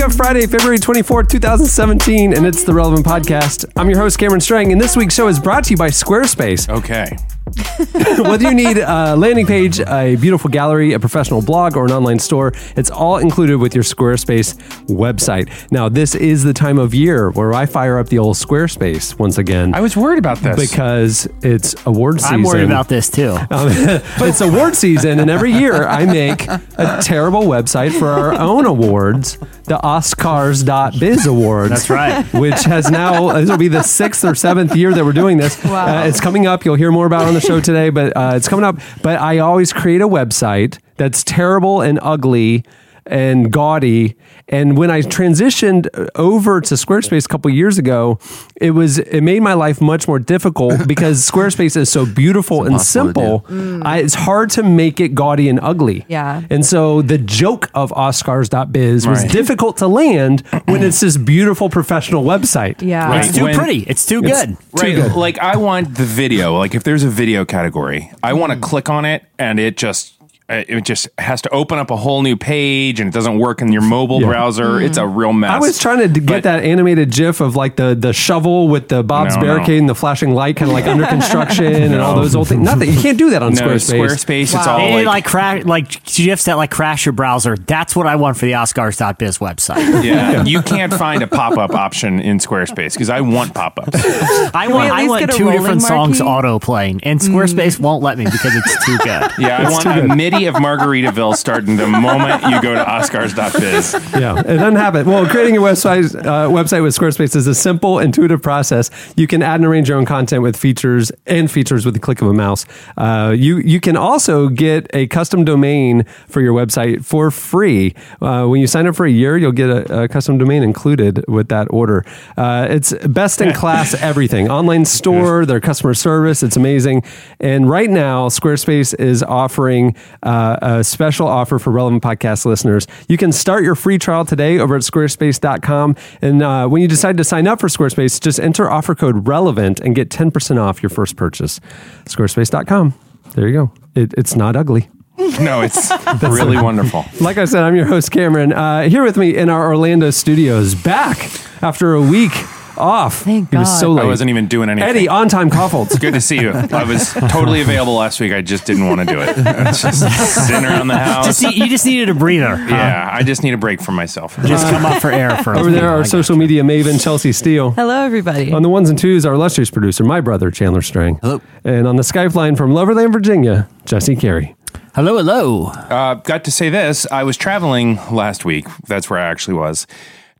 Week of Friday, February 24th, 2017, and it's the Relevant Podcast. I'm your host, Cameron Strang, and this week's show is brought to you by Squarespace. Okay. Whether you need a landing page, a beautiful gallery, a professional blog, or an online store, it's all included with your Squarespace website. Now, this is the time of year where I fire up the old Squarespace once again. I was worried about this. because it's award season. I'm worried about this too. it's award season, and every year I make a terrible website for our own awards, the Oscars.biz Awards. That's right. Which has now, this will be the sixth or seventh year that we're doing this. Wow. Uh, it's coming up. You'll hear more about it on the show today, but uh, it's coming up. But I always create a website that's terrible and ugly and gaudy. And when I transitioned over to Squarespace a couple years ago, it was it made my life much more difficult because Squarespace is so beautiful and simple. I, it's hard to make it gaudy and ugly. Yeah. And so the joke of Oscars.biz was difficult to land when it's this beautiful professional website. Yeah. Right. It's too When- pretty. It's too It's- good. right. good. Like I want the video. Like if there's a video category, I want to Mm. click on it and it just Uh, it just has to open up a whole new page and it doesn't work in your mobile browser. Mm-hmm. It's a real mess. I was trying to get But- that animated GIF of like the the shovel with the Bob's No, no. barricade and the flashing light, kind of like under construction and all those old things. Nothing. You can't do that on No, Squarespace. Squarespace. It's all They like, like crash, like gifs that like crash your browser. That's what I want for the Oscars.biz website. yeah. you can't find a pop up option in Squarespace because I want pop ups. I want, I want two rolling different songs auto playing, and Squarespace won't let me because it's too good. Yeah, I want a MIDI of Margaritaville starting the moment you go to Oscars.biz. yeah, it doesn't happen. Well, creating a website uh, website with Squarespace is a simple, intuitive process. You can add and arrange your own content with features and features with the click of a mouse. Uh, you you can also get a custom domain for your website for free. Uh, when you sign up for a year, you'll get a, a custom domain included with that order. Uh, it's best in class everything. Online store, their customer service, it's amazing. And right now, Squarespace is offering uh, a special offer for relevant podcast listeners. You can start your free trial today over at squarespace.com. And uh, when you decide to sign up for Squarespace, just enter offer code relevant and get 10% off your first purchase. Squarespace.com. There you go. It, it's not ugly. No, it's really wonderful. Like I said, I'm your host, Cameron. Uh, here with me in our Orlando studios, back after a week off. Thank He was God. so late. I wasn't even doing anything. Eddie, on time Kaufholz. Good to see you. I was totally available last week. I just didn't want to do it. I was just sitting around the house. Just need- you just needed a breather. huh? yeah, I just need a break from myself. Just come up for air for a Over there, our got social media maven, Chelsea Steele. Hello, everybody. On the ones and twos, our illustrious producer, my brother, Chandler Strang. Hello. And on the Skype line from Loverland, Virginia, Jesse Carey. Hello, hello. Uh, got to say this. I was traveling last week. That's where I actually was.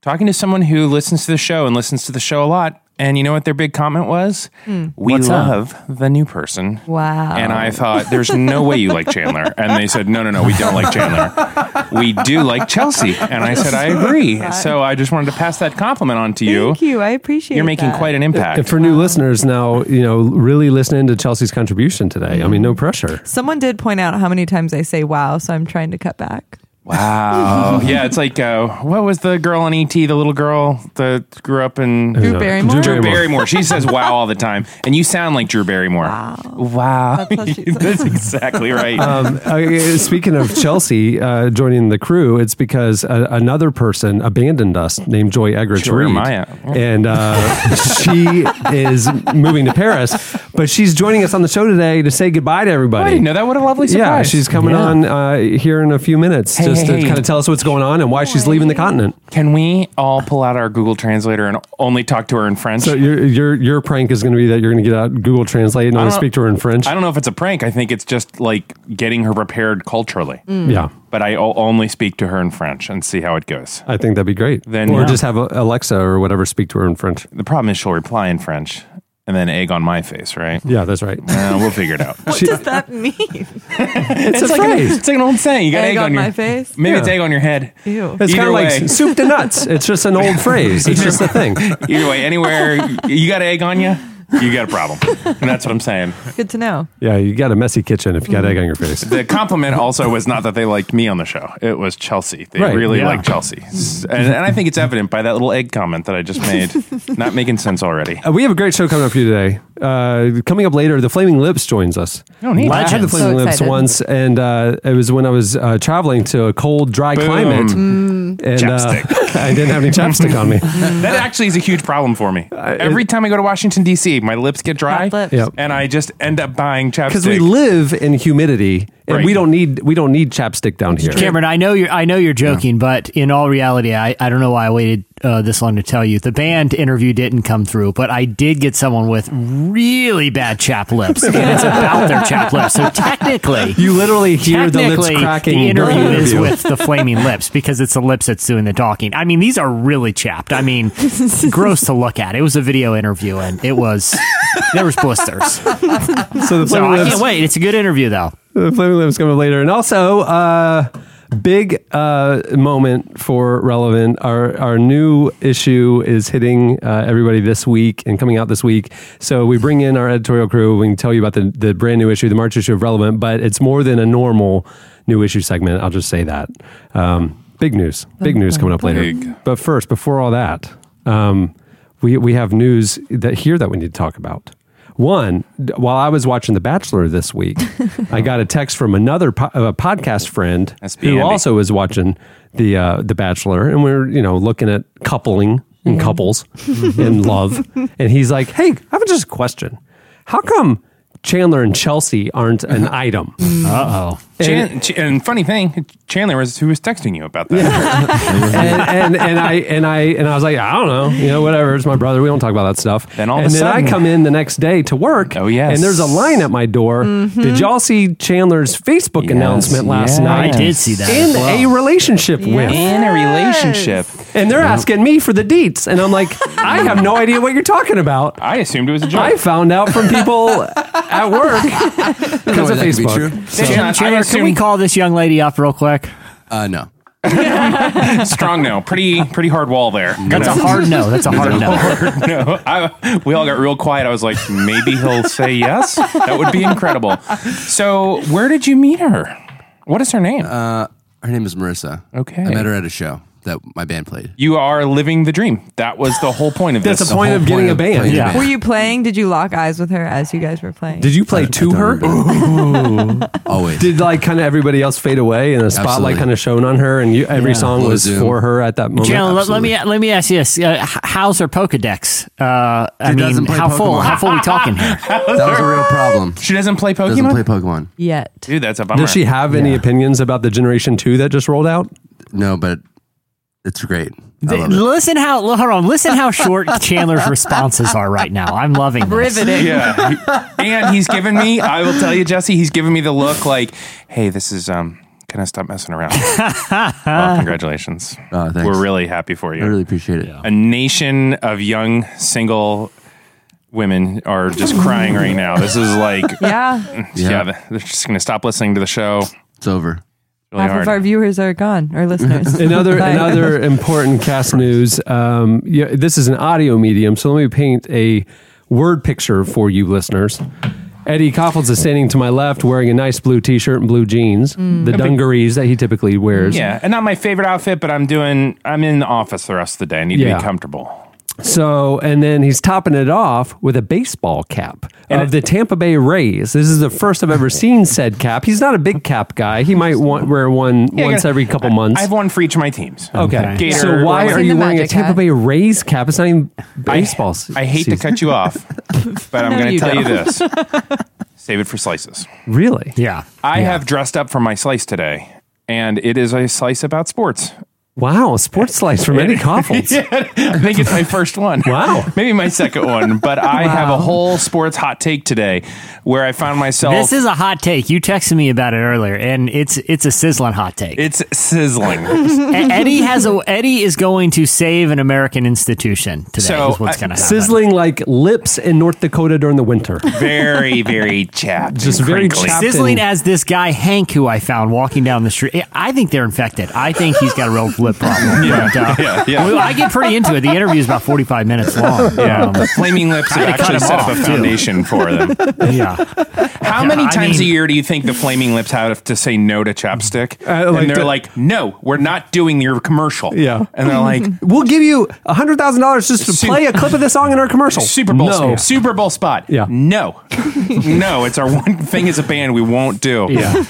Talking to someone who listens to the show and listens to the show a lot. And you know what their big comment was? Hmm. We What's that? love the new person. Wow. And I thought, there's no way you like Chandler. And they said, no, no, no, we don't like Chandler. We do like Chelsea. And I said, I agree. So I just wanted to pass that compliment on to you. Thank you. I appreciate it. You're making that. quite an impact. And for new listeners now, you know, really listening to Chelsea's contribution today. I mean, no pressure. Someone did point out how many times I say wow, so I'm trying to cut back. Wow. yeah, it's like uh, what was the girl on ET? The little girl that grew up in Drew Barrymore. Drew Drew Barrymore. Barrymore. She says "wow" all the time, and you sound like Drew Barrymore. Wow. Wow. That's how she says That's exactly right. Um, uh, speaking of Chelsea uh, joining the crew, it's because uh, another person abandoned us named Joy Eggers Sure, Reed. Maya. And uh, she is moving to Paris, but she's joining us on the show today to say goodbye to everybody. I didn't know that. What a lovely surprise! Yeah, she's coming Yeah. on uh, here in a few minutes Hey, just hey, to hey. kind of tell us what's going on and why she's leaving the continent. Can we all pull out our Google Translator and only talk to her in French? So your your your prank is going to be that you're going to get out Google Translate and only speak to her in French. I don't know if it's a prank. I think it's just like getting her prepared culturally. Mm. Yeah, But I o- only speak to her in French and see how it goes. I think that'd be great. Then, or yeah. just have Alexa or whatever speak to her in French. The problem is she'll reply in French, and then egg on my face, right? Yeah, that's right. Uh, we'll figure it out. What does that mean? It's, a like phrase. An, it's like an old saying. You got Egg egg, on your my face? Maybe it's egg on your head. Ew. It's kind Either of like way. soup to nuts. It's just an old phrase. It's just a thing. Either way, anywhere you got egg on you, you got a problem. And that's what I'm saying. Good to know. Yeah, you got a messy kitchen if you got egg on your face. The compliment also was not that they liked me on the show. It was Chelsea. They Right, really yeah. like Chelsea. And, and I think it's evident by that little egg comment that I just made. not making sense already. Uh, we have a great show coming up for you today. Uh, coming up later, the Flaming Lips joins us. Oh, neat. I had the Legends. Flaming So Lips excited. once, and uh, it was when I was uh, traveling to a cold, dry Boom. climate, Mm. And uh, Chapstick. I didn't have any chapstick on me. That actually is a huge problem for me. Every time I go to Washington D.C., my lips get dry, Hot lips. Yep. and I just end up buying chapstick. Because we live in humidity, and Right. we don't need we don't need chapstick down here. Cameron, I know you're I know you're joking, but in all reality, I, I don't know why I waited uh, this long to tell you. The band interview didn't come through, but I did get someone with really bad chap lips, and it's about their chap lips. So technically, You literally hear the lips cracking. The interview the is interview. with the flaming lips because it's the lips that's doing the talking. I mean, these are really chapped. I mean, gross to look at. It was a video interview, and it was there was blisters. so the So I Lips can't wait. It's a good interview, though. The Flaming Lips coming up later. And also, uh, big uh, moment for Relevant. Our, our new issue is hitting uh, everybody this week and coming out this week. So we bring in our editorial crew. We can tell you about the, the brand new issue, the March issue of Relevant, but it's more than a normal new issue segment. I'll just say that. Um, big news. Big news coming up later. Big. But first, before all that, um, we, we have news that here that we need to talk about. One, while I was watching The Bachelor this week, I got a text from another po- uh, podcast friend That's who also was watching the uh, The Bachelor, and we are you know looking at coupling and couples and love, and he's like, "Hey, I have just a question. How come Chandler and Chelsea aren't an item?" Uh oh. Chan- Ch- and funny thing, Chandler was who was texting you about that. and, and and I and I and I was like, I don't know, you know, whatever. It's my brother. We don't talk about that stuff. Then all of and a then sudden- I come in the next day to work. Oh, yes. and there's a line at my door. Mm-hmm. Did y'all see Chandler's Facebook Yes, announcement last yes. night? I did see that. In well. a relationship with, In a relationship. and they're asking me for the deets, and I'm like, I have no idea what you're talking about. I assumed it was a joke. I found out from people at work because of that be Facebook. Chandler, Chandler, I Chandler, can we call this young lady up real quick? Uh, no. strong no. Pretty pretty hard wall there. That's a hard no. That's a hard no. no, I, we all got real quiet. I was like, maybe he'll say yes. That would be incredible. So, where did you meet her? What is her name? Uh, her name is Marissa. Okay. I met her at a show that my band played. you are living the dream. That was the whole point of That's this. the point whole of getting point a band. playing a Yeah. band. Were you playing? Did you lock eyes with her as you guys were playing? Did you play to her? Always. Did like kind of everybody else fade away and the spotlight Absolutely. kind of shone on her, and you, every song Blow was zoom. for her at that moment. Chandler, let, let me let me ask you this: uh, h- How's her Pokedex? Uh, I She mean, doesn't play how full? Pokemon. How full we talking here? that was a real problem. she doesn't play Pokemon. Doesn't play Pokemon. Yet. Dude, that's a bummer. Does she have any opinions about the Generation Two that just rolled out? No, but it's great. I Th- love it. Listen how hold on. Listen how short Chandler's responses are right now. I'm loving this. Riveting. Yeah, and he's given me. I will tell you, Jesse. He's given me the look like, "Hey, this is um." Can I stop messing around? well, congratulations. Oh, thanks. We're really happy for you. I really appreciate it. a nation of young single women are just crying right now. This is like, yeah, Yeah. Yeah. they're just going to stop listening to the show. It's over. Really Half hard. of our viewers are gone, our listeners. Another another important cast news. Um, yeah, this is an audio medium, so let me paint a word picture for you listeners. Eddie Kaufholz is standing to my left, wearing a nice blue T-shirt and blue jeans, the dungarees that he typically wears. yeah, and not my favorite outfit, but I'm doing. I'm in the office the rest of the day. I need to be comfortable. So, and then he's topping it off with a baseball cap And of it- the Tampa Bay Rays. This is the first I've ever seen said cap. He's not a big cap guy. He might want, wear one Yeah, once gotta- every couple months. I have one for each of my teams. okay. Gator so why are you wearing a Tampa hat. Bay Rays cap? It's not even baseball. I hate to cut you off, but I'm No, going to tell you don't. this: save it for slices. Really? Yeah. I have dressed up for my slice today, and it is a slice about sports. Wow, sports slice from Eddie Kaufholz. I think it's my first one. Wow. Maybe my second one, but I have a whole sports hot take today where I found myself. This is a hot take. You texted me about it earlier, and it's it's a sizzling hot take. it's sizzling. E- Eddie has a Eddie is going to save an American institution today. So, is what's uh, I- going to happen. Sizzling like lips in North Dakota during the winter. very, very chapped. Just very crinkly. chapped. Sizzling Captain- as this guy Hank, who I found walking down the street. I think they're infected. I think he's got a real lip problem. Yeah, But, uh, yeah, yeah. well, I get pretty into it. The interview is about forty five minutes long. Yeah, Um, Flaming Lips have actually him set up off, a too. foundation for them. yeah. How Yeah, many I times mean- a year do you think the Flaming Lips have to say no to chapstick? Uh, like and they're to- like, "No, we're not doing your commercial." Yeah. and they're like, We'll give you hundred thousand dollars just to Su- play a clip of this song in our commercial. Super Bowl, No. Super Bowl spot. Yeah. no, no, it's our one thing as a band we won't do. Yeah,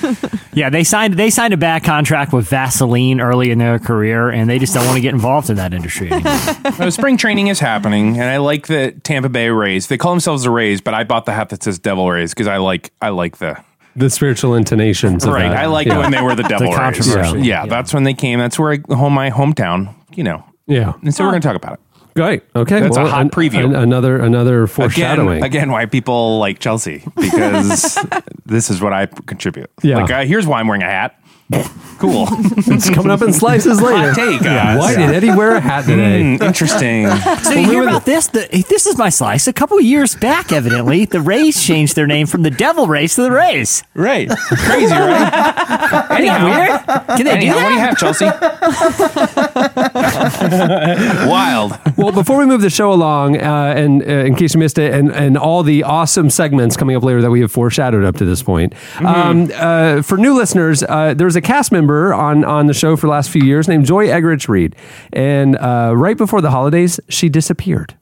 yeah. They signed they signed a bad contract with Vaseline early in their career, and they just don't want to get involved in that industry anymore. Spring training is happening, and I like the Tampa Bay Rays. They call themselves the Rays, but I bought the hat that says Devil Rays because I like I like the The spiritual intonations. Of right. that. I like yeah. when they were the Devil Rays. Yeah. Yeah. that's when they came. That's where I home my hometown. You know, Yeah. and so we're going to talk about it. Great. Okay. That's a hot an- preview. an- another another Again, foreshadowing. again, why people like Chelsea because this is what I contribute. Yeah. Like, uh, here's why I'm wearing a hat. Cool. It's coming up in slices later. Hot take, guys. Why did Eddie wear a hat today? Hmm, interesting. So you hear about this? The, this is my slice. A couple of years back, evidently, the Rays changed their name from the Devil Rays to the Rays. right. Crazy, right? Anyhow, Weird? Can they anyhow do what do you have, Chelsea? Wild. Well, before we move the show along, uh, and uh, in case you missed it, and, and all the awesome segments coming up later that we have foreshadowed up to this point, um, uh, for new listeners, uh, there's a cast member on, on the show for the last few years named Joy Eggerich Reed. And uh, right before the holidays, she disappeared.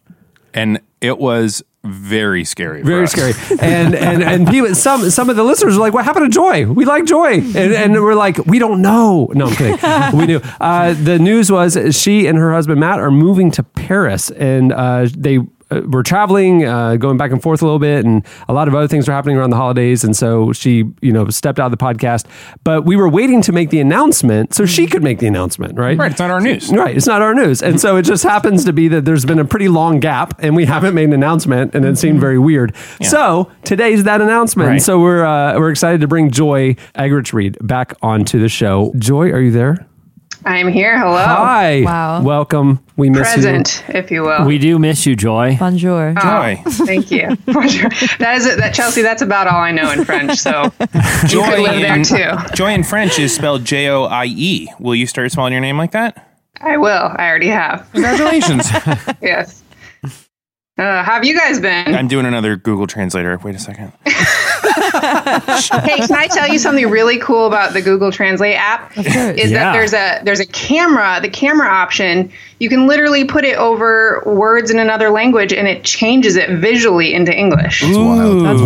And it was very scary. Very us. scary. And and and people, some some of the listeners were like, "What happened to Joy? We like Joy." And, and we're like, "We don't know." No, I'm kidding. we knew. Uh, the news was she and her husband Matt are moving to Paris, and uh, they. Uh, were traveling, uh, going back and forth a little bit, and a lot of other things were happening around the holidays. And so she, you know, stepped out of the podcast. But we were waiting to make the announcement so she could make the announcement, right? Right. It's not our news. Right, it's not our news. And so it just happens to be that there's been a pretty long gap and we haven't made an announcement and it seemed very weird. So today's that announcement. Right. So we're uh, we're excited to bring Joy Eggerichs Reed back onto the show. Joy, are you there? I'm here. Hello. Hi. Wow. Welcome. We miss you. Present, if you will. We do miss you, Joy. Bonjour. Joy. Thank you. Bonjour. that is it. That Chelsea. That's about all I know in French. So you could live there too. Joy in French is spelled J O I E. Will you start spelling your name like that? I will. I already have. Congratulations. Yes. Uh, how have you guys been? I'm doing another Google Translator. Wait a second. Hey, can I tell you something really cool about the Google Translate app? course. Is Yeah. that there's a there's a camera, the camera option. You can literally put it over words in another language, and it changes it visually into English. That's really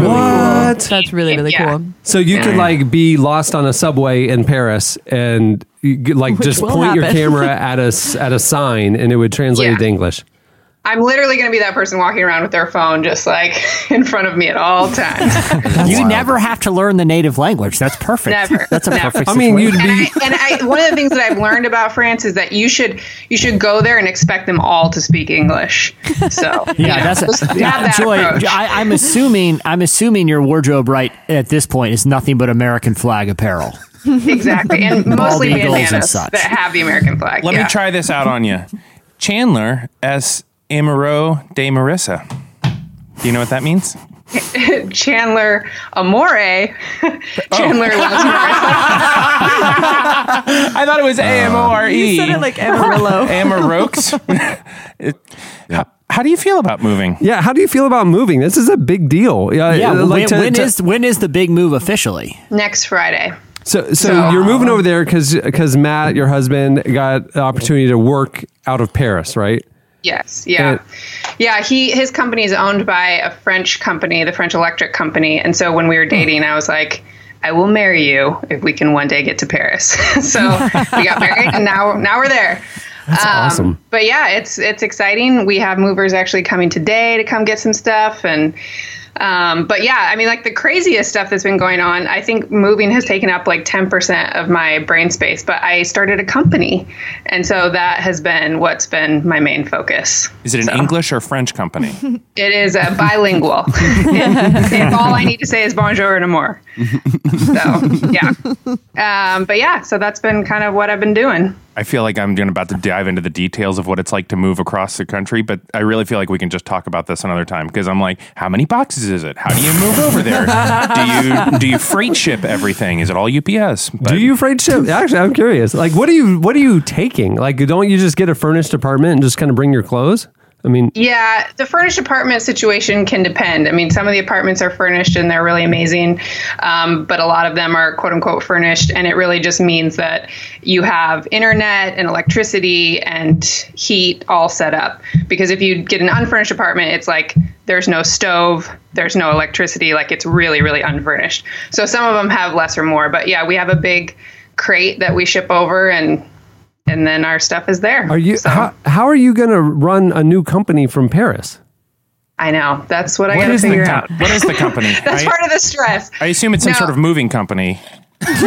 What? cool. That's really, really Yeah. cool. So you could like be lost on a subway in Paris and you could, like Which just will point your camera at a s- at a sign and it would translate Yeah. it to English. I'm literally going to be that person walking around with their phone just like in front of me at all times. You never have to learn the native language. That's perfect. Never. That's a Never. perfect. I mean, you'd and be I, and I, one of the things that I've learned about France is that you should you should go there and expect them all to speak English. So Yeah, you know, that's just a, yeah, that Joy. I, I'm assuming I'm assuming your wardrobe right at this point is nothing but American flag apparel. exactly, and mostly eagles and bandanas such. that have the American flag. Let yeah. me try this out on you. Chandler S. Amaro de Marissa. Do you know what that means? Chandler Amore. Chandler loves Marissa. I thought it was A M O R E. You said it like Amarillo. Amarokes. It- how, how do you feel about moving? Yeah, how do you feel about moving? This is a big deal. Yeah, Yeah, uh, when, to- when to- is- when is the big move officially? Next Friday. So, so, So- you're moving over there because because Matt, your husband, got the opportunity to work out of Paris, right? Yes, yeah, And- yeah. He his company is owned by a French company, the French Electric Company, and so when we were hmm. dating, I was like, I will marry you if we can one day get to Paris. so we got married, and now now we're there. That's um, awesome. But yeah, it's it's exciting. We have movers actually coming today to come get some stuff, and Um, but yeah, I mean, like the craziest stuff that's been going on, I think moving has taken up like 10% of my brain space, but I started a company. And so that has been what's been my main focus. Is it an So, English or French company? It is uh, bilingual. and all I need to say is bonjour and amour. So, yeah. Um, but yeah, so that's been kind of what I've been doing. I feel like I'm about to dive into the details of what it's like to move across the country, but I really feel like we can just talk about this another time because I'm like, how many boxes is it? How do you move over there? do you do you freight ship everything? Is it all UPS? But Do you freight ship? Actually, I'm curious. Like, what are you what are you taking? Like, don't you just get a furnished apartment and just kind of bring your clothes? I mean, Yeah, the furnished apartment situation can depend. I mean, some of the apartments are furnished and they're really amazing, um, but a lot of them are quote unquote furnished, and it really just means that you have internet and electricity and heat all set up. Because if you get an unfurnished apartment, it's like there's no stove, there's no electricity, like it's really, really unfurnished. So some of them have less or more, but yeah, we have a big crate that we ship over and and then our stuff is there. are you So- how, how are you going to run a new company from Paris? I know. That's what I got to is the figure out. what is the company? That's I, part of the stress. I assume it's some No. sort of moving company. Is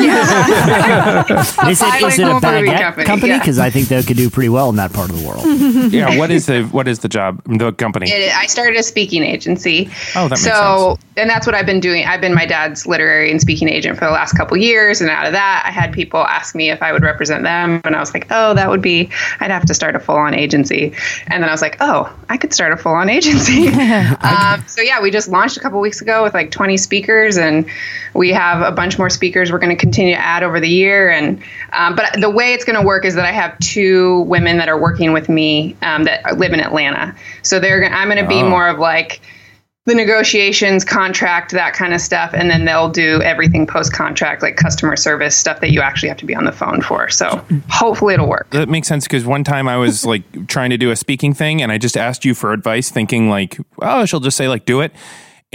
it, is it a bilingual baguette company, company? yeah. Because I think they could do pretty well in that part of the world. Yeah. What is the what is the job? The company. It, I started a speaking agency. Oh, that makes so, and that's what I've been doing. I've been my dad's literary and speaking agent for the last couple years, and out of that, I had people ask me if I would represent them, and I was like, oh, that would be. I'd have to start a full on agency, and then I was like, oh, I could start a full on agency. um, so yeah, we just launched a couple weeks ago with like 20 speakers, and we have a bunch more speakers we're going to continue to add over the year. And um, but the way it's going to work is that I have two women that are working with me um, that live in Atlanta, so they're gonna, I'm going to be more of like the negotiations, contract, that kind of stuff, and then they'll do everything post contract, like customer service stuff that you actually have to be on the phone for. So hopefully it'll work. That makes sense because one time I was like trying to do a speaking thing and I just asked you for advice, thinking like, oh, she'll just say like, do it.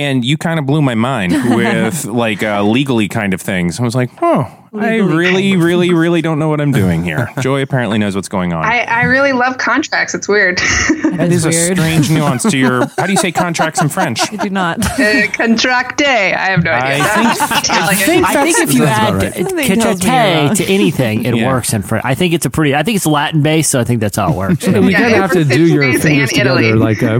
And you kind of blew my mind with like uh, legally kind of things. I was like, oh, I really, really, really don't know what I'm doing here. Joy apparently knows what's going on. I, I really love contracts. It's weird. that is a strange nuance to your. How do you say contracts in French? I do not. uh, contracte. I have no idea. I think- Italian. I think if you add about right. Something tells me you're cachete wrong. to anything, it Yeah. works in French. I think it's a pretty. I think it's Latin based, so I think that's how it works. And you Yeah, kind it of have to do your fingers together, Italy. like a,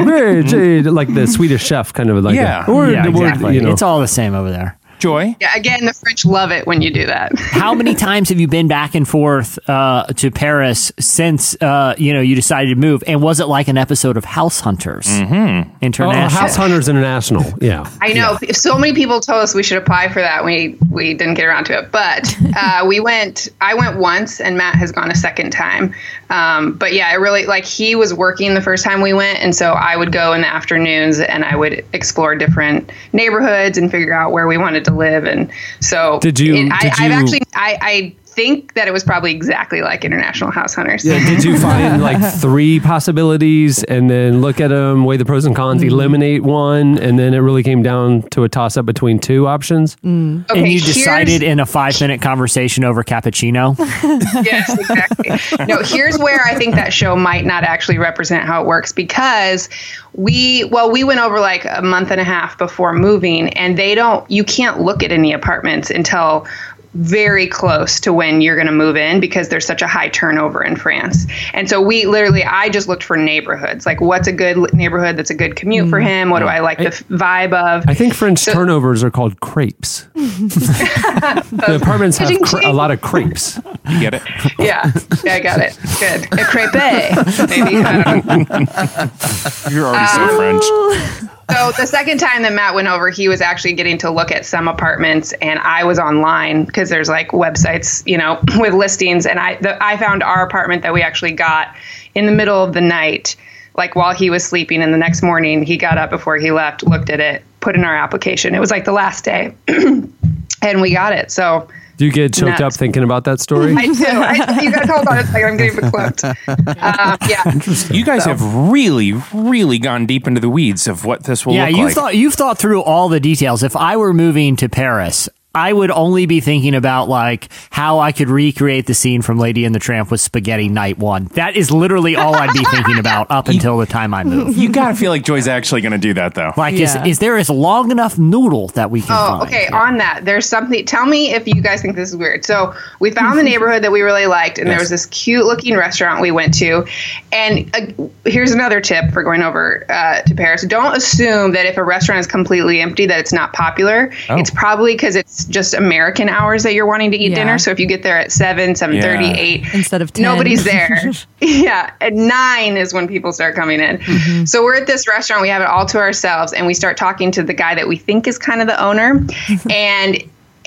like the Swedish chef, kind of like Yeah. a, or yeah, the word, exactly. you know. It's all the same over there. Joy? Yeah, again, the French love it when you do that. How many times have you been back and forth uh, to Paris since uh, you know you decided to move? And was it like an episode of House Hunters Mm-hmm. Oh, International? House Hunters International. Yeah. I know. So many people told us we should apply for that. We we didn't get around to it, but uh, we went. I went once, and Matt has gone a second time. Um, but yeah, it really like he was working the first time we went, and so I would go in the afternoons and I would explore different neighborhoods and figure out where we wanted to live. And so Did you- It, I, did I've actually I. I think that it was probably exactly like International House Hunters. Yeah, did you find like three possibilities and then look at them, weigh the pros and cons, mm-hmm. eliminate one, and then it really came down to a toss up between two options? Mm. Okay, and you decided in a five minute conversation over cappuccino. yes, exactly. No, here's where I think that show might not actually represent how it works because we, well, we went over like a month and a half before moving, and they don't, you can't look at any apartments until very close to when you're going to move in because there's such a high turnover in France. And so we literally, I just looked for neighborhoods. Like, what's a good neighborhood that's a good commute for mm. him? What do I like the f- vibe of? I think French So- turnovers are called crepes. the apartments have cr- a lot of crepes. You get it? yeah, yeah, I got it. Good. A crepe, maybe. I don't know. You're already so French. So the second time that Matt went over, he was actually getting to look at some apartments, and I was online because there's like websites, you know, with listings, and I the, I found our apartment that we actually got in the middle of the night, like while he was sleeping, and the next morning he got up before he left, looked at it, put in our application. It was like the last day, and we got it. So. Do you get choked up thinking about that story? I do. I, you guys hold on a second. I'm getting verklempt. Um, yeah. You guys have really, really gone deep into the weeds of what this will yeah, look you like. thought you've thought through all the details. If I were moving to Paris, I would only be thinking about like how I could recreate the scene from Lady and the Tramp with Spaghetti Night One. That is literally all I'd be thinking about up until the time I move. You gotta feel like Joy's actually gonna do that though. Like, Yeah. is is there a long enough noodle that we can Oh, find? okay. On that, there's something. Tell me if you guys think this is weird. So we found the neighborhood that we really liked, and there was this cute looking restaurant we went to. And uh, here's another tip for going over uh, to Paris: don't assume that if a restaurant is completely empty that it's not popular. It's probably because it's just American hours that you're wanting to eat Yeah. dinner. So if you get there at seven, seven thirty, Yeah. eight, Instead of 10. nobody's there. yeah, at nine is when people start coming in. Mm-hmm. So we're at this restaurant, we have it all to ourselves, and we start talking to the guy that we think is kind of the owner, and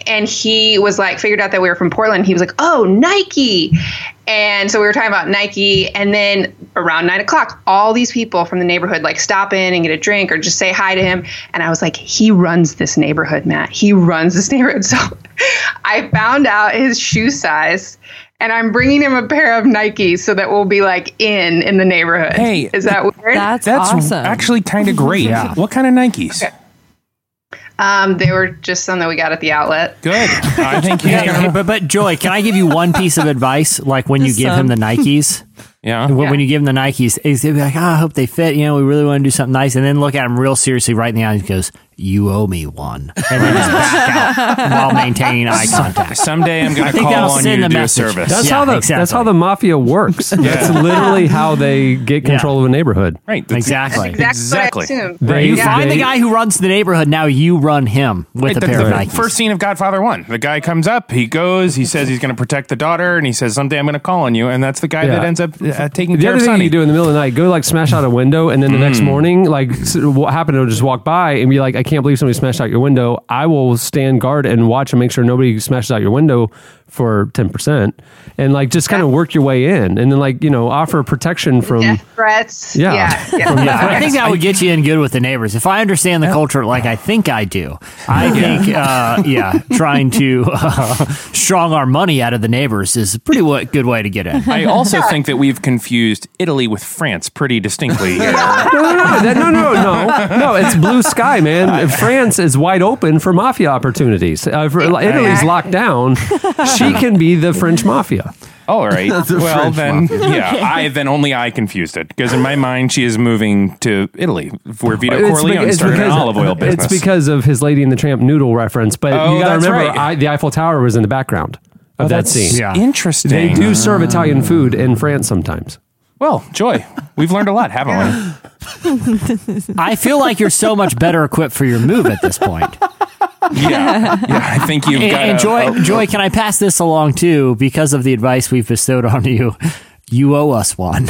and he was like figured out that we were from Portland. He was like, "Oh, Nike." And so we were talking about Nike, and then around nine o'clock, all these people from the neighborhood like stop in and get a drink or just say hi to him. And I was like, he runs this neighborhood, Matt. He runs this neighborhood. So I found out his shoe size, and I'm bringing him a pair of Nikes so that we'll be like in in the neighborhood. Hey, is that weird? That's, That's awesome. actually kind of great. yeah. What kind of Nikes? Um, they were just some that we got at the outlet. Good. I think he's Hey, hey, but but Joy, can I give you one piece of advice? Like when you Just give him the. Nikes, Yeah. when, when you give him the Nikes, he's gonna be like, "Oh, I hope they fit." You know, we really want to do something nice, and then look at him real seriously right in the eyes. and goes, "You owe me one," and then just back out while maintaining eye contact. Someday I'm gonna think call on you to do a service. That's Yeah, how the exactly. that's how the mafia works. That's literally how they get control of a neighborhood. right. that's- Exactly. Exactly. Exactly. What They- You Yeah. find the guy who runs the neighborhood. Now you run him with Right, a the, pair of Nikes. first scene of Godfather One. The guy comes up, he goes, he says he's going to protect the daughter, and he says someday I'm going to call on you, and that's the guy Yeah. that ends up uh, taking The care other of thing Sonny. you do in the middle of the night, go like smash out a window, and then the next morning, like what happened to just walk by and be like, I can't believe somebody smashed out your window. I will stand guard and watch and make sure nobody smashes out your window for ten percent, and like just kind of work your way in, and then like you know offer protection from. Death threats. Yeah. Yeah. yeah. From- Yeah, I think that would get you in good with the neighbors. If I understand the culture like I think I do, I think, uh, yeah, trying to uh, strong our money out of the neighbors is a pretty wa- good way to get in. I also think that we've confused Italy with France pretty distinctly here. No, no, no, that- no, no, no, no. It's blue sky, man. France is wide open for mafia opportunities. Uh, for, Italy's locked down. She can be the French mafia. All right. The well, French then, mafia. yeah, I then only I confused it because in my mind she is moving to Italy, where Vito It's Corleone beca- it's started an because- olive oil business. It's because of his Lady and the Tramp noodle reference. But Oh, you got to remember, right. I, the Eiffel Tower was in the background of oh, that That's scene. Yeah. interesting. They do serve Italian food in France sometimes. Well, Joy, we've learned a lot, haven't we? I feel like you're so much better equipped for your move at this point. Yeah, yeah. I think you've And, got and Joy, a- Joy, can I pass this along too? Because of the advice we've bestowed on you, you owe us one.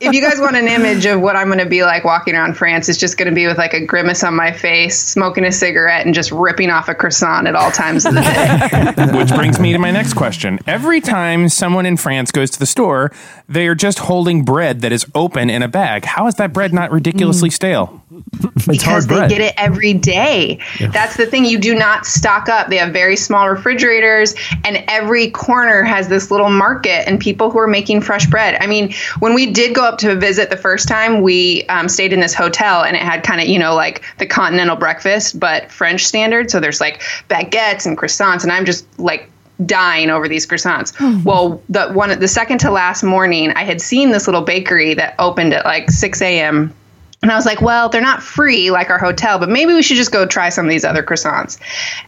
if you guys want an image of what I'm going to be like walking around France, it's just going to be with like a grimace on my face, smoking a cigarette, and just ripping off a croissant at all times of the day. Which brings me to my next question. Every time someone in France goes to the store, they are just holding bread that is open in a bag. How is that bread not ridiculously mm. stale? It's because hard they bread. get it every day. That's the thing. You do not stock up. They have very small refrigerators, and every corner has this little market and people who are making fresh bread. I mean, when we did go up to visit the first time, we um, stayed in this hotel, and it had kind of you know like the continental breakfast, but French standard. So there's like baguettes and croissants, and I'm just like dying over these croissants. Well, the one the second to last morning, I had seen this little bakery that opened at like 6 a.m. And I was like, well, they're not free like our hotel, but maybe we should just go try some of these other croissants.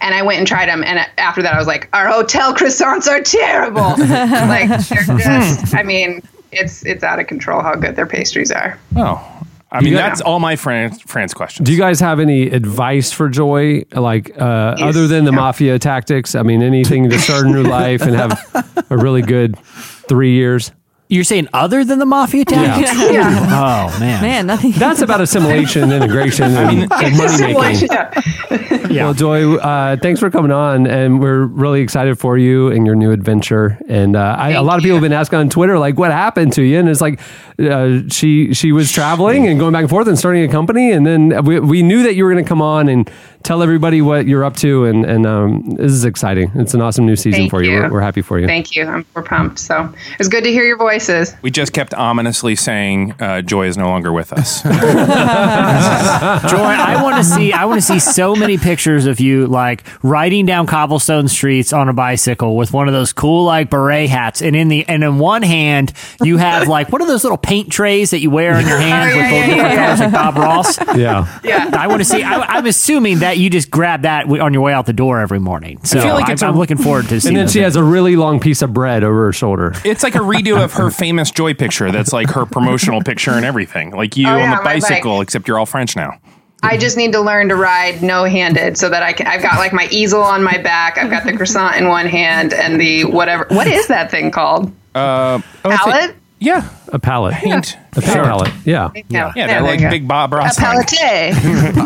And I went and tried them. And after that, I was like, our hotel croissants are terrible. like, they're just, I mean, it's it's out of control how good their pastries are. Oh, I mean, got- that's all my France, France questions. Do you guys have any advice for Joy, like uh, Yes. other than the Yeah. mafia tactics? I mean, anything to start a new life and have a really good three years. You're saying other than the mafia tactics? Oh man. Man, nothing. That's about assimilation, integration, and, and money making. Yeah. Well, Joy, uh, thanks for coming on, and we're really excited for you and your new adventure. And uh, I, a lot of people have been asking on Twitter, like, what happened to you? And it's like uh, she she was traveling and going back and forth and starting a company, and then we, we knew that you were going to come on and tell everybody what you're up to, and and um, this is exciting. It's an awesome new season Thank for you. you. We're, we're happy for you. Thank you. I'm, we're pumped. So it's good to hear your voices. We just kept ominously saying uh, Joy is no longer with us. Joy, I want to see. I want to see so many pictures of you like riding down cobblestone streets on a bicycle with one of those cool like beret hats, and in the and in one hand you have like what are those little paint trays that you wear on your hand Oh, with yeah, the yeah, different yeah, colors like Bob Ross. Yeah. Yeah. I want to see. I, I'm assuming that you just grab that on your way out the door every morning. So feel like I it's am a- looking forward to seeing. And then those she has a really long piece of bread over her shoulder. it's like a redo of her famous Joy picture. That's like her promotional picture and everything. Like you Oh, yeah, on the bicycle, except you're all French now. I just need to learn to ride no handed so that I can. I've got like my easel on my back. I've got the croissant in one hand and the whatever. What is that thing called? Uh, oh, it's a- Palette? Yeah, A palette. paint. A paint pallet. Yeah. Yeah, Yeah, they're like big Bob A Ross. palette.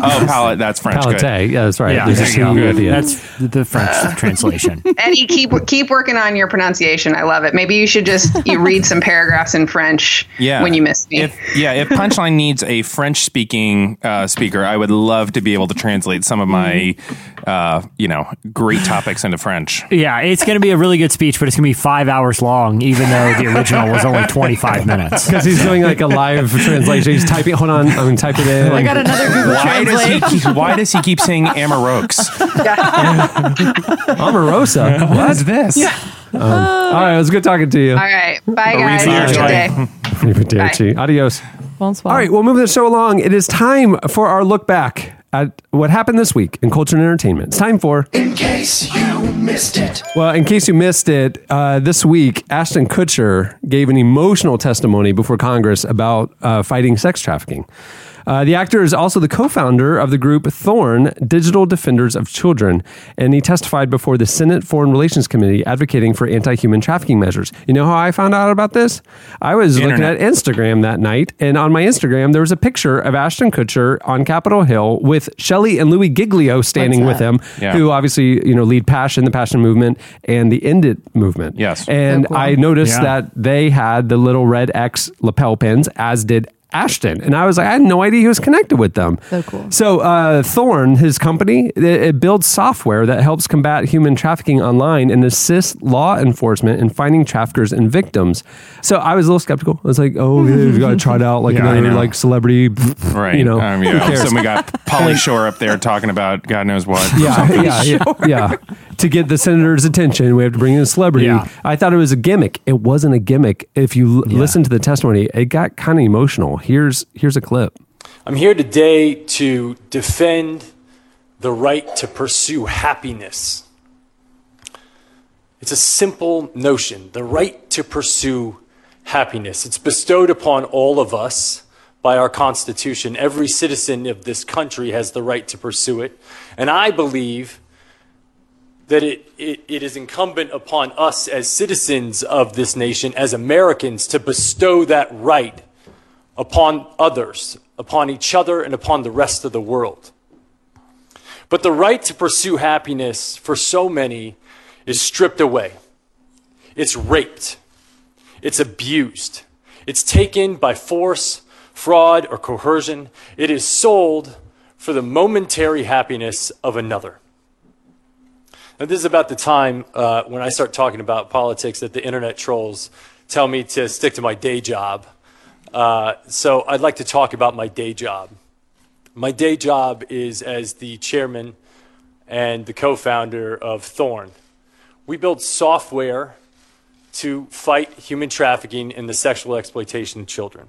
Oh, palette. That's French. Palette. Good. Yeah, that's right. Yeah, There's a there C you at the end. That's the French translation. Eddie, keep keep working on your pronunciation. I love it. Maybe you should just you read some paragraphs in French Yeah. when you miss me. If yeah, if Punchline needs a French speaking uh, speaker, I would love to be able to translate some of my, uh, you know, great topics into French. Yeah, it's going to be a really good speech, but it's going to be five hours long, even though the original was only 25 minutes. Because he's doing like a live translation. He's typing. Hold on, I'm gonna type it in. I got another Google Why does he keep, why does he keep saying Amarokes? Omarosa. What is this? Um, all right, it was good talking to you. All right, bye guys. Have a good day. Arrivederci. Adios. Bonsoir. All right, we'll move the show along. It is time for our look back at what happened this week in culture and entertainment. It's time for. In case you missed it. Well, in case you missed it, uh, this week, Ashton Kutcher gave an emotional testimony before Congress about uh, fighting sex trafficking. Uh, the actor is also the co founder of the group Thorn Digital Defenders of Children, and he testified before the Senate Foreign Relations Committee advocating for anti human trafficking measures. You know how I found out about this? I was looking at Instagram that night, and on my Instagram, there was a picture of Ashton Kutcher on Capitol Hill with Shelley and Louis Giglio standing with him, Yeah. who obviously you know lead Passion, the Passion movement, and the End It movement. Yes. and I noticed Yeah. that they had the little red X lapel pins, as did. Ashton and I was like, I had no idea he was connected with them. So cool. So uh, Thorn, his company, it, it builds software that helps combat human trafficking online and assists law enforcement in finding traffickers and victims. So I was a little skeptical. I was like, oh, yeah, we got to try it out like Yeah, I another know. like celebrity, Right. You know, Um, who yeah. cares? So we got Pauly Shore up there talking about God knows what. yeah, yeah, yeah, yeah. To get the senator's attention, we have to bring in a celebrity. Yeah. I thought it was a gimmick. It wasn't a gimmick. If you l- listen to the testimony, it got kind of emotional. Here's here's a clip. I'm here today to defend the right to pursue happiness. It's a simple notion the right to pursue happiness. It's bestowed upon all of us by our Constitution. Every citizen of this country has the right to pursue it. And I believe that it, it, it is incumbent upon us as citizens of this nation, as Americans, to bestow that right upon others, upon each other, and upon the rest of the world. But the right to pursue happiness for so many is stripped away. It's raped. It's abused. It's taken by force, fraud, or coercion. It is sold for the momentary happiness of another. Now, this is about the time uh, when I start talking about politics that the internet trolls tell me to stick to my day job. Uh, so I'd like to talk about my day job. My day job is as the chairman and the co founder of Thorn. We build software to fight human trafficking and the sexual exploitation of children.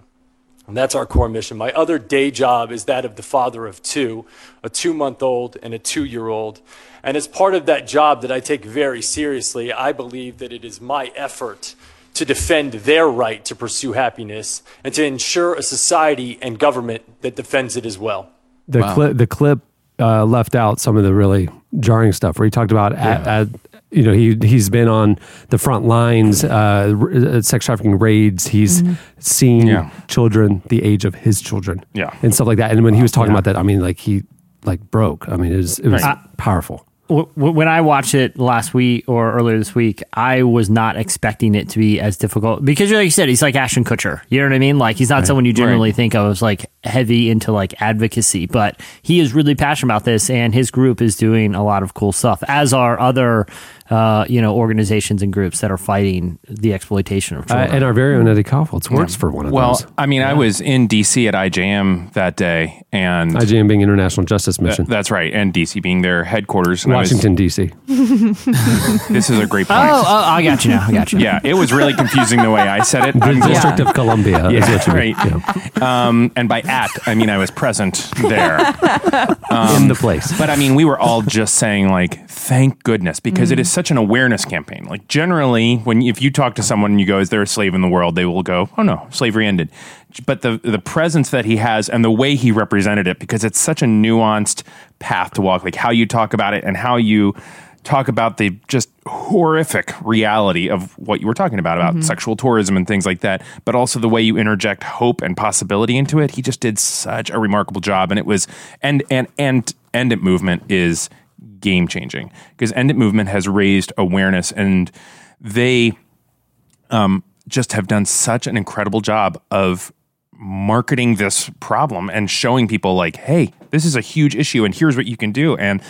And that's our core mission. My other day job is that of the father of two, a two month old and a two year old. And as part of that job that I take very seriously, I believe that it is my effort to defend their right to pursue happiness and to ensure a society and government that defends it as well. The clip the clip uh, left out some of the really jarring stuff where he talked about at, at, you know he he's been on the front lines uh, r- uh, sex trafficking raids he's seen Yeah. children the age of his children Yeah. and stuff like that and when he was talking about that I mean like he like broke I mean it was it was Right. powerful W- w- when I watched it last week or earlier this week, I was not expecting it to be as difficult because, like you said, he's like Ashton Kutcher. You know what I mean? Like he's not someone you generally think of as like heavy into like advocacy, but he is really passionate about this, and his group is doing a lot of cool stuff. As are other uh, you know, organizations and groups that are fighting the exploitation of Uh, and our very own Eddie Kaufholz works for one of Well, those. Well, I mean, I was in DC at IJM that day, and IJM being International Justice Mission. that's right, and DC being their headquarters. And I was- Washington, D.C. this is a great point. oh, oh, I got you now. I got you. Yeah, it was really confusing the way I said it. The just- District of Columbia. is Yeah, what you right. mean. Yeah. Um, and by at, I mean I was present there. In the place. But I mean, we were all just saying like, thank goodness, because it is such an awareness campaign. Like generally, when if you talk to someone and you go, "Is there a slave in the world?" they will go, "Oh no, slavery ended." But the the presence that he has and the way he represented it, because it's such a nuanced path to walk, like how you talk about it and how you talk about the just horrific reality of what you were talking about about mm-hmm. sexual tourism and things like that but also the way you interject hope and possibility into it he just did such a remarkable job and it was and and and end it movement is game changing because end it movement has raised awareness and they um, just have done such an incredible job of marketing this problem and showing people like hey this is a huge issue and here's what you can do. And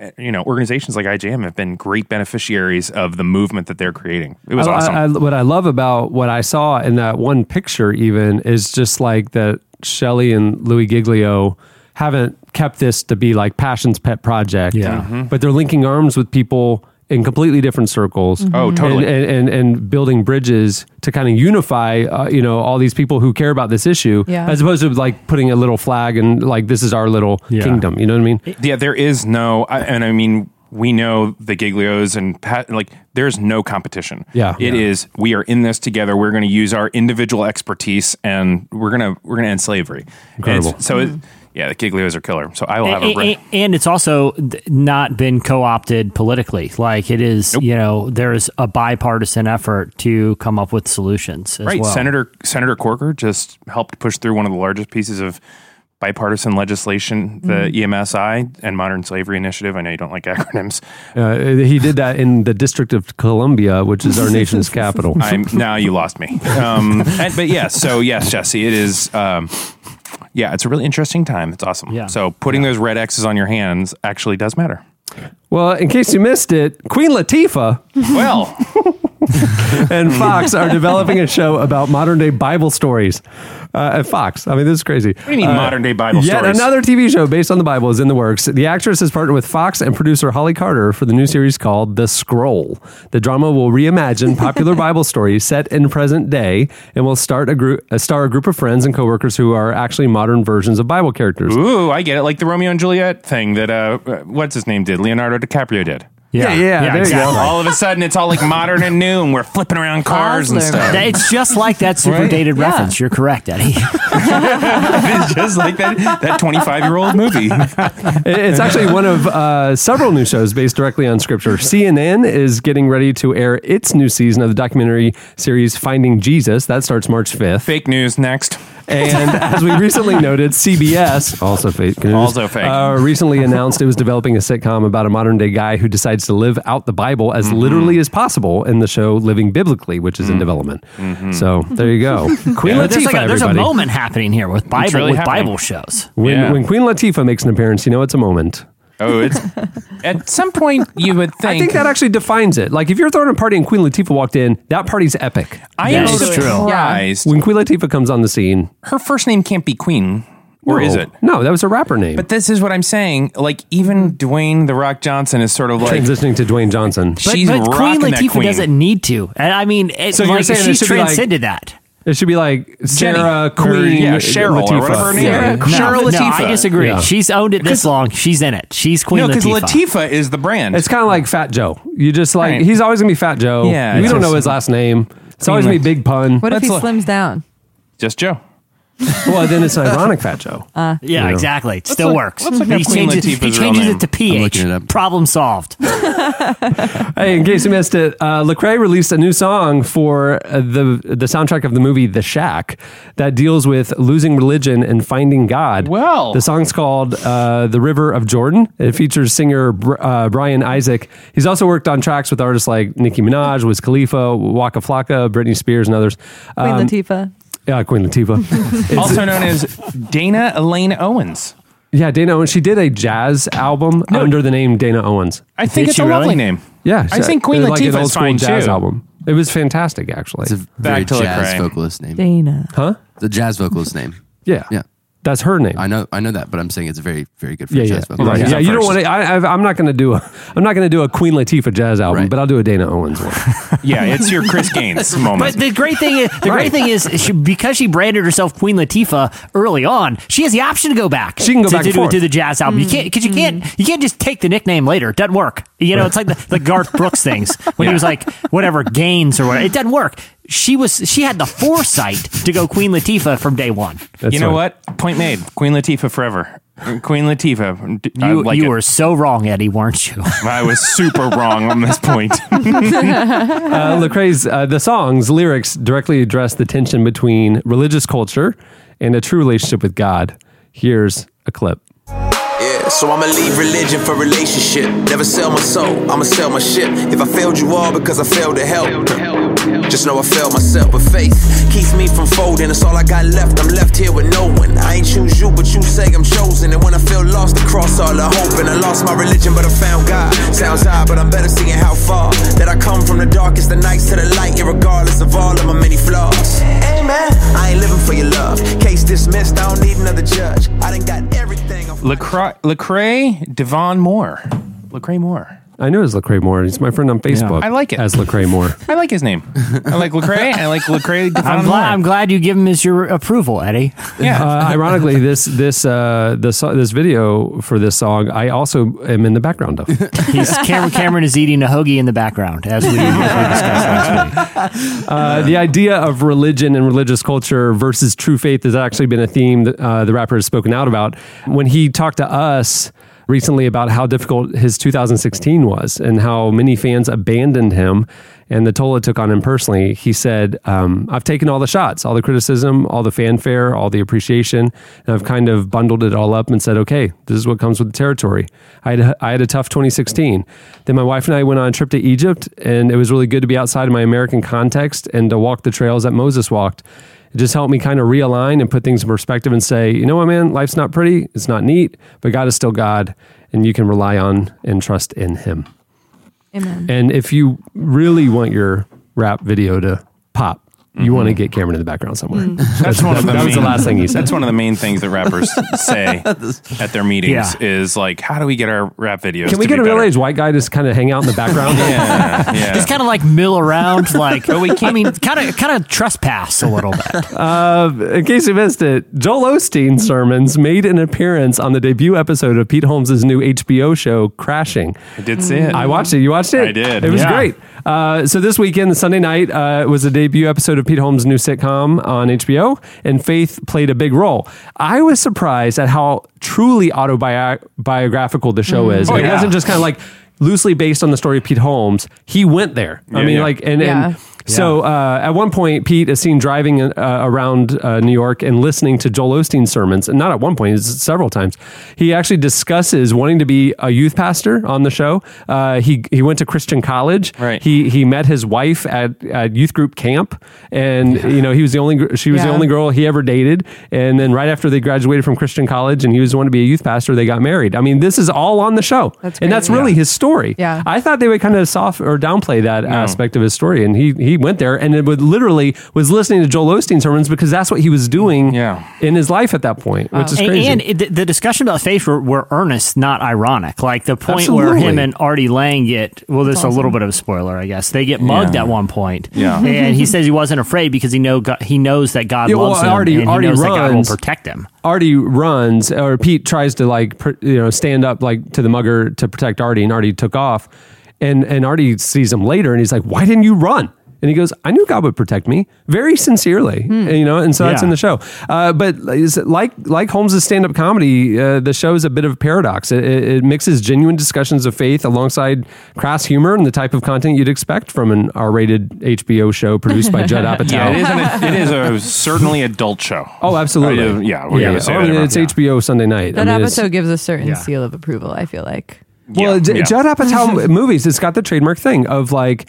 uh, you know organizations like IJM have been great beneficiaries of the movement that they're creating. It was I- awesome. I- I- what I love about what I saw in that one picture, even, is just like that Shelley and Louis Giglio haven't kept this to be like Passion's pet project. Yeah. Mm-hmm. But they're linking arms with people in completely different circles. Oh, totally. And, and, and, and building bridges to kind of unify, uh, you know, all these people who care about this issue, Yeah. as opposed to like putting a little flag and like this is our little Yeah. kingdom. You know what I mean? Yeah, there is no, I- and I mean, we know the Giglios and Pat, like, there's no competition. Yeah. it is. We are in this together. We're going to use our individual expertise, and we're gonna we're gonna end slavery. And it's- Incredible. So, it, yeah, the Giglios are killer. So I will have a. A- a- and it's also not been co-opted politically. Like it is, you know, there's a bipartisan effort to come up with solutions. As right, well. Senator Senator Corker just helped push through one of the largest pieces of bipartisan legislation, the Mm-hmm. EMSI End Modern Slavery Initiative. I know you don't like acronyms. Uh, he did that in the District of Columbia, which is our nation's capital. I'm now you lost me. Um, and, but yes, so yes, Jesse, it is. Um, yeah, it's a really interesting time. It's awesome. Yeah. So putting those red X's on your hands actually does matter. Well, in case you missed it, Queen Latifah Well, and Fox are developing a show about modern day Bible stories uh, at Fox. I mean, this is crazy. what do you mean modern day Bible Yet stories? another TV show based on the Bible is in the works. The actress has partnered with Fox and producer Holly Carter for the new series called The Scroll. The drama will reimagine popular Bible stories set in present day and will start a group, uh, star a group of friends and coworkers who are actually modern versions of Bible characters. Ooh, I get it. Like the Romeo and Juliet thing that uh, what's his name did, Leonardo DiCaprio did. Yeah, yeah, there you go. exactly. All of a sudden, it's all like modern and new, and we're flipping around cars and Osler. stuff. That- It's just like that super Right. dated Yeah. reference. You're correct, Eddie. it's just like that that 25 year old movie. It- It's actually one of uh, several new shows based directly on scripture. CNN is getting ready to air its new season of the documentary series Finding Jesus. That starts March 5th. Fake news next. And as we recently noted, CBS, also fake news, Also fake. Uh, recently announced it was developing a sitcom about a modern day guy who decides to live out the Bible as Mm-hmm. literally as possible in the show Living Biblically, which is in development. Mm-hmm. So there you go. Queen there's, Latifah, like a, there's a moment happening here with Bible really with happening. Bible shows. When, Yeah. when Queen Latifah makes an appearance, you know it's a moment. Oh, it's at some point you would think. I think that actually defines it. Like if you're throwing a party and Queen Latifah walked in, that party's epic. I am That is true. surprised. When Queen Latifah comes on the scene, Her first name can't be Queen, or no, is it? No, that was a rapper name. But this is what I'm saying. Like even Dwayne the Rock Johnson is sort of like transitioning to Dwayne Johnson. But, she's but Queen rocking Latifah queen. doesn't need to. And I mean, it, So you're like, saying it she's should like- transcended that. It should be like Sarah Jenny. Or, Queen. yeah, Cheryl or Latifah. whatever her name Yeah. is. No, Cheryl no, Latifah. I disagree. Yeah. She's owned it this long. She's in it. She's Queen no, because Latifah. Latifah is the brand. It's kind of like Fat Joe. You just like Right. he's always gonna be Fat Joe. Yeah, we don't just- know his last name. It's always gonna be Big Pun. What if he slims down? just Joe. Well, then it's ironic Fat Joe. yeah, know. exactly. It still look- works. let's he changes, he changes it to I'm PH. looking it up. Problem solved. hey, in case you missed it, uh, Lecrae released a new song for uh, the the soundtrack of the movie The Shack that deals with losing religion and finding God. Well. the song's called uh, "The River of Jordan." It features singer Br- uh, Brian Isaac. He's also worked on tracks with artists like Nicki Minaj, Wiz Khalifa, Waka Flocka, Britney Spears, and others. Queen Um, Latifah. Yeah, Queen Latifah. also known as Dana Elaine Owens. yeah, Dana Owens. She did a jazz album No. under the name Dana Owens. I think Did it's she a lovely name. Yeah, I think Queen it was like an Latifah's old school fine, jazz too. album. It was fantastic, actually. It's a very to jazz Lecrae. vocalist name. Dana. huh? The jazz vocalist name. Yeah, Yeah. That's her name. I know, I know that, but I'm saying it's a very, very good for yeah, a yeah, right. He's yeah. You don't want to. I, I, I'm not going to do a. I'm not going to do a Queen Latifah jazz album, Right. but I'll do a Dana Owens one. Yeah, it's your Chris Gaines moment. But the great thing is, the great thing is, she, because she branded herself Queen Latifah early on, she has the option to go back. She can go to, back to, and do, forth. to the jazz album. You can't because you can't mm-hmm. you can't just take the nickname later. It doesn't work. You know, it's like the, the Garth Brooks things when he was like whatever Gaines or whatever. It doesn't work. She was she had the foresight to go Queen Latifah from day one. That's you know right. what? Point made. Queen Latifah forever. Queen Latifah. D- I You like you were so wrong, Eddie, weren't you? I was super wrong on this point. Uh, Lecrae's uh, the song's lyrics directly address the tension between religious culture and a true relationship with God. Here's a clip. So I'ma leave religion for relationship. Never sell my soul, I'ma sell my ship. If I failed you all because I failed to help, just know I failed myself. But faith keeps me from folding. It's all I got left. I'm left here with no one. I ain't choose you, but you say I'm chosen. And when I feel lost across all the hope, and I lost my religion, but I found God. Sounds odd, but I'm better seeing how far that I come from the darkest of nights to the light, regardless of all of my many flaws. Amen. I ain't living for your love. Case dismissed. I don't need another judge. I done got everything. Lecrae, Lecrae Devaughn Moore. Lecrae Moore. I know it's Lecrae Moore. He's my friend on Facebook. I like it. as Lecrae Moore. I like his name. I like Lecrae. I like Lecrae I'm glad I'm glad you give him his your approval, Eddie. yeah. Uh, ironically, this this uh, this this video for this song, I also am in the background of. He's Cameron Cameron is eating a hoagie in the background as we, as we discussed last week. Uh, the idea of religion and religious culture versus true faith has actually been a theme that uh, the rapper has spoken out about. When he talked to us recently about how difficult his 2016 was and how many fans abandoned him and the toll it took on him personally, he said, um, I've taken all the shots, all the criticism, all the fanfare, all the appreciation, and I've kind of bundled it all up and said, okay, this is what comes with the territory. I had, I had a tough 2016. Then my wife and I went on a trip to Egypt, and it was really good to be outside of my American context and to walk the trails that Moses walked. It just helped me kind of realign and put things in perspective and say, you know what, man, life's not pretty, it's not neat, but God is still God, and you can rely on and trust in Him. Amen. And if you really want your rap video to pop, you want to get Cameron in the background somewhere. That's one of the that was the main- last thing he said. That's one of the main things that rappers say at their meetings Yeah. is like, how do we get our rap videos? Can we to get be a real age white guy just kind of hang out in the background? Yeah, yeah. Just kind of like mill around, like But we can't- I mean, kind of kind of trespass a little bit. Uh, in case you missed it, Joel Osteen sermons made an appearance on the debut episode of Pete Holmes' new HBO show, Crashing. I did see it. I watched it. You watched it? I did. It was Yeah. great. Uh, so this weekend, Sunday night, uh, was the debut episode of Pete Holmes' new sitcom on HBO, and Faith played a big role. I was surprised at how truly autobiographical the show mm. is. Oh, it yeah. wasn't just kind of like loosely based on the story of Pete Holmes. He went there. I mean, yeah. like, and, and, Yeah. so uh, at one point, Pete is seen driving uh, around uh, New York and listening to Joel Osteen sermons. And not at one point, it's several times. He actually discusses wanting to be a youth pastor on the show. Uh, he he went to Christian college. Right. He he met his wife at, at youth group camp, and you know he was the only she was the only girl he ever dated. And then right after they graduated from Christian college, and he was the one to be a youth pastor, they got married. I mean, this is all on the show, That's and that's crazy. really his story. Yeah. I thought they would kind of soft or downplay that aspect of his story, and he he went there and it would literally was listening to Joel Osteen sermons because that's what he was doing Yeah. in his life at that point, which is crazy. and it, the- the discussion about faith were, were earnest, not ironic. Like the point where him and Artie Lange get well, there's a little bit of a spoiler, I guess. They get mugged Yeah. at one point. Yeah. and he mm-hmm. says he wasn't afraid because he know God, he knows that God Yeah, well, loves him Artie- and he Artie knows that God will protect him. Artie runs, or Pete tries to like pr- you know stand up like to the mugger to protect Artie, and Artie took off, and and Artie sees him later, and he's like, "Why didn't you run?" And he goes, "I knew God would protect me very sincerely, And, you know." And so that's in the show. Uh, but is it like like Holmes' stand up comedy, uh, the show is a bit of a paradox. It, it, it mixes genuine discussions of faith alongside crass humor and the type of content you'd expect from an R rated HBO show produced by Judd Apatow. Yeah, it is, an, it is a certainly adult show. Oh, absolutely. Uh, yeah, we're yeah. gonna say I mean, about- it's HBO Sunday night. That I mean, it's- episode gives a certain Yeah. seal of approval. I feel like. Well, Yeah, J- yeah. Judd Apatow movies, it's got the trademark thing of like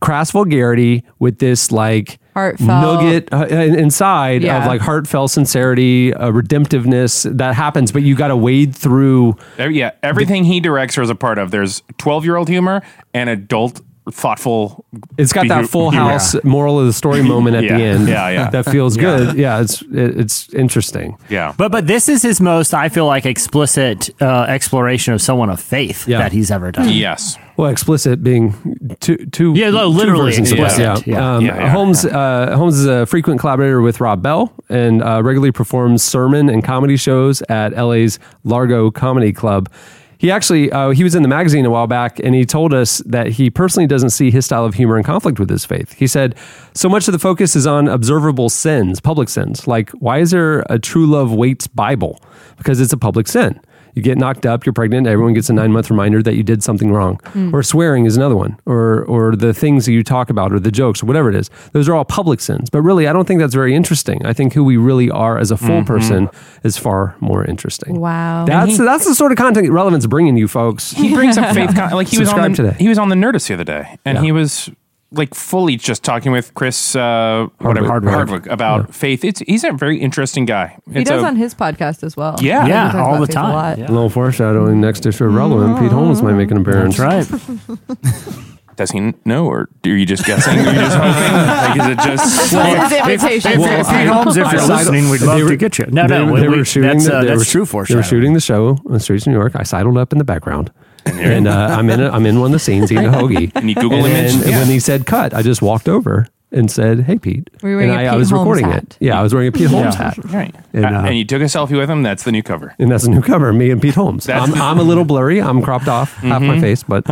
crass vulgarity with this like Heartfelt. nugget uh, inside Yeah. of like heartfelt sincerity, uh, redemptiveness that happens, but you got to wade through. Uh, yeah, everything he directs or is a part of. There's 12 year old humor and adult thoughtful. It's got that full humor. house moral of the story moment at Yeah, the end. yeah, yeah. That feels good. Yeah, it's it, it's interesting. Yeah. But but this is his most, I feel like, explicit uh, exploration of someone of faith Yeah. that he's ever done. Yes. Well, explicit being two, two, Yeah, no, two literally versions of it. explicit. Yeah. Um, Yeah, yeah. Holmes uh, Holmes is a frequent collaborator with Rob Bell and uh, regularly performs sermon and comedy shows at LA's Largo Comedy Club. He actually uh, he was in the magazine a while back, and he told us that he personally doesn't see his style of humor in conflict with his faith. He said, "So much of the focus is on observable sins, public sins. Like, why is there a True Love Waits Bible? Because it's a public sin." You get knocked up, you're pregnant, everyone gets a nine month reminder that you did something wrong. Hmm. Or swearing is another one. Or or the things that you talk about or the jokes or whatever it is. Those are all public sins. But really I don't think that's very interesting. I think who we really are as a full mm-hmm. person is far more interesting. Wow. That's that's the sort of content relevance bringing you folks. He brings up faith. Con- like he was on the, today. He was on the Nerdist the other day, and Yeah. he was like fully just talking with Chris uh, whatever Hardwick. Hardwick about faith. It's he's a very interesting guy. he does a- on his podcast as well. Yeah. He Yeah, all the faith a time. lot. Yeah. A little foreshadowing next issue of Relevant. Pete Holmes might make an appearance. That's right. Does he know, or are you just guessing? Are you just hoping? Like, is it just? Well, the invitation. If, Well, if, Pete Holmes, if you're listening, we'd love were- to get you. No, they, no, they we- were shooting. that's, the, uh, they that's were, true They foreshadowing. were shooting the show on the streets of New York. I sidled up in the background, and uh, I'm in a, I'm in one of the scenes eating a hoagie. And you Google and image? then Yeah. when he said cut, I just walked over and said, "Hey, Pete." Were and wearing a I, I Pete was Holmes recording hat? it. Yeah, I was wearing a Pete Holmes Yeah. hat, Right. And, And, uh, and you took a selfie with him. That's the new cover. and that's a new cover. Me and Pete Holmes. I'm, I'm a little blurry. I'm cropped off half my face, but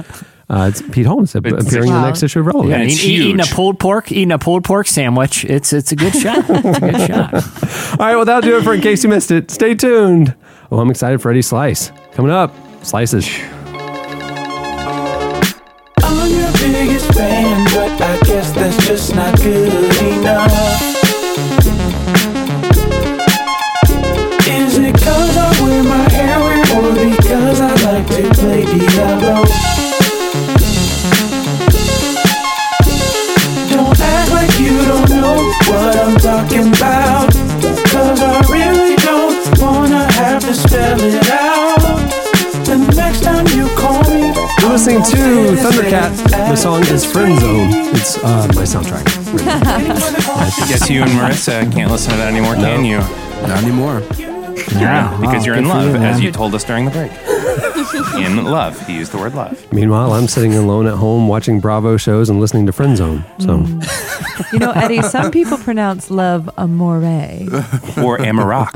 uh, it's Pete Holmes It's- appearing in the next issue of Relevant. Yeah, And it's eat- eating a pulled pork, eating a pulled pork sandwich. It's it's a good shot. It's a good shot. All right, well, that'll do it for in case you missed it. Stay tuned. Well, I'm excited for Eddie Slice. Coming up, Slices. Good enough. Is it cause I wear my hair weird or because I like to play Diablo? Listening to Thundercat. The song is Friend Zone. It's uh, my soundtrack. I guess you and Marissa can't listen to that anymore, can you? Not anymore. Yeah, Because wow, you're in good for love, you, man. as you told us during the break. in love. He used the word love. Meanwhile, I'm sitting alone at home watching Bravo shows and listening to Friend Zone. So, You know, Eddie, some people pronounce love amore. Or Amarox.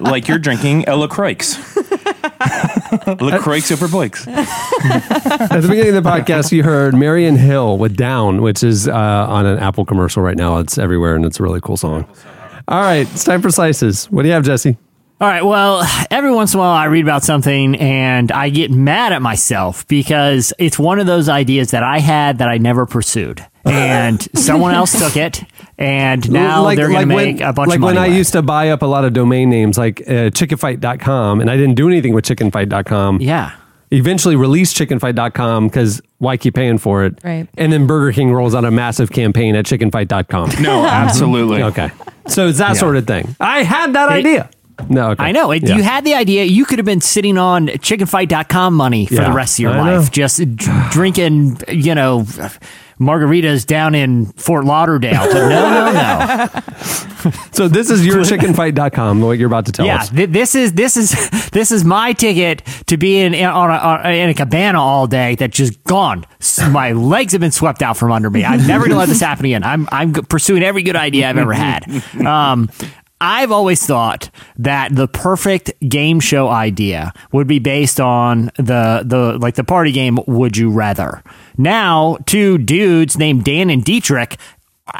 like you're drinking Ella LaCroix. LaCroix over Boix. at the beginning of the podcast, you heard Marian Hill with Down, which is uh, on an Apple commercial right now. It's everywhere and it's a really cool song. All right, it's time for Slices. What do you have, Jesse? All right. Well, every once in a while I read about something and I get mad at myself because it's one of those ideas that I had that I never pursued. And someone else took it and now they're going to make when, a bunch like of money. Like when I with used to buy up a lot of domain names like uh, chickenfight.com and I didn't do anything with chickenfight.com. yeah. Eventually released chickenfight.com because why keep paying for it? Right. And then Burger King rolls out a massive campaign at chickenfight.com. No, absolutely. okay. So it's that sort of thing. I had that It- idea. No, okay. I know. It, Yeah. You had the idea. You could have been sitting on chickenfight.com money for Yeah, the rest of your I know. life, just d- drinking, you know, margaritas down in Fort Lauderdale. But no, no, no. So this is your chickenfight.com, what you're about to tell yeah, us. th- this is this is this is my ticket to be in on a, on, in a cabana all day. That just gone. My legs have been swept out from under me. I'm never gonna let this happen again. I'm I'm pursuing every good idea I've ever had. Um, I've always thought that the perfect game show idea would be based on the the like the party game Would You Rather. Now, two dudes named Dan and Dietrich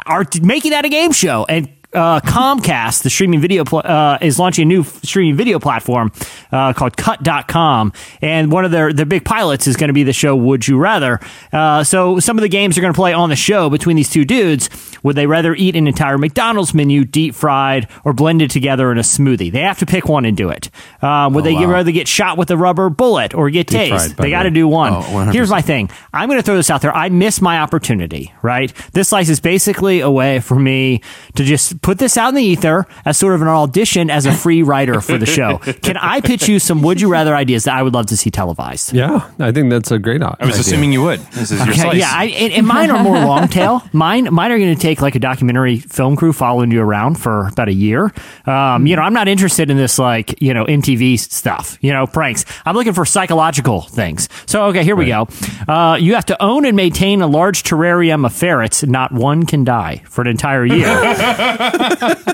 are making that a game show and uh, Comcast, the streaming video, pl- uh, is launching a new f- streaming video platform uh, called Cut.com. And one of their, their big pilots is going to be the show Would You Rather. Uh, so some of the games are going to play on the show between these two dudes. Would they rather eat an entire McDonald's menu, deep fried, or blended together in a smoothie? They have to pick one and do it. Um, would Oh, they wow. rather get shot with a rubber bullet or get Deep tased? They got to do one. Oh, Here's my thing. I'm going to throw this out there. I miss my opportunity, right? This slice is basically a way for me to just put this out in the ether as sort of an audition as a free writer for the show. Can I pitch you some would you rather ideas that I would love to see televised? Yeah, I think that's a great idea. I was assuming you would. This is your Okay, slice. yeah, I, and, and mine are more long tail. Mine, mine are going to take like a documentary film crew following you around for about a year. Um, you know, I'm not interested in this like you know MTV stuff. You know, pranks. I'm looking for psychological things. So okay, here we go. Uh, you have to own and maintain a large terrarium of ferrets. Not one can die for an entire year.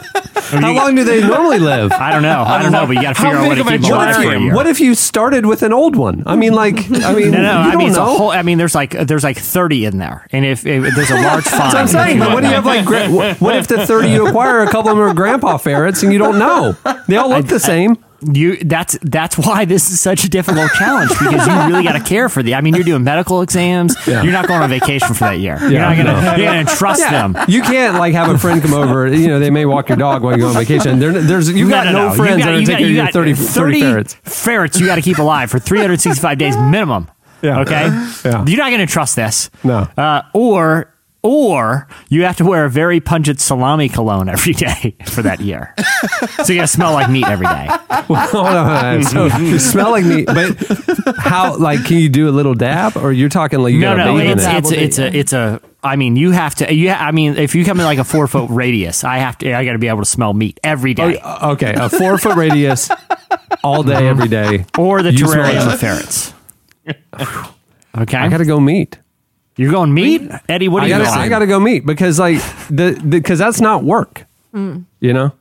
How long do they normally live? I don't know. I don't know, but you got to How figure out what big to of a keep for a year. What if you started with an old one? I mean, like, I mean, No, no. you I don't mean, it's a know. whole. I mean, there's like there's like 30 in there, and if, if there's a large fine, That's what I'm saying. But what do you have like? Gra- what, what if the thirty you acquire, a couple of them are grandpa ferrets, and you don't know? They all look the same. You that's that's why this is such a difficult challenge because you really got to care for the. I mean, you're doing medical exams. Yeah. You're not going on vacation for that year. you're not gonna no. you're gonna trust them. You can't like have a friend come over. You know, they may walk your dog while you go on vacation. There, there's you've got no, You friends got- that are you got- taking you your got 30, 30 ferrets. ferrets you got to keep alive for 365 days minimum. Yeah. Okay. Yeah. You're not going to trust this. No. Uh, or or you have to wear a very pungent salami cologne every day for that year. so you got to smell like meat every day. Hold on. So you smell like meat, but how? Like, can you do a little dab, or you're talking like you no, got no, it's, it? it's, it's a, it's a. I mean, you have to. You, I mean, if you come in like a four foot radius, I have to. I got to be able to smell meat every day, Oh, okay, a four foot radius, all day, every day, or the terrarium of ferrets. Okay, I gotta go meat. You're going meat, Eddie. What are I you gotta, going? I gotta go meet because like the because that's not work. You know.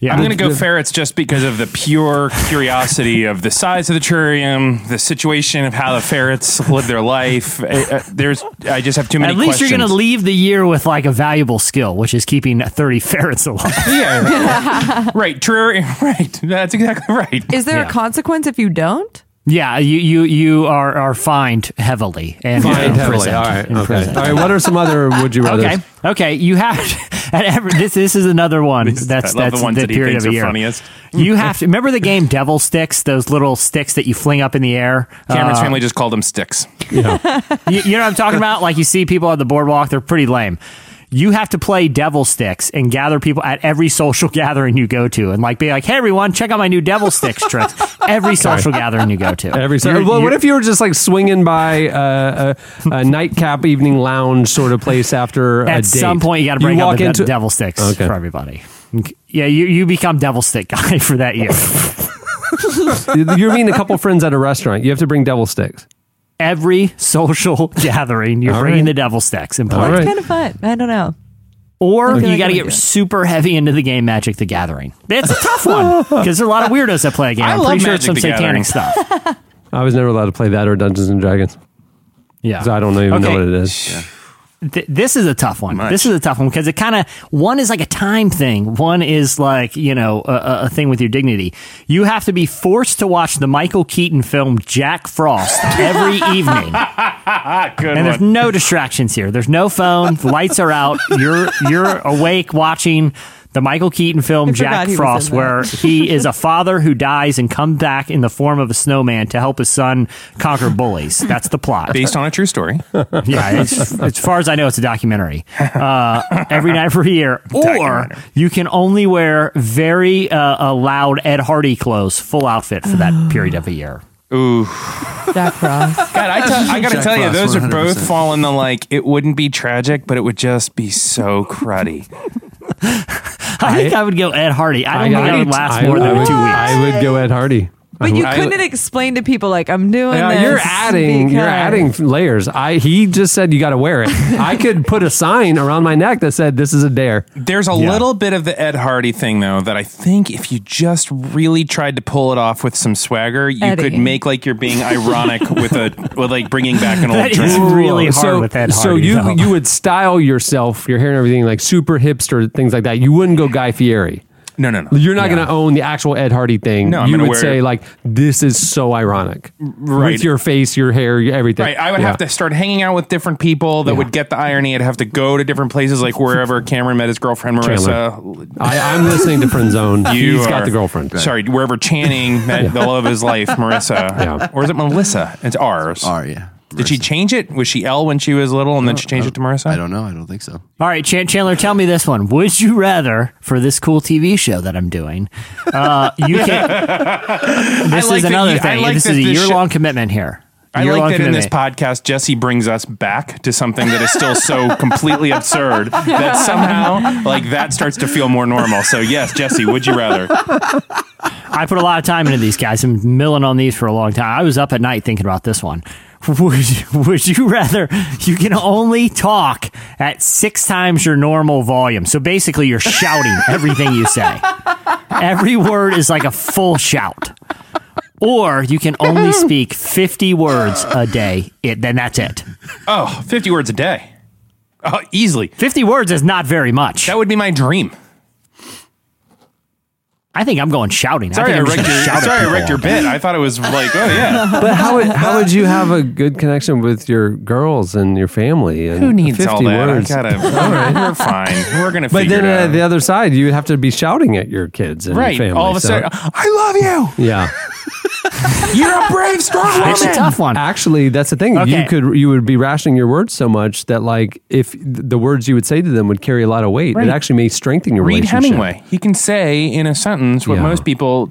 yeah, I'm going to go ferrets just because of the pure curiosity of the size of the terrarium, the situation of how the ferrets live their life. Uh, uh, There's, I just have too many. At least you're going to leave the year with like a valuable skill, which is keeping 30 ferrets alive. Yeah, right. Terrarium. Right. That's exactly right. Is there Yeah. a consequence if you don't? Yeah, you you you are are fined heavily and Fined heavily. imprisoned. All right. Okay. All Imprisoned. right. What are some other would you rather? Okay. Okay. You have and every, this. This is another one. That's I love that's the ones that he period of are a year. funniest. You have to remember the game Devil Sticks. Those little sticks that you fling up in the air. Cameron's Uh, family just called them sticks. you, you know what I'm talking about? Like you see people at the boardwalk. They're pretty lame. You have to play devil sticks and gather people at every social gathering you go to, and like be like, "Hey, everyone, check out my new devil sticks tricks." Every social gathering you go to. Every You're- well, what if you were just like swinging by uh, a, a nightcap evening lounge sort of place after a at date? some point you got to bring up walk the into devil sticks Okay. for everybody? Yeah, you, you become devil stick guy for that year. You're meeting a couple friends at a restaurant. You have to bring devil sticks. Every social gathering, you're All bringing right. the devil sticks and All play. right. It's kind of fun. I don't know. Or you like got to get super heavy into the game Magic the Gathering. It's a tough one because there's a lot of weirdos that play a game. I I'm love pretty sure it's some Magic the Gathering. satanic stuff. I was never allowed to play that or Dungeons and Dragons. Yeah. So I don't even know Okay. what it is. Th- this is a tough one. Much. This is a tough one because it kind of one is like a time thing. One is like you know a, a- thing with your dignity. You have to be forced to watch the Michael Keaton film Jack Frost every evening, Good and there's no distractions here. There's no phone. The lights are out. You're you're awake watching. The Michael Keaton film I Jack Frost, in where he is a father who dies and comes back in the form of a snowman to help his son conquer bullies. That's the plot. Based on a true story. Yeah, it's, as far as I know, it's a documentary. Uh, every night for a year, or you can only wear very uh, loud Ed Hardy clothes, full outfit for that period of a year. Ooh. Jack Frost. God, I, tell- I gotta Jack tell you, Frost, those are both 100%. fall in the like. It wouldn't be tragic, but it would just be so cruddy. I think I would go Ed Hardy. I don't think I would last I- more I than two weeks. I would go Ed Hardy. But you I- couldn't explain to people like I'm doing Yeah, this. you're adding you're adding layers. I he just said you got to wear it. I could put a sign around my neck that said this is a dare. There's a Yeah. little bit of the Ed Hardy thing though that I think if you just really tried to pull it off with some swagger, you Eddie. could make like you're being ironic with a with like bringing back an old That is trend. really hard so, with Ed so you though. you would style yourself, your hair and everything like super hipster things like that. You wouldn't go Guy Fieri. No, no, no. You're not going to own the actual Ed Hardy thing. No, I'm you gonna would wear- say like this is so ironic Right. with your face, your hair, your everything. Right, I would Yeah. have to start hanging out with different people that Yeah. would get the irony. I'd have to go to different places, like wherever Cameron met his girlfriend Marissa. I, I'm listening to Friend Zone. You He's got the girlfriend. Sorry, wherever Channing met the love of his life, Marissa, Yeah. or is it Melissa? It's ours. R, yeah. Did she change it? Was she L when she was little, and then she changed it to Marissa? I don't know. I don't think so. All right, Chan- Chandler, tell me this one. Would you rather, for this cool TV show that I'm doing, uh, you can. This like is that another you- I thing. like this that is a this year show- long commitment here. I Year-long like that in this commitment. podcast, Jesse brings us back to something that is still so completely absurd that somehow, like, that starts to feel more normal. So, yes, Jesse, would you rather? I put a lot of time into these guys. I'm milling on these for a long time. I was up at night thinking about this one. Would, would you rather you can only talk at six times your normal volume? So basically, you're shouting everything you say. Every word is like a full shout. Or you can only speak 50 words a day. It, then that's it. Oh, 50 words a day. Oh, easily. 50 words is not very much. That would be my dream. I think I'm going shouting. Sorry, I I, think I'm wrecked just your, gonna shout at sorry I wrecked your bit. I thought it was like, oh, yeah. But how would, how would you have a good connection with your girls and your family? And Who needs 50 all that? Words? I gotta, all right, we're fine. We're going to But figure then it uh, out. the other side, you would have to be shouting at your kids and right. your family. All of a so- sudden, I love you. yeah. you. You're a brave, strong woman. It's a tough one. Actually, that's the thing. Okay. You could you would be rationing your words so much that like if the words you would say to them would carry a lot of weight, Right. it actually may strengthen your Read relationship. Hemingway. He can say in a sentence what Yeah. most people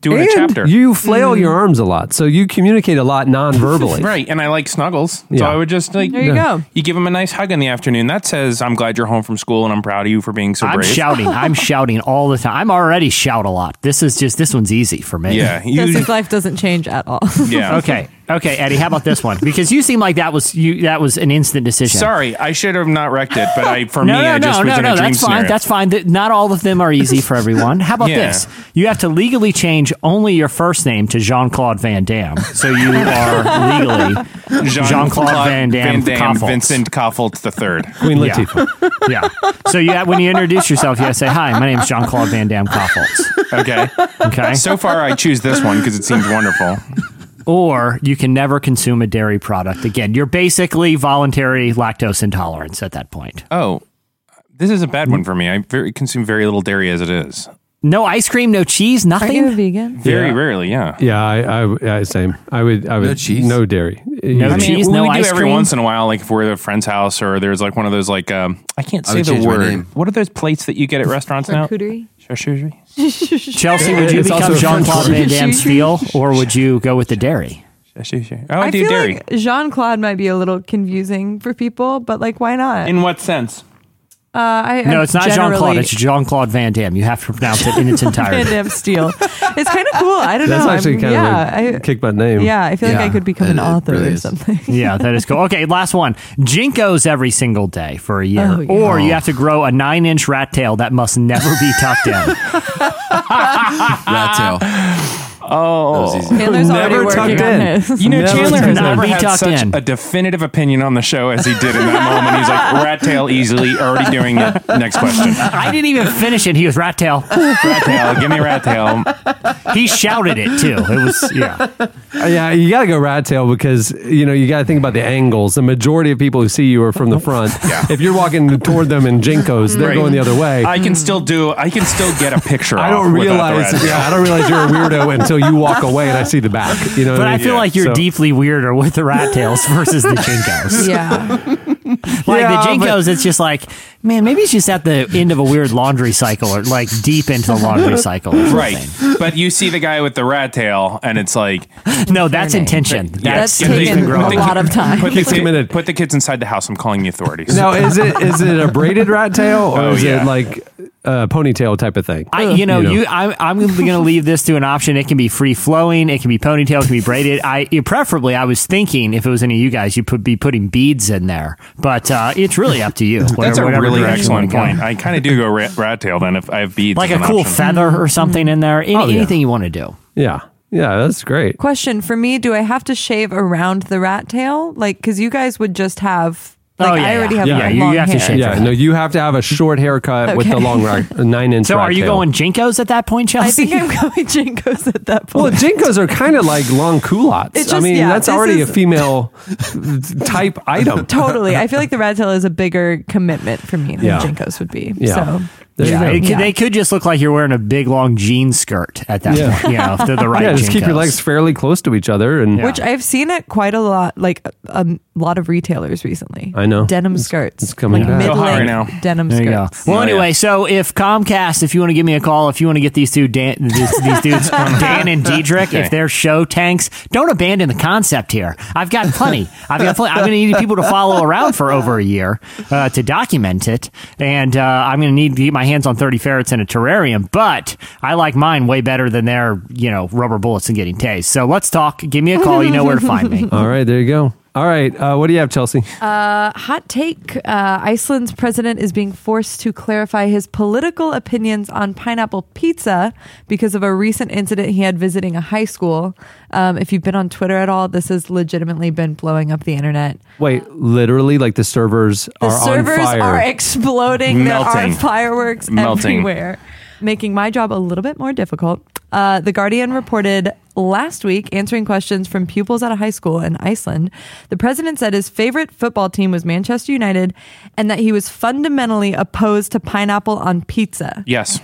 do in And a chapter. you flail mm. your arms a lot, so you communicate a lot non-verbally. Right, and I like snuggles. So Yeah. I would just like There you go. You give him a nice hug in the afternoon. That says, "I'm glad you're home from school, and I'm proud of you for being so brave. I'm brave." shouting. I'm shouting all the time. I'm already shout a lot. This is just this one's easy for me. Yeah, you, Jesse's life doesn't change at all. yeah. Okay. Okay, Eddie, how about this one? Because you seem like that was you that was an instant decision. Sorry, I should have not wrecked it, but I for No, me, no, I no, just was no, in no. a dream That's fine. That's fine. Th- Not all of them are easy for everyone. How about Yeah. this? You have to legally change only your first name to Jean Claude Van Damme, so you are legally Jean-Claude Van Damme Kaufholz. Vincent Kaufholz the third. Queen Yeah. Latifah. yeah. So you have, when you introduce yourself, you have to say, "Hi, my name is Jean Claude Van Damme Kaufholz." Okay. Okay. So far, I choose this one because it seems wonderful. Or you can never consume a dairy product again. You're basically voluntary lactose intolerance at that point. Oh, this is a bad one for me. I very, consume very little dairy as it is. No ice cream, no cheese, Are you a nothing. vegan? Very Yeah. rarely, yeah. Yeah, I, I, I same. I would, I would No cheese? no dairy. No I mean, cheese, we no do every cream? once in a while, like if we're at a friend's house or there's like one of those like um, I can't say would the word. What are those plates that you get at restaurants now? Charcuterie? Charcuterie. Chelsea, would you It's become Jean Claude Van word. Damme Steele, or would you go with the dairy? Charcuterie. Oh, I, I do feel dairy. like Jean Claude might be a little confusing for people, but like, why not? In what sense? Uh, I, No, it's not Jean Claude. It's Jean Claude Van Damme. You have to pronounce it in its entirety. Van. Damme Steel. It's kind of cool. I don't know. That's know. actually I'm- kind yeah, of a I, kick butt name. yeah, I feel like I could become it- an author really or something. Yeah, that is cool. Okay, last one. JNCOs every single day for a year, Oh, yeah. or you have to grow a nine-inch rat tail that must never be tucked in. Rat tail. Oh, That was already Never working tucked on in. his. You know, Never Chandler has tucked in. never Be had tucked such in. a definitive opinion on the show as he did in that moment. He's like, rat tail easily, already doing it. Next question. I didn't even finish it. He was rat tail. Rat tail, give me rat tail. He shouted it too. It was yeah. Uh, Yeah, you got to go rat tail because you know you got to think about the angles. The majority of people who see you are from the front. If you're walking toward them in JNCOs, they're Right. going the other way. I can still do, I can still get a picture I off don't without the realize. rat tail. Yeah, I don't realize you're a weirdo until you walk away and I see the back. You know, But I I mean? feel like you're So- deeply weirder with the rat tails versus the JNCOs. Yeah. Like Yeah, the but- JNCOs, it's just like, man, maybe it's just at the end of a weird laundry cycle or like deep into the laundry cycle. Or Right. But you see the guy with the rat tail, and it's like, No, that's intention. That's get the- taken put a the- lot of time. Put the, kid, put the kids inside the house. I'm calling the authorities. Now, is it is it a braided rat tail or Oh, is yeah. it like uh, ponytail type of thing. I, you know, you, I'm, I'm going to leave this to an option. It can be free flowing. It can be ponytail. It can be braided. I preferably, I was thinking if it was any of you guys, you would be putting beads in there. But uh, it's really up to you. That's a whatever really direction you excellent point. I kind of do go rat, rat tail then if I have beads. Like a cool option. feather or mm-hmm. something in there. Any, Oh, yeah. Anything you want to do. yeah, yeah, that's great. Question for me: Do I have to shave around the rat tail? Like, because you guys would just have. Oh, like, Oh, yeah, I already yeah. have Yeah, like, you- long you have to hair. shave. Yeah, no, you have to have a short haircut with the Okay. long rat, nine inch. So rat are you tail. going JNCOs at that point, Chelsea? I Chelsea? think I'm going JNCOs at that point. Well, JNCOs are kind of like long culottes. It's I mean, yeah, that's already is- a female type item. totally. I feel like the rat tail is a bigger commitment for me than Yeah. JNCOs would be. Yeah. So There you yeah, go. it Yeah. they could just look like you're wearing a big long jean skirt at that Yeah. point. You know, if they're the right. yeah, just keep your legs fairly close to each other, and Yeah. which I've seen at quite a lot, like a, a lot of retailers recently. I know. denim It's- skirts. it's coming like back. So hot right mid-length now. denim There skirts. Well, Oh, anyway, yeah. so if Comcast, if you want to give me a call, if you want to get these two, Dan, these, these dudes, Dan and Diedrich, Okay. if they're show tanks, don't abandon the concept here. I've got plenty. I've got plenty. I'm going to need people to follow around for over a year uh, to document it, and uh, I'm going to need to get my hands on 30 ferrets in a terrarium. But I like mine way better than their, you know, rubber bullets and getting tased. So let's talk. Give me a call. You know where to find me. all right, there you go. All right, uh, what do you have, Chelsea? Hot take uh, Iceland's president is being forced to clarify his political opinions on pineapple pizza because of a recent incident he had visiting a high school. Um, if you've been on Twitter at all, this has legitimately been blowing up the internet. Wait, literally, like the servers The are servers on fire. The servers are exploding. Melting. There are fireworks Melting. everywhere, making my job a little bit more difficult. Uh, the Guardian reported last week, answering questions from pupils at a high school in Iceland. The president said his favorite football team was Manchester United and that he was fundamentally opposed to pineapple on pizza. Yes.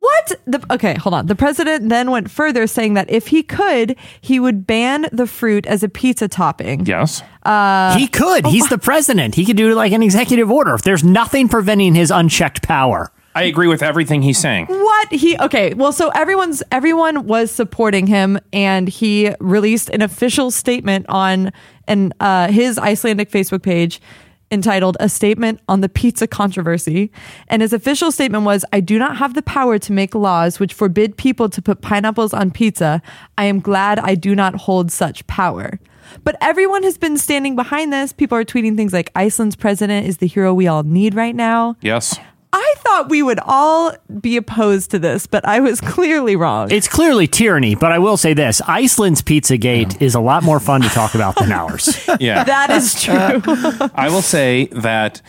What? The, okay, hold on. The president then went further, saying that if he could, he would ban the fruit as a pizza topping. Yes. Uh, he could. Oh He's the president. He could do like an executive order. If there's nothing preventing his unchecked power. I agree with everything he's saying. What he okay? Well, so everyone's everyone was supporting him, and he released an official statement on an uh, his Icelandic Facebook page entitled "A Statement on the Pizza Controversy." And his official statement was, "I do not have the power to make laws which forbid people to put pineapples on pizza. I am glad I do not hold such power." But everyone has been standing behind this. People are tweeting things like Iceland's president is the hero we all need right now. Yes. I thought we would all be opposed to this, but I was clearly wrong. It's clearly tyranny, but I will say this Iceland's Pizzagate is a lot more fun to talk about than ours. Yeah. that is true. I will say that,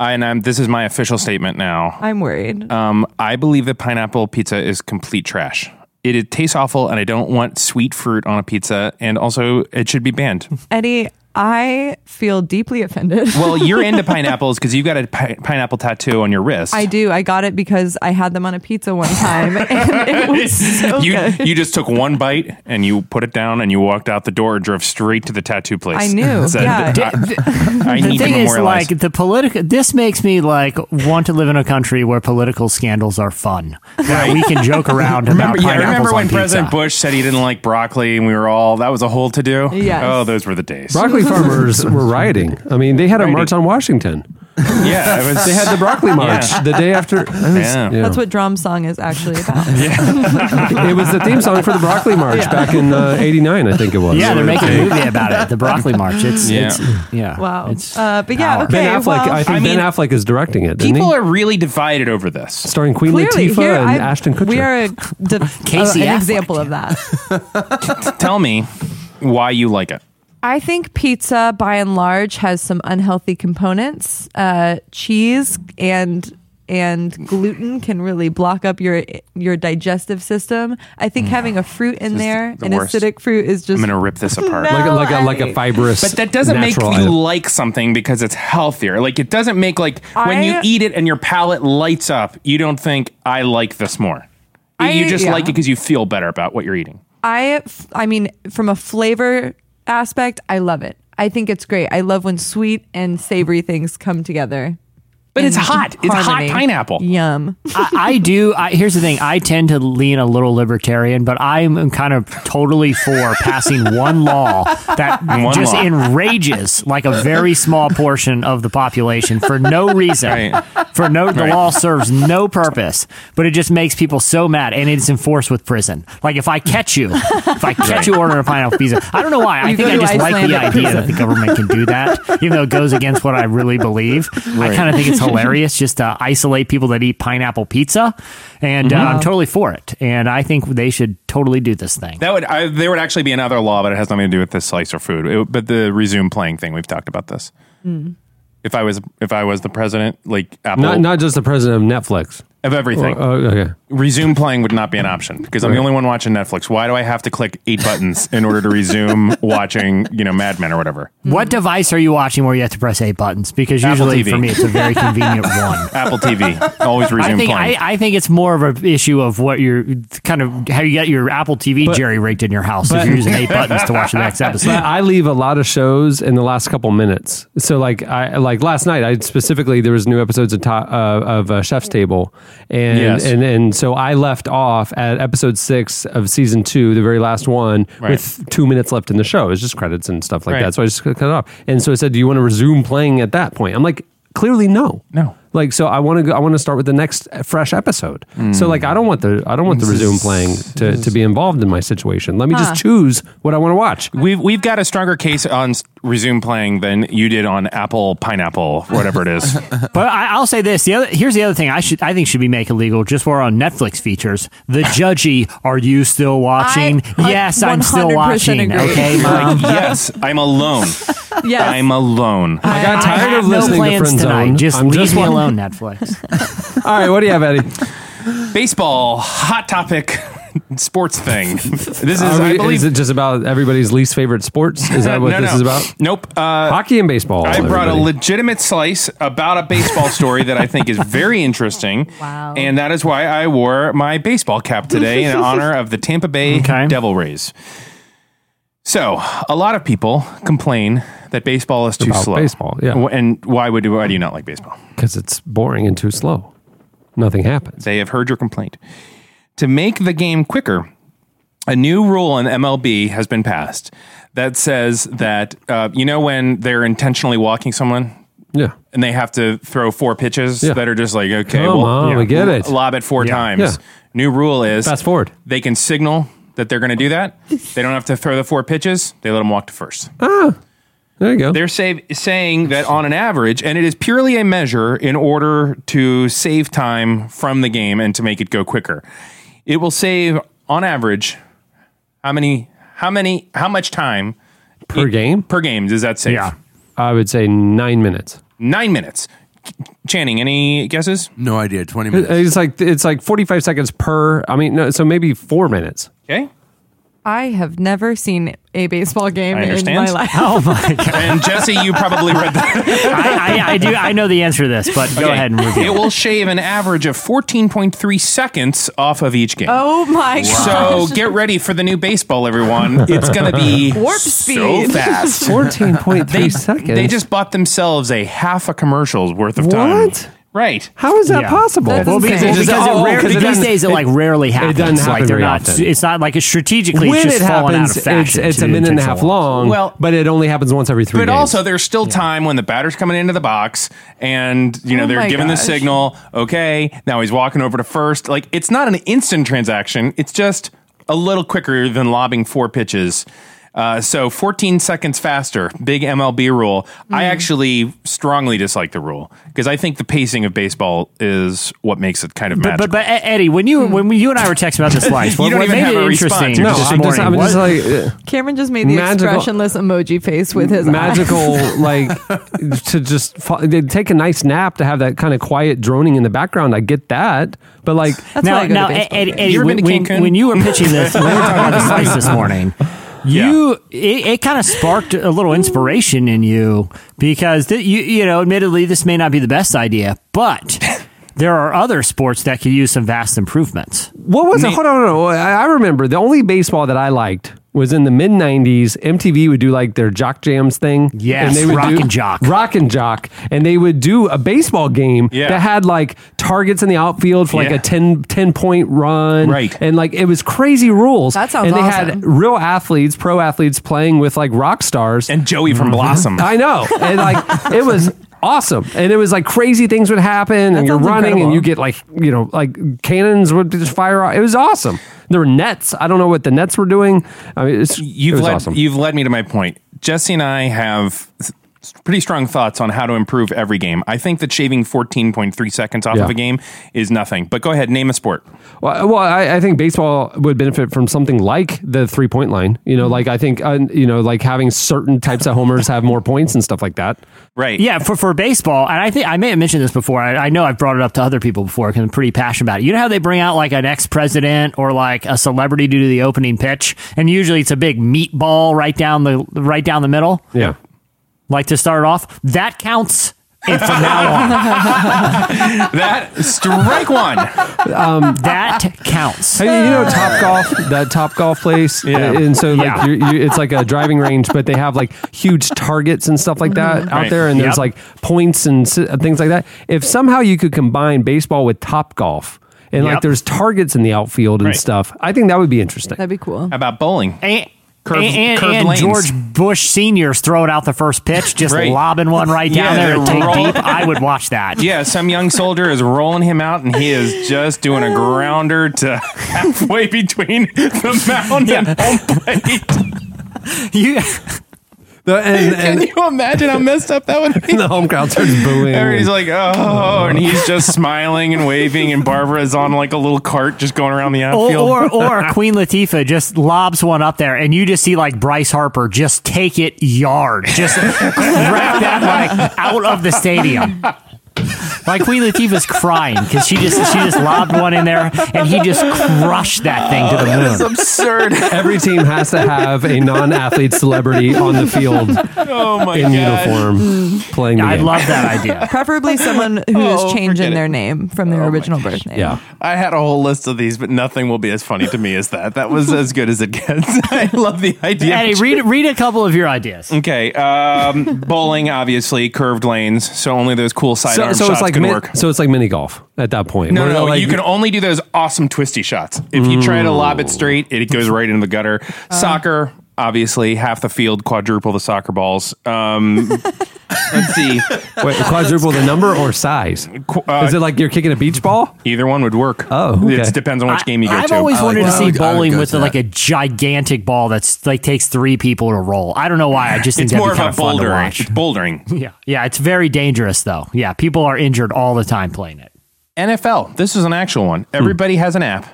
and I'm, this is my official statement now. I'm worried. Um, I believe that pineapple pizza is complete trash. It, it tastes awful, and I don't want sweet fruit on a pizza. And also, it should be banned. Eddie, I feel deeply offended. Well, you're into pineapples because you've got a pi- pineapple tattoo on your wrist. I do. I got it because I had them on a pizza one time, and it was so you good. you just took one bite and you put it down and you walked out the door and drove straight to the tattoo place. I knew, Said, yeah. I, I the thing is, like, the political, this makes me like want to live in a country where political scandals are fun. Where we can joke around remember, about yeah, pineapples remember on when pizza. President Bush said he didn't like broccoli and we were all that was a whole to do. Yes. Oh, those were the days. Broccoli farmers were rioting. I mean, they had a march on Washington. yeah, it was. They had the broccoli march Yeah. the day after. it was- Yeah. That's what drum song is actually about. it was the theme song for the broccoli march back in uh, '89, I think it was. Yeah, they're making a movie about it. The broccoli march. It's Yeah. it's yeah. Wow. It's, Uh, but yeah, okay. Ben Affleck. well, I think I mean, Ben Affleck is directing it. Isn't People he? are really divided over this. starring Queen clearly Latifah here and I- Ashton Kutcher. we are a, de- Casey an Affleck. example of that. Tell me why you like it. I think pizza, by and large, has some unhealthy components. Uh, cheese and and gluten can really block up your your digestive system. I think having a fruit in there, the an worst. acidic fruit, is just I'm gonna rip this apart. No. like a, like a like a I- fibrous. But that doesn't make you natural item. like something because it's healthier. Like it doesn't make like when you I- eat it and your palate lights up, you don't think I like this more. I- you just yeah. like it because you feel better about what you're eating. I, f- I mean, from a flavor aspect, I love it. I think it's great. I love when sweet and savory things come together. But it's in hot. It's hot pineapple. Yum. I, I do. I, here's the thing. I tend to lean a little libertarian, but I'm kind of totally for passing one law that One just law. enrages like a very small portion of the population for no reason. Right. For no, the Right. law serves no purpose, but it just makes people so mad, and it's enforced with prison. Like if I catch you, if I catch you ordering a pineapple pizza, I don't know why. I You think go I to just like the idea prison. that the government can do that, even though it goes against what I really believe. I kind of think it's hilarious just to isolate people that eat pineapple pizza, and uh, I'm totally for it. And I think they should totally do this thing. That would I, there would actually be another law, but it has nothing to do with the slice or food. It- but the resume playing thing, we've talked about this. If I was if I was the president, like Apple Not not just the president of Netflix. Of everything, Oh, okay. resume playing would not be an option because I'm the only one watching Netflix. Why do I have to click eight buttons in order to resume watching, you know, Mad Men or whatever? What device are you watching where you have to press eight buttons? Because Apple usually TV. for me it's a very convenient one. Apple TV always resume I think playing. I, I think it's more of an issue of what you're kind of how you get your Apple TV jerry rigged in your house if you're using eight buttons to watch the next episode. But I leave a lot of shows in the last couple minutes. So like I like last night, I specifically there was new episodes of, to, uh, of uh, Chef's Table, and Yes. and and so I left off at episode six of season two, the very last one, Right. with two minutes left in the show. It's just credits and stuff like Right. that. So I just cut it off. And so I said, "Do you want to resume playing at that point?" I'm like, clearly no, No. Like so, I want to go. I want to start with the next fresh episode. Hmm. So like, I don't want the I don't want the resume playing to, to be involved in my situation. Let me Huh. just choose what I want to watch. We've we've got a stronger case on s- resume playing than you did on Apple Pineapple, whatever it is. But I, I'll say this: the other here's the other thing I should I think should be made illegal just for on Netflix features. The judgy, are you still watching? I yes, I'm still watching. agree. Okay, mom. like, yes, I'm alone. Yes. I'm alone. I got I tired have of listening no to plans Friend tonight. Zone. Just I'm leave just me wa- alone, Netflix. All right, what do you have, Eddie? Baseball, hot topic, sports thing. This is, Are I believe, is it just about everybody's least favorite sports? Is that what no, this no. is about? Nope. Uh, Hockey and baseball. I brought a legitimate slice about a baseball story that I think is very interesting. Wow. And that is why I wore my baseball cap today in honor of the Tampa Bay Okay. Devil Rays. So, a lot of people complain that baseball is too About slow. baseball, yeah. And why would why do you not like baseball? because it's boring and too slow. Nothing happens. They have heard your complaint. To make the game quicker, a new rule in MLB has been passed that says that uh, you know when they're intentionally walking someone Yeah. and they have to throw four pitches Yeah. that are just like okay, Come well, on, we get it. lob it four Yeah. times. Yeah. New rule is Fast forward. They can signal that they're going to do that. they don't have to throw the four pitches. They let them walk to first. There you go. They're say, saying that on an average, and it is purely a measure in order to save time from the game and to make it go quicker. It will save on average how many how many how much time Per game? per game does that save? Yeah. I would say nine minutes. Nine minutes. Channing, any guesses? No idea. 20 minutes. It's like it's like forty five seconds per. I mean, no, so maybe four minutes. Okay. I have never seen a baseball game I in my life. Oh my god! And Jesse, you probably read that. I, I, I do. I know the answer to this, but go Okay. ahead and read It review. will shave an average of 14.3 seconds off of each game. Oh my god. So get ready for the new baseball, everyone. It's going to be Warp so speed. fast. Fourteen point three seconds. they just bought themselves a half a commercial's worth of time. What? Right. How is that Yeah. possible? That's Well, because, insane. Just- because oh, it rare, 'cause it these days it like rarely happens. It doesn't happen like they're very not. often. It's not like it's strategically. when it's just it happens, out of fashion. it's, it's a minute and a half intentional. long. Well- but it only happens once every three. But days. also, there's still time when the batter's coming into the box, and you know Oh they're my giving the signal. Okay, now he's walking over to first. Like it's not an instant transaction. It's just a little quicker than lobbing four pitches. Uh, so 14 seconds faster, big MLB rule. I Hmm. actually strongly dislike the rule because I think the pacing of baseball is what makes it kind of But, magical. but but E- Eddie, when you when you and I were texting about the slice, what, don't what even made have it a response. interesting You're no, this I'm just, I'm was- just like. uh, Cameron just made the Magical- expressionless emoji face with his eye. magical like to just fa- take a nice nap to have that kind of quiet droning in the background i get that but like That's now, why I go now, to Eddie, games. Eddie, You when, when, when you were pitching this, when we were talking about the slice this morning, you it, it kind of sparked a little inspiration in you because th- you you know, admittedly, this may not be the best idea, but there are other sports that could use some vast improvements. what was it Nate- hold on, hold on. I, I remember the only baseball that i liked was in the mid '90s. MTV would do like their Jock Jams thing. Yes, and they would Rock do and Jock. Rock and Jock, and they would do a baseball game Yeah. that had like targets in the outfield for like Yeah. a 10, 10 point run, Right. And like it was crazy rules. That sounds And they awesome. had real athletes, pro athletes, playing with like rock stars. And Joey from mm-hmm. Blossom. I know. And like it was awesome. And it was like crazy things would happen That and you're running incredible. and you get like, you know, like cannons would just fire off. It was awesome. There were nets. I don't know what the nets were doing. I mean, it's, You've it was led, awesome. you've led me to my point. Jesse and I have s- pretty strong thoughts on how to improve every game. I think that shaving 14.3 seconds off Yeah. of a game is nothing. But go ahead, name a sport. Well, well I, I think baseball would benefit from something like the three point line. You know, like I think, uh, you know, like having certain types of homers have more points and stuff like that. Right. Yeah, for, for baseball, and I think I may have mentioned this before. I, I know I've brought it up to other people before because I'm pretty passionate about it. You know how they bring out like an ex president or like a celebrity due to do the opening pitch, and usually it's a big meatball right down the right down the middle. Yeah. Like to start off, that counts. And from now on, That strike one. Um, that counts. Hey, you know Top Golf, that Top Golf place, Yeah. and so like Yeah. you you, it's like a driving range, but they have like huge targets and stuff like mm-hmm. that out Right. there, and there's Yep. like points and si- things like that. If somehow you could combine baseball with Top Golf, and like Yep. there's targets in the outfield and Right. stuff, I think that would be interesting. That'd be cool. How about bowling? And, Curved- and, and, curved and lanes. George Bush Senior's throwing out the first pitch, just Right. lobbing one right Yeah, down there they're and roll- deep. I would watch that. Yeah, some young soldier is rolling him out, and he is just doing a grounder to halfway between the mound and home plate. You, The- and, Can you imagine how messed up that would be? the home crowd starts booing. Everybody's and- like, oh, and he's just smiling and waving, and Barbara's on like a little cart just going around the or, outfield. or or Queen Latifah just lobs one up there, and you just see like Bryce Harper just take it yard, just crack that like out of the stadium. Like Queen Latifah's crying because she just she just lobbed one in there, and he just crushed that thing to the moon. That's absurd. Every team has to have a non-athlete celebrity on the field Oh my in god. uniform playing the I game. love that idea. Preferably someone who Oh, is changing it. their name from their Oh original birth name. Yeah. I had a whole list of these, but nothing will be as funny to me as that. That was as good as it gets. I love the idea. Eddie, read read a couple of your ideas. Okay, um, bowling obviously curved lanes, so only those cool sidearm So, so shots it's like can min- work. so it's like mini golf at that point. No, Where no, they're like- you can only do those awesome twisty shots. If you try to lob it straight, it goes right into the gutter. Soccer, obviously, half the field, quadruple the soccer balls. Um, let's see, Wait, quadruple the number or size? Uh, Is it like you're kicking a beach ball? either one would work. Oh, okay. it depends on which game you go I've to. always I like wanted to see would- I would bowling with to like a gigantic ball that's like takes three people to roll. I don't know why. I just think it's more be of a of fun to bouldering. It's bouldering. Yeah, yeah, it's very dangerous though. Yeah, people are injured all the time playing it. NFL. This is an actual one. Everybody has an app.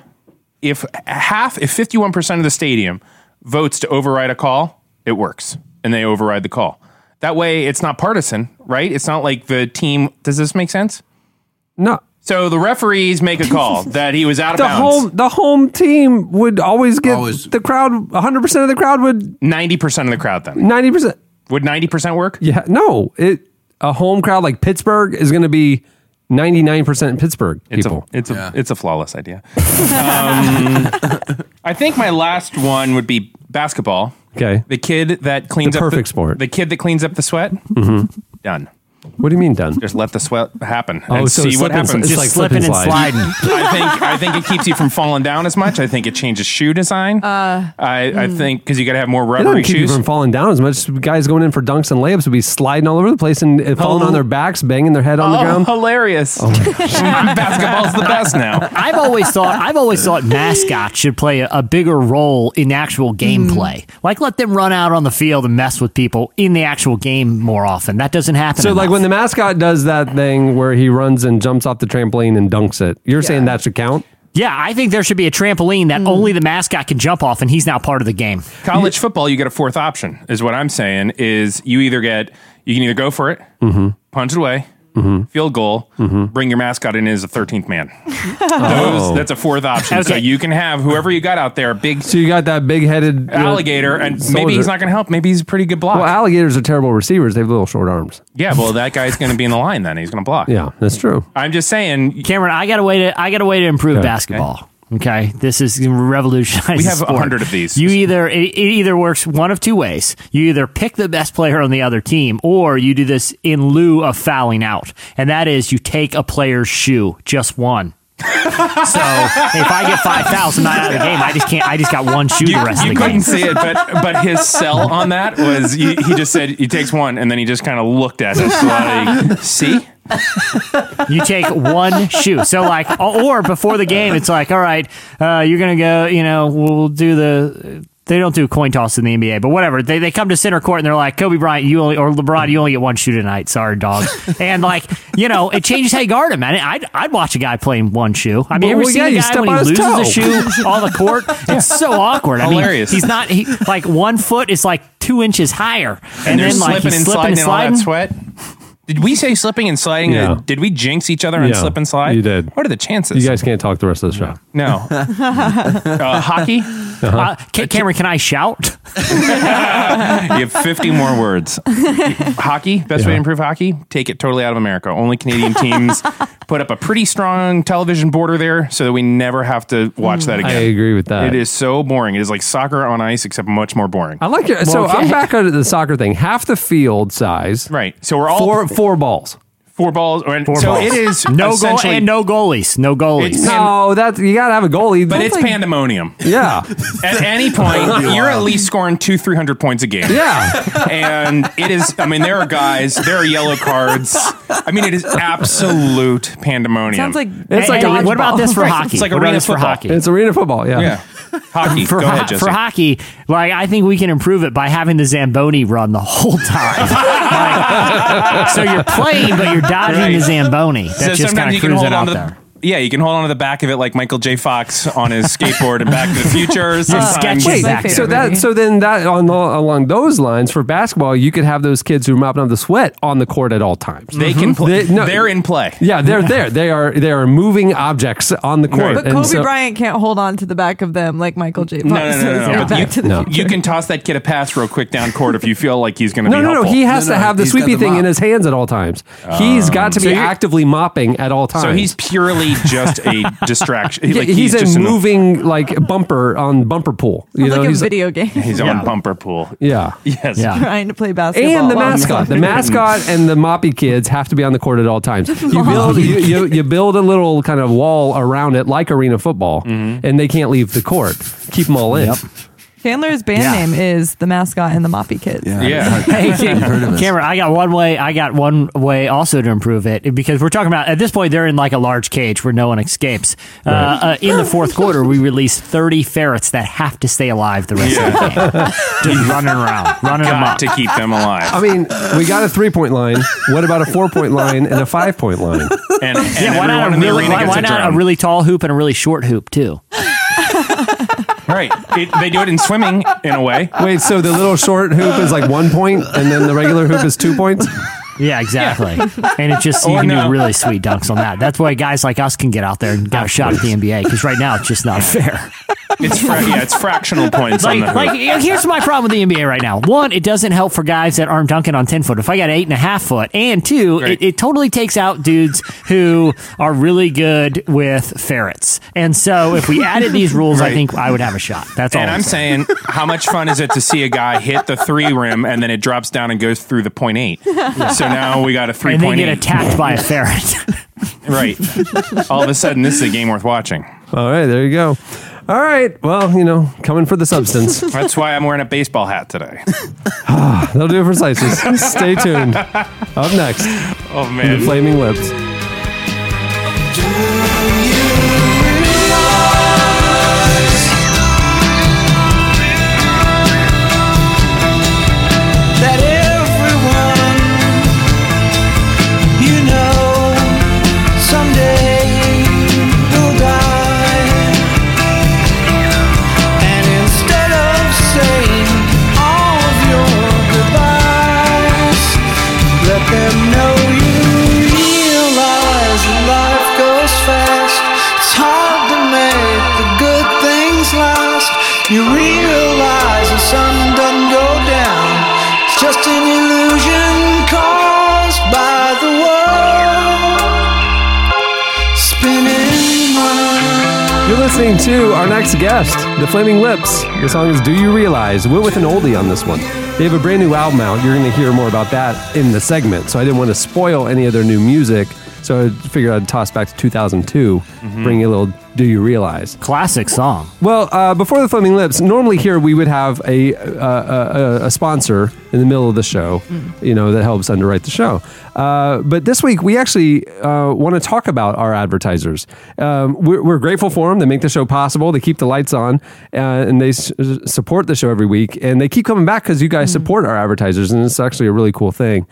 If half, if fifty-one percent of the stadium votes to override a call, it works, and they override the call. That way, it's not partisan, right? It's not like the team. Does this make sense? No. So the referees make a call that he was out of The bounds. home the home team would always get Always. the crowd 100% of the crowd would Ninety percent of the crowd. Then 90%. would ninety percent work? Yeah, no. It a home crowd like Pittsburgh is going to be 99% Pittsburgh It's people. a it's a Yeah. it's a flawless idea. um, I think my last one would be basketball. okay. The kid that cleans The up perfect the, sport. The kid that cleans up the sweat. Mm-hmm. Done. What do you mean done? Just let the sweat happen Oh, and so see what and- happens. it's Just like slip slipping and and sliding. I think I think it keeps you from falling down as much. I think it changes shoe design. Uh, I, I hmm. think because you got to have more It doesn't rubbery keep you shoes. from falling down as much. Guys going in for dunks and layups would be sliding all over the place and, and falling Oh. on their backs, banging their head on the Oh, ground. hilarious! Oh basketball's the best now. I've always thought I've always thought mascots should play a, a bigger role in actual gameplay. Mm. Like let them run out on the field and mess with people in the actual game more often. That doesn't happen. So, like enough. When the mascot does that thing where he runs and jumps off the trampoline and dunks it, you're saying that should count? yeah, I think there should be a trampoline that only the mascot can jump off, and he's now part of the game. College football, you get a fourth option. Is what I'm saying. Is you either get you can either go for it, Mm-hmm. punch it away, Mm-hmm. field goal, mm-hmm. bring your mascot in as a 13th man. Oh. Those, that's a fourth option. So you can have whoever you got out there, big So you got that big headed alligator, and maybe he's not going to help. Maybe he's a pretty good block. Well, alligators are terrible receivers. They have little short arms. yeah, well, that guy's going to be in the line then. He's going to block. Yeah, that's true. I'm just saying. Cameron, I got a way to I got a way to improve Okay. basketball. Okay, this is gonna. We have a hundred of these. You either it, it either works one of two ways. You either pick the best player on the other team, or you do this in lieu of fouling out, and that is you take a player's shoe, just one. So if I get five thousand out of the game, I just can't. I just got one shoe You, the rest you of the couldn't see it, but but his sell on that was he, he just said he takes one and then he just kind of looked at us like, see, You take one shoe. So like, or before the game, it's like, all right, uh, you're gonna go. You know, we'll do the. They don't do coin toss in the NBA, but whatever. They, they come to center court and they're like, Kobe Bryant, you only or LeBron, you only get one shoe tonight. Sorry, dog. and like, you know, it changes how you guard him, man. I'd, I'd watch a guy playing one shoe. I mean, Well, you ever well, seen yeah, a guy when he loses toe. a shoe on the court? It's so awkward. I Hilarious. mean, he's not he, like one foot is like two inches higher, and, and, then like slipping he's and slipping sliding and in all sliding. That sweat. Did we say slipping and sliding? Yeah. Did we jinx each other on Yeah, slip and slide? you did. What are the chances? You guys can't talk the rest of the show. no. uh, hockey. Uh, Ca- Cameron, can I shout? You have 50 more words. hockey, best way to improve hockey, take it totally out of America. Only Canadian teams put up a pretty strong television border there so that we never have to watch that again. I agree with that. It is so boring. It is like soccer on ice, except much more boring. I like it. So okay. I'm back on the soccer thing. Half the field size. Right. So we're all Four four balls. four balls. Or, Four so balls. it is no goal essentially- and no goalies. No goalies. It's- No, that you gotta have a goalie. But That's it's like- pandemonium. Yeah, At any point, you're at least scoring two, three hundred points a game. yeah. and it is. I mean, there are guys. There are yellow cards. I mean, it is absolute pandemonium. Sounds like It's like Hey, a- what about this for hockey? It's like What about arena this for football. hockey? It's arena football. Yeah. yeah, hockey. Um, for, Go ahead, Jesse. for hockey, like I think we can improve it by having the Zamboni run the whole time. Like, so you're playing, but you're dodging Right. the Zamboni. That's So just sometimes kind of you can cruising hold out on to there. The. Yeah, you can hold on to the back of it like Michael J. Fox on his skateboard and Back to the Future. Sometimes. Wait, Back so that so then that on the, along those lines for basketball, you could have those kids who are mopping up the sweat on the court at all times. They can mm-hmm. play. They- no. They're in play. Yeah, they're there. They are they are moving objects on the court. Right. But And Kobe so- Bryant can't hold on to the back of them like Michael J. Fox No, no, no, does no, in no. You, no. You can toss that kid a pass real quick down court if you feel like he's going to No, be no, no. He has No, to no, have the sweepy thing in his hands at all times. he's got to oh. be you're- actively mopping at all times. so he's purely just a distraction. Yeah, Like, he's, just a an- moving like bumper on bumper pool. You know, like a he's video game. He's Yeah. on bumper pool. yeah. Yes. Yeah. trying to play basketball. And the mascot, the mascot, and the moppy kids have to be on the court at all times. You build, you, you, you build a little kind of wall around it, like arena football, Mm-hmm. and they can't leave the court. Keep them all in. Yep. Chandler's band Yeah. name is the mascot and the Moppy Kids. Yeah. Yeah. Hey, I've heard of this. Cameron, I got one way. I got one way also to improve it because we're talking about at this point they're in like a large cage where no one escapes. Uh, uh, in the fourth quarter, we released thirty ferrets that have to stay alive the rest of the game, just running around, running them Got up. to keep them alive. I mean, we got a three point line. What about a four point line and a five point line? and, and yeah, why not, a in the really, arena why, gets why a not a drum. really tall hoop and a really short hoop too? Right. It, they do it in swimming in a way. Wait, so the little short hoop is like one point, and then the regular hoop is two points? Yeah, exactly. and it's just oh, you Or can no. do really sweet dunks on that. That's why guys like us can get out there and get a shot at the NBA because right now it's just not fair. It's fra- yeah, it's fractional points on Like, the hoop. like, here's my problem with the NBA right now. One, it doesn't help for guys that aren't dunking on 10 foot. If I got eight and a half foot, and two, Right. it, it totally takes out dudes who are really good with ferrets. And so if we added these rules, I Right. think I would have a shot. That's all. and I'm saying, how much fun is it to see a guy hit the three rim and then it drops down and goes through the point eight? So now we got a three and then get attacked by a ferret. Right. All of a sudden, this is a game worth watching. All right, there you go. All right, well, you know, coming for the substance. That's why I'm wearing a baseball hat today. That'll do it for Slices. Stay tuned. Up next, Oh the man. Flaming Lips. Listening to our next guest, The Flaming Lips. The song is Do You Realize? We went with an oldie on this one. They have a brand new album out. You're going to hear more about that in the segment. So I didn't want to spoil any of their new music. So I figured I'd toss back to 2002, bring you a little Do You Realize? Classic song. Well, uh, before the Flaming Lips, normally here we would have a, uh, a, a sponsor in the middle of the show, you know, that helps underwrite the show. Uh, but this week we actually uh, want to talk about our advertisers. Um, we're, we're grateful for them. They make the show possible. They keep the lights on, uh, and they s- support the show every week. And they keep coming back because you guys support our advertisers, and it's actually a really cool thing.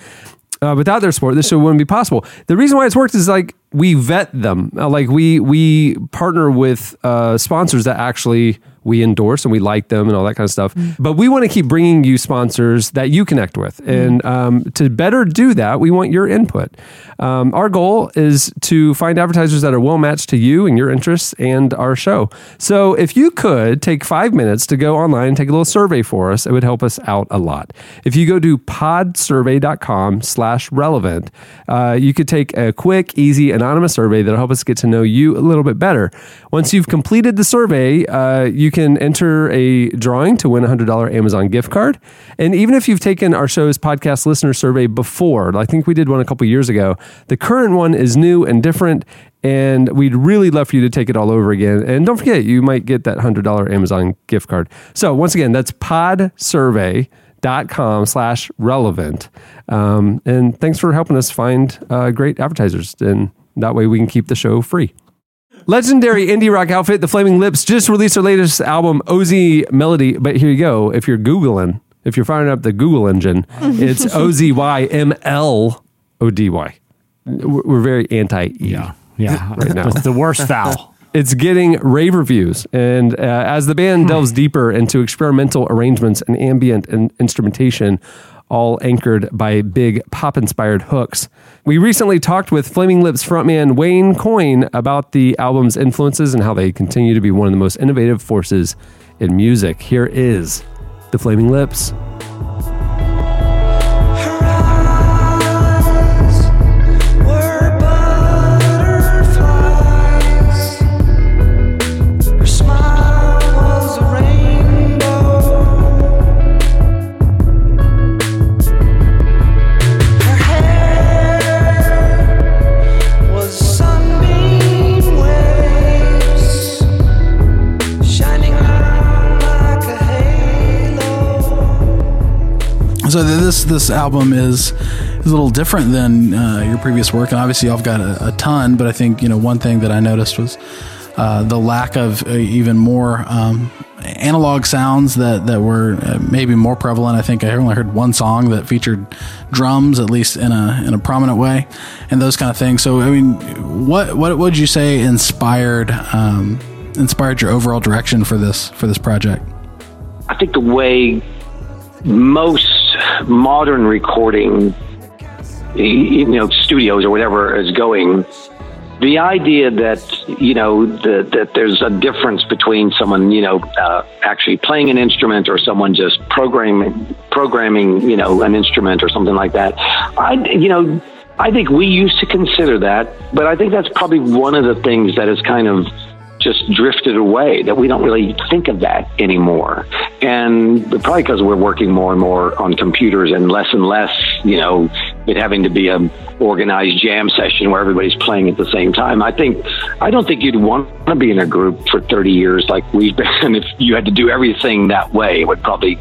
Uh, without their support, this show wouldn't be possible. The reason why it's worked is like we vet them. Uh, like we we partner with uh, sponsors that actually we endorse and we like them and all that kind of stuff. But we want to keep bringing you sponsors that you connect with, and um, to better do that, we want your input. Um, our goal is to find advertisers that are well matched to you and your interests and our show. So if you could take five minutes to go online and take a little survey for us, it would help us out a lot. If you go to podsurvey.com slash relevant, uh, you could take a quick, easy, anonymous survey that'll help us get to know you a little bit better. Once you've completed the survey, uh, you can enter a drawing to win a $100 Amazon gift card. And even if you've taken our show's podcast listener survey before, I think we did one a couple years ago, the current one is new and different. And we'd really love for you to take it all over again. And don't forget, you might get that $100 Amazon gift card. So once again, that's podsurvey.com slash relevant. Um, and thanks for helping us find uh, great advertisers. And that way we can keep the show free. Legendary indie rock outfit, The Flaming Lips, just released their latest album, Oczy Mlody. But here you go. If you're Googling, if you're firing up the Google engine, it's O Z Y M L O D Y. We're very anti E. Yeah. Yeah. Right now. It's the worst foul. It's getting rave reviews. And uh, as the band delves deeper into experimental arrangements and ambient and instrumentation, all anchored by big pop inspired hooks. We recently talked with Flaming Lips frontman Wayne Coyne about the album's influences and how they continue to be one of the most innovative forces in music. Here is The Flaming Lips. So this this album is is a little different than uh, your previous work, and obviously have got a, a ton. But I think you know one thing that I noticed was uh, the lack of uh, even more um, analog sounds that that were uh, maybe more prevalent. I think I only heard one song that featured drums, at least in a in a prominent way, and those kind of things. So I mean, what what would you say inspired um, inspired your overall direction for this for this project? I think the way most modern recording, you know, studios or whatever is going, the idea that you know the, that there's a difference between someone you know uh, actually playing an instrument or someone just programming programming you know an instrument or something like that. I you know I think we used to consider that, but I think that's probably one of the things that is kind of just drifted away that we don't really think of that anymore. And probably because we're working more and more on computers and less and less you know it having to be a organized jam session where everybody's playing at the same time. I think i don't think you'd want to be in a group for 30 years like we've been. If you had to do everything that way it would probably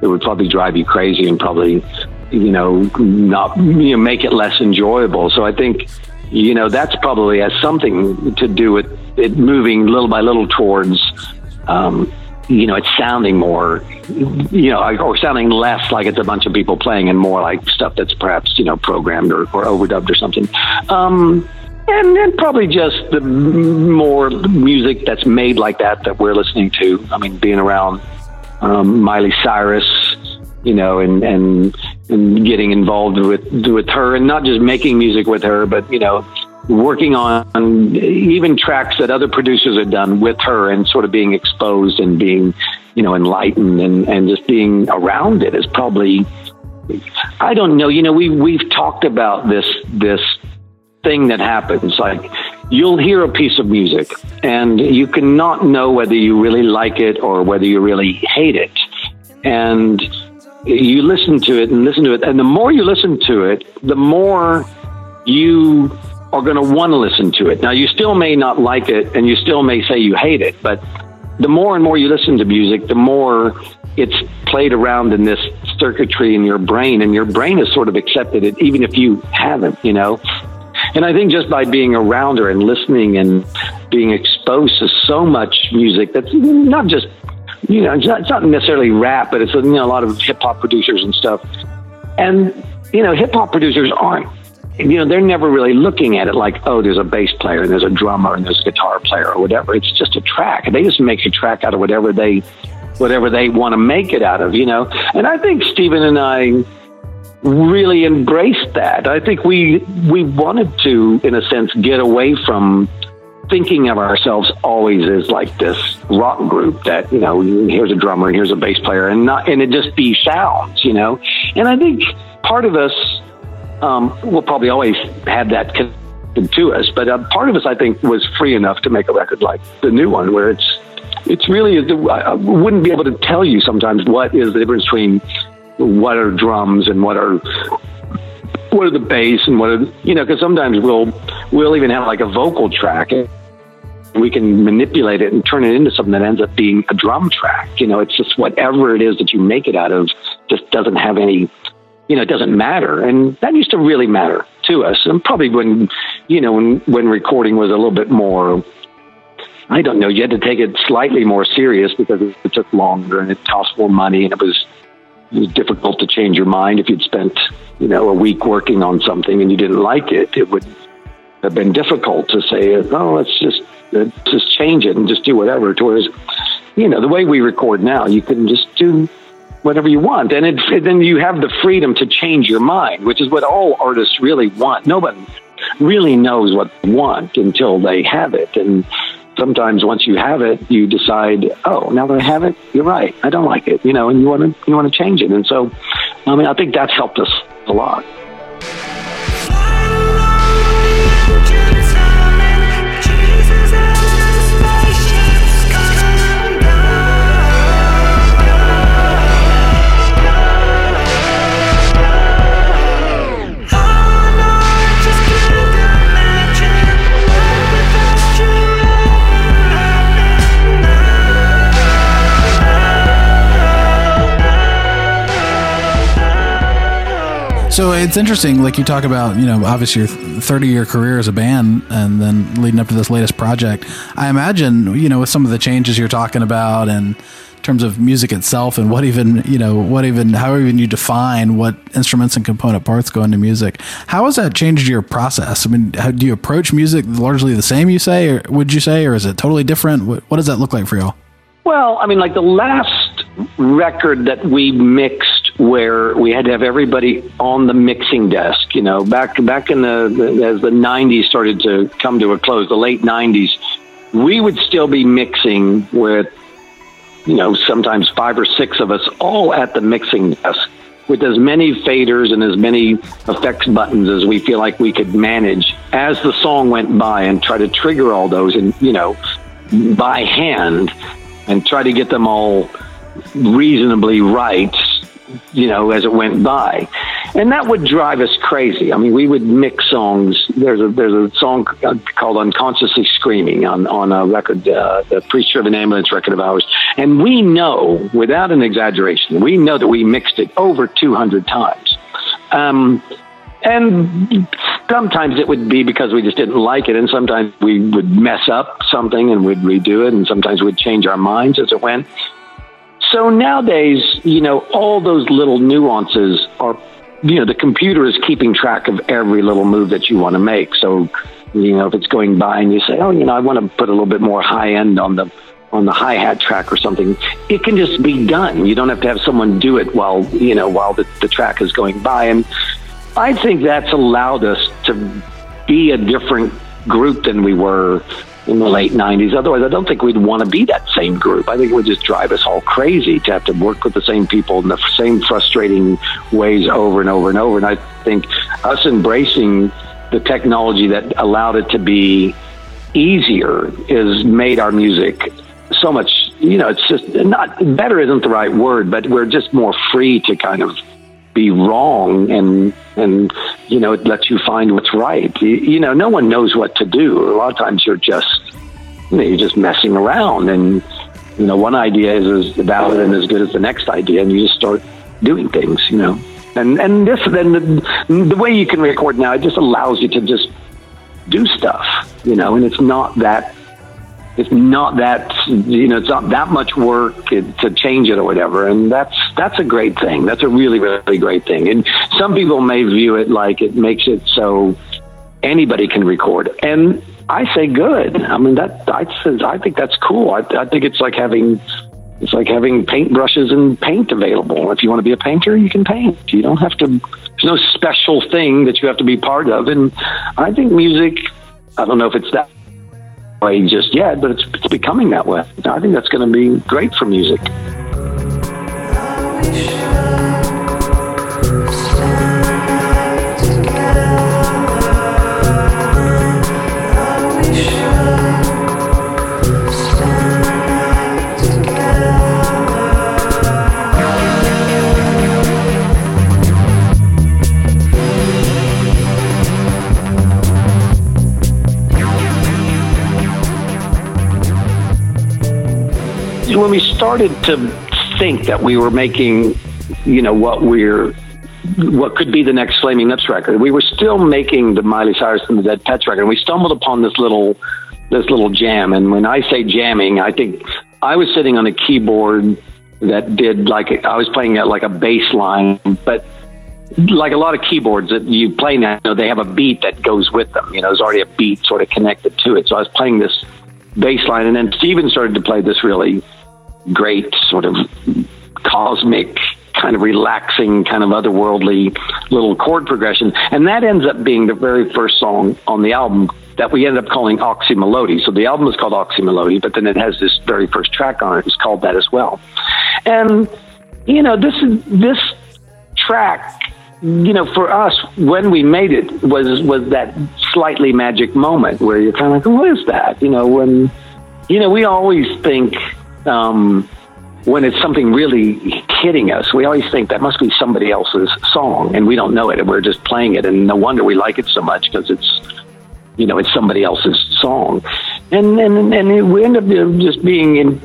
it would probably drive you crazy and probably you know not you know make it less enjoyable. So i think you know that's probably has something to do with it moving little by little towards um, you know it's sounding more you know or sounding less like it's a bunch of people playing and more like stuff that's perhaps you know programmed or, or overdubbed or something. Um, and then probably just the more music that's made like that that we're listening to. I mean being around um, miley cyrus you know, and and and getting involved with with her, and not just making music with her, but you know, working on even tracks that other producers had done with her, and sort of being exposed and being, you know, enlightened and and just being around it is probably. I don't know. You know, we we've talked about this this thing that happens. Like you'll hear a piece of music and you cannot know whether you really like it or whether you really hate it. And you listen to it and listen to it. And the more you listen to it, the more you are going to want to listen to it. Now, you still may not like it and you still may say you hate it, but the more and more you listen to music, the more it's played around in this circuitry in your brain, and your brain has sort of accepted it, even if you haven't, you know. And I think just by being around her and listening and being exposed to so much music that's not just, you know, it's not, it's not necessarily rap, but it's you know, a lot of hip hop producers and stuff. And, you know, hip hop producers aren't, you know, they're never really looking at it like, oh, there's a bass player and there's a drummer and there's a guitar player or whatever. It's just a track. They just make a track out of whatever they, whatever they want to make it out of, you know. And I think Steven and I really embraced that. I think we we wanted to, in a sense, get away from thinking of ourselves always as like this rock group that you know here's a drummer and here's a bass player and not and it just be sounds you know? And i think part of us um, will probably always have that connected to us but uh, part of us i think was free enough to make a record like the new one where it's it's really I wouldn't be able to tell you sometimes what is the difference between what are drums and what are what are the bass and what are you know because sometimes we'll we'll even have like a vocal track and we can manipulate it and turn it into something that ends up being a drum track you know it's just whatever it is that you make it out of just doesn't have any you know it doesn't matter and that used to really matter to us and probably when you know when when recording was a little bit more I don't know. You had to take it slightly more serious because it took longer and it cost more money, and it was it was difficult to change your mind if you'd spent you know a week working on something and you didn't like it. It would have been difficult to say, "Oh, let's just let's just change it and just do whatever." Whereas, you know, the way we record now, you can just do whatever you want, and it, then you have the freedom to change your mind, which is what all artists really want. Nobody really knows what they want until they have it, and sometimes once you have it, you decide, oh, now that I have it, you're right, I don't like it, you know, and you want to you want to change it. And so, I mean, I think that's helped us a lot. So it's interesting, like you talk about, you know, obviously your 30 year career as a band and then leading up to this latest project. I imagine, you know, with some of the changes you're talking about and in terms of music itself and what even, you know, what even, how even you define what instruments and component parts go into music, how has that changed your process? I mean, how, do you approach music largely the same, you say, or would you say, or is it totally different? What, what does that look like for y'all? Well, I mean, like the last record that we mixed where we had to have everybody on the mixing desk. You know, back back in the, the as the '90s started to come to a close, the late '90s, we would still be mixing with, you know, sometimes five or six of us all at the mixing desk with as many faders and as many effects buttons as we feel like we could manage as the song went by and try to trigger all those and you know by hand and try to get them all reasonably right you know, as it went by. And that would drive us crazy. I mean, we would mix songs. There's a there's a song called "Unconsciously Screaming" on on a record, uh, the Priest Driven Ambulance record of ours, and we know, without an exaggeration, we know that we mixed it over 200 times. Um, and sometimes it would be because we just didn't like it, and sometimes we would mess up something and we'd redo it, and sometimes we'd change our minds as it went. So nowadays, you know, all those little nuances are, you know, the computer is keeping track of every little move that you want to make. So, you know, if it's going by and you say, oh, you know, I want to put a little bit more high end on the on the hi hat track or something, it can just be done. You don't have to have someone do it while you know while the, the track is going by. And I think that's allowed us to be a different group than we were in the late 90s. Otherwise, I don't think we'd want to be that same group. I think it would just drive us all crazy to have to work with the same people in the same frustrating ways over and over and over. And I think us embracing the technology that allowed it to be easier has made our music so much. You know, it's just not better isn't the right word, but we're just more free to kind of be wrong and and you know it lets you find what's right. You, you know, no one knows what to do. A lot of times you're just you know, you're just messing around and you know one idea is as valid and as good as the next idea and you just start doing things you know and and this then the, the way you can record now it just allows you to just do stuff you know and it's not that it's not that you know it's not that much work to change it or whatever. And that's that's a great thing. That's a really really great thing. And some people may view it like it makes it so anybody can record. And i say good. I mean that i says i think that's cool. I, I think it's like having it's like having paint brushes and paint available. If you want to be a painter you can paint. You don't have to there's no special thing that you have to be part of. And i think music i don't know if it's that way just yet, but it's, it's becoming that way. I think that's going to be great for music. When we started to think that we were making, you know, what we're what could be the next Flaming Lips record, we were still making the Miley Cyrus and the Dead Petz record. We stumbled upon this little this little jam. And when I say jamming, I think I was sitting on a keyboard that did like I was playing at like a bass line, but like a lot of keyboards that you play now, you know, they have a beat that goes with them. You know, there's already a beat sort of connected to it. So I was playing this bass line, and then Steven started to play this really great sort of cosmic kind of relaxing kind of otherworldly little chord progression. And that ends up being the very first song on the album that we ended up calling Oczy Mlody so the album is called Oczy Mlody but then it has this very first track on it. It's called that as well. And you know this this track you know for us when we made it was was that slightly magic moment where you're kind of like what is that? You know when you know we always think um, when it's something really hitting us, we always think that must be somebody else's song, and we don't know it, and we're just playing it, and no wonder we like it so much because it's, you know, it's somebody else's song, and and and we end up just being in,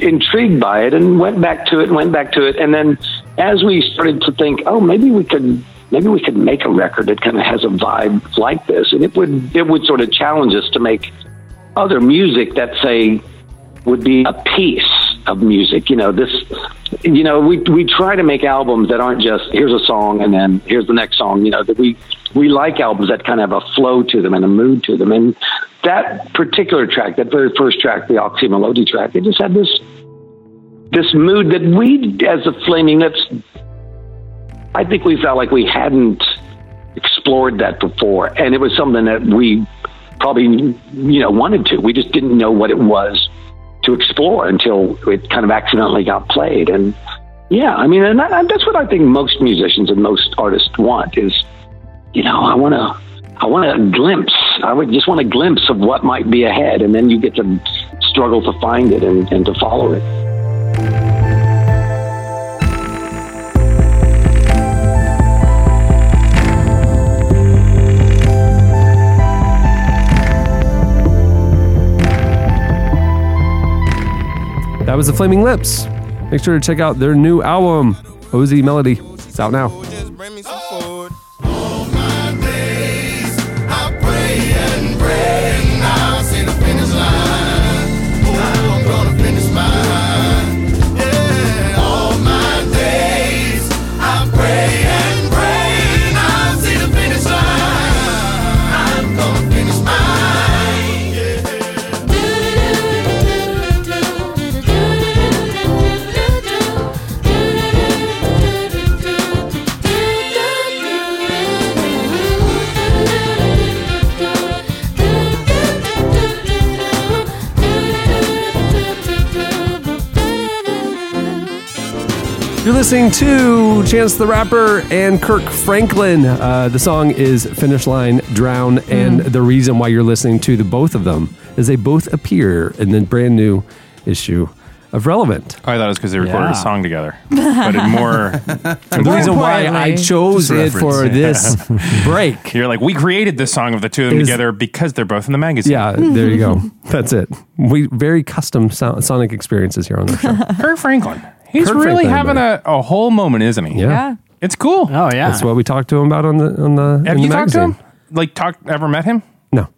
intrigued by it, and went back to it, and went back to it, and then as we started to think, oh, maybe we could. Maybe we could make a record that kind of has a vibe like this, and it would it would sort of challenge us to make other music that say would be a piece of music. You know, this, you know, we we try to make albums that aren't just here's a song and then here's the next song. You know, that we we like albums that kind of have a flow to them and a mood to them. And that particular track, that very first track, the Oczy Mlody track, it just had this this mood that we, as the Flaming Lips, I think we felt like we hadn't explored that before, and it was something that we probably you know wanted to. We just didn't know what it was to explore until it kind of accidentally got played. And yeah, I mean, and that, that's what I think most musicians and most artists want is, you know, I want to. I want a glimpse. I would just want a glimpse of what might be ahead, and then you get to struggle to find it and, and to follow it. That was the Flaming Lips. Make sure to check out their new album, Oczy Mlody. It's out now. Listening to Chance the Rapper and Kirk Franklin. Uh, the song is Finish Line Drown, and the reason why you're listening to the both of them is they both appear in the brand new issue of Relevant. Oh, I thought it was because they recorded Yeah. a song together. But it more. the reason why I chose it for this break. You're like, we created this song of the two of them Is- together because they're both in the magazine. Yeah, there you go. That's it. We very custom so- sonic experiences here on the show. Kirk Franklin. He's Kirk really having a, a whole moment, isn't he? Yeah. Yeah. It's cool. Oh yeah. That's what we talked to him about on the on the. Have in you the talked to magazine. him? Like, talk ever met him? No.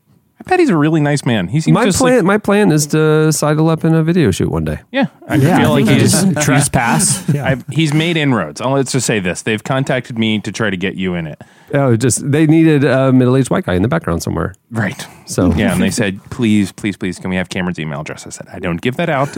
I bet he's a really nice man. He seems My just plan, like, my plan is to sidle up in a video shoot one day. yeah. I Yeah, feel I like think he's just trespass. I've, he's made inroads. Oh, let's just say this: they've contacted me to try to get you in it. Oh, just they needed a middle-aged white guy in the background somewhere. Right. So Yeah, and they said, please, please, please, can we have Cameron's email address? I said, I don't give that out.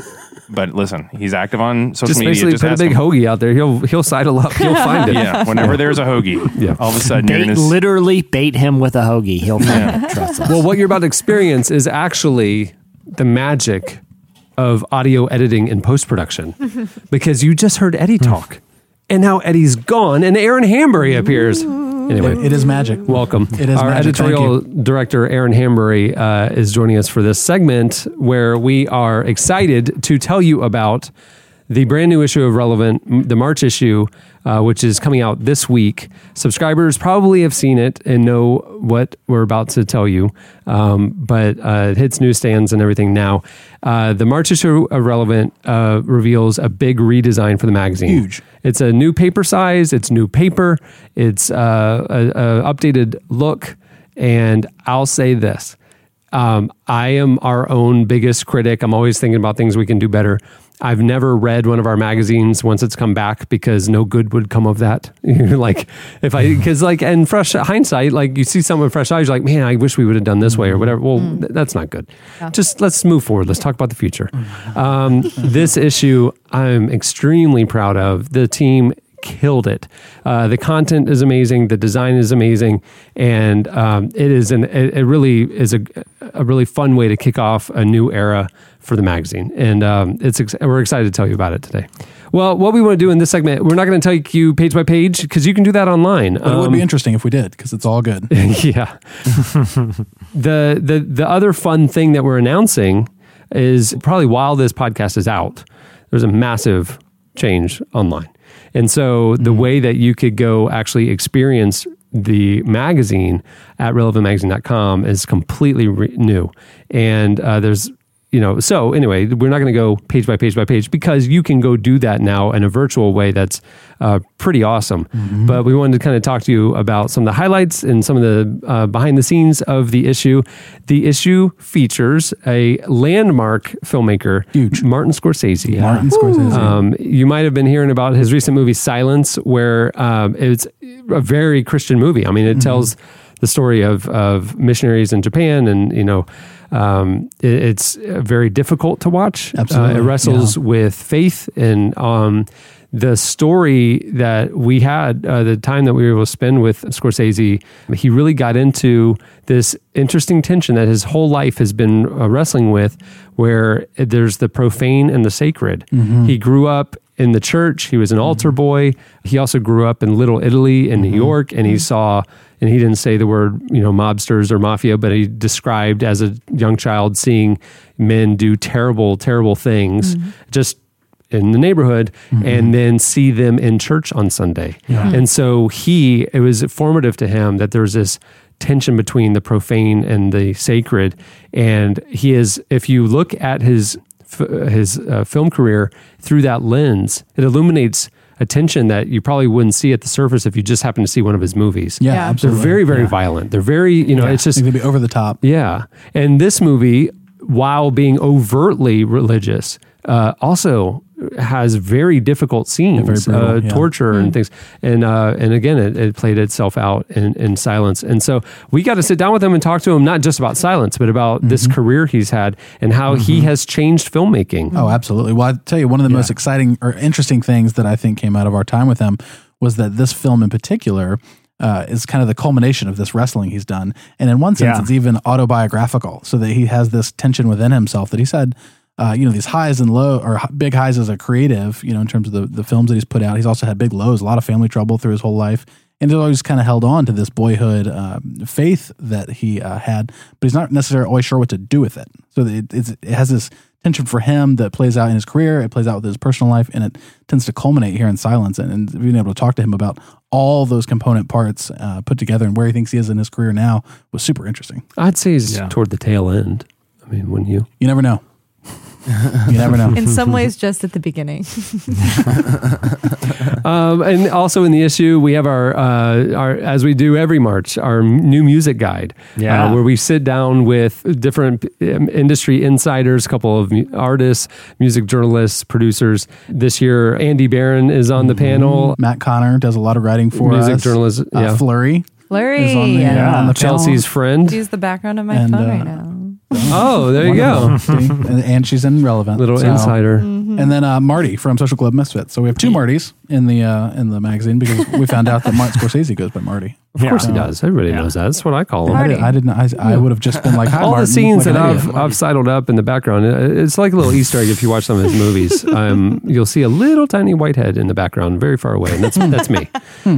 But listen, he's active on social just media. basically just put a big him. hoagie out there. He'll he'll sidle up. He'll find it. Yeah, whenever there's a hoagie, Yeah. all of a sudden Bait, gonna. literally bait him with a hoagie. He'll find it. Trust us. Well, what you're about to experience is actually the magic of audio editing and post production, because you just heard Eddie talk, and now Eddie's gone, and Aaron Hanbury appears. Anyway, It is magic. Welcome. It is Our magic. Editorial director, Aaron Hanbury, uh, is joining us for this segment where we are excited to tell you about the brand new issue of Relevant, the March issue, uh, which is coming out this week. Subscribers probably have seen it and know what we're about to tell you, um, but uh, it hits newsstands and everything now. Uh, the March issue of Relevant uh, reveals a big redesign for the magazine. Huge. It's a new paper size. It's new paper. It's uh, a, a updated look. And I'll say this: um, I am our own biggest critic. I'm always thinking about things we can do better. I've never read one of our magazines once it's come back because no good would come of that. like if I, because like in fresh hindsight, like you see someone fresh eyes, you're like, man, I wish we would have done this way or whatever. Well, th- that's not good. Just let's move forward. Let's talk about the future. Um, this issue, I'm extremely proud of. The team killed it. Uh, the content is amazing. The design is amazing, and um, it is an it, it really is a a really fun way to kick off a new era for the magazine. And um, it's ex- we're excited to tell you about it today. Well, what we want to do in this segment, we're not going to take you page by page because you can do that online. But it would Um, be interesting if we did because it's all good. yeah. the the the other fun thing that we're announcing is probably while this podcast is out, there's a massive change online. And so the way that you could go actually experience the magazine at relevantmagazine.com is completely re- new. And uh, there's you know, so anyway, we're not going to go page by page by page because you can go do that now in a virtual way that's uh, pretty awesome. But we wanted to kind of talk to you about some of the highlights and some of the uh, behind the scenes of the issue. The issue features a landmark filmmaker, Huge. Martin Scorsese. Martin Scorsese. Um, you might have been hearing about his recent movie Silence, where um, it's a very Christian movie. I mean, it tells the story of of missionaries in Japan, and you know, um, it, it's uh, very difficult to watch. Absolutely, uh, it wrestles with faith and. Um, the story that we had, uh, the time that we were able to spend with Scorsese, he really got into this interesting tension that his whole life has been uh, wrestling with, where there's the profane and the sacred. He grew up in the church. He was an altar boy. He also grew up in Little Italy in New York, and he saw, and he didn't say the word, you know, mobsters or mafia, but he described as a young child seeing men do terrible, terrible things. Just in the neighborhood and then see them in church on Sunday. And so he, it was formative to him that there's this tension between the profane and the sacred. And he is, if you look at his his uh, film career through that lens, it illuminates a tension that you probably wouldn't see at the surface if you just happen to see one of his movies. Yeah, Yeah. absolutely. They're very, very Yeah. violent. They're very, you know, it's just going to be over the top. yeah. And this movie, while being overtly religious, uh, also has very difficult scenes, very brutal, uh, yeah. torture and things. And uh, and again, it, it played itself out in, in silence. And so we got to sit down with him and talk to him not just about silence, but about Mm-hmm. this career he's had and how he has changed filmmaking. Oh, absolutely. Well, I tell you, one of the most exciting or interesting things that I think came out of our time with him was that this film in particular uh, is kind of the culmination of this wrestling he's done. And in one sense, Yeah. it's even autobiographical, so that he has this tension within himself that he said, uh, you know, these highs and low or big highs as a creative, you know, in terms of the, the films that he's put out. He's also had big lows, a lot of family trouble through his whole life. and he's always kind of held on to this boyhood um, faith that he uh, had, but he's not necessarily always sure what to do with it. So it, it's, it has this tension for him that plays out in his career, it plays out with his personal life, and it tends to culminate here in silence. And, and being able to talk to him about all those component parts uh, put together and where he thinks he is in his career now was super interesting. I'd say he's yeah. toward the tail end. I mean, wouldn't you? You never know. You never know. In some ways, just at the beginning. um, and also in the issue, we have our, uh, our as we do every March, our new music guide, Yeah. uh, where we sit down with different um, industry insiders, a couple of mu- artists, music journalists, producers. This year, Andy Barron is on the panel. Matt Connor does a lot of writing for Music us. journalist, Uh, yeah. Flurry. Larry. is on the, uh, on the panel. Chelsea's friend. Use the background of my And, phone uh, right now. Oh, there you go. And, and she's in relevant Little so- insider. And then uh, Marty from Social Club Misfits. So we have two Martys in the uh, in the magazine because we found out that Martin Scorsese goes by Marty. Of course he does. Everybody knows that. That's what I call him. I, did, I didn't. I, I would have just been like, Hi, all Martin, the scenes that I've. I've sidled up in the background. uh, It's like a little Easter egg if you watch some of his movies. Um, you'll see a little tiny white head in the background, very far away, and that's that's me.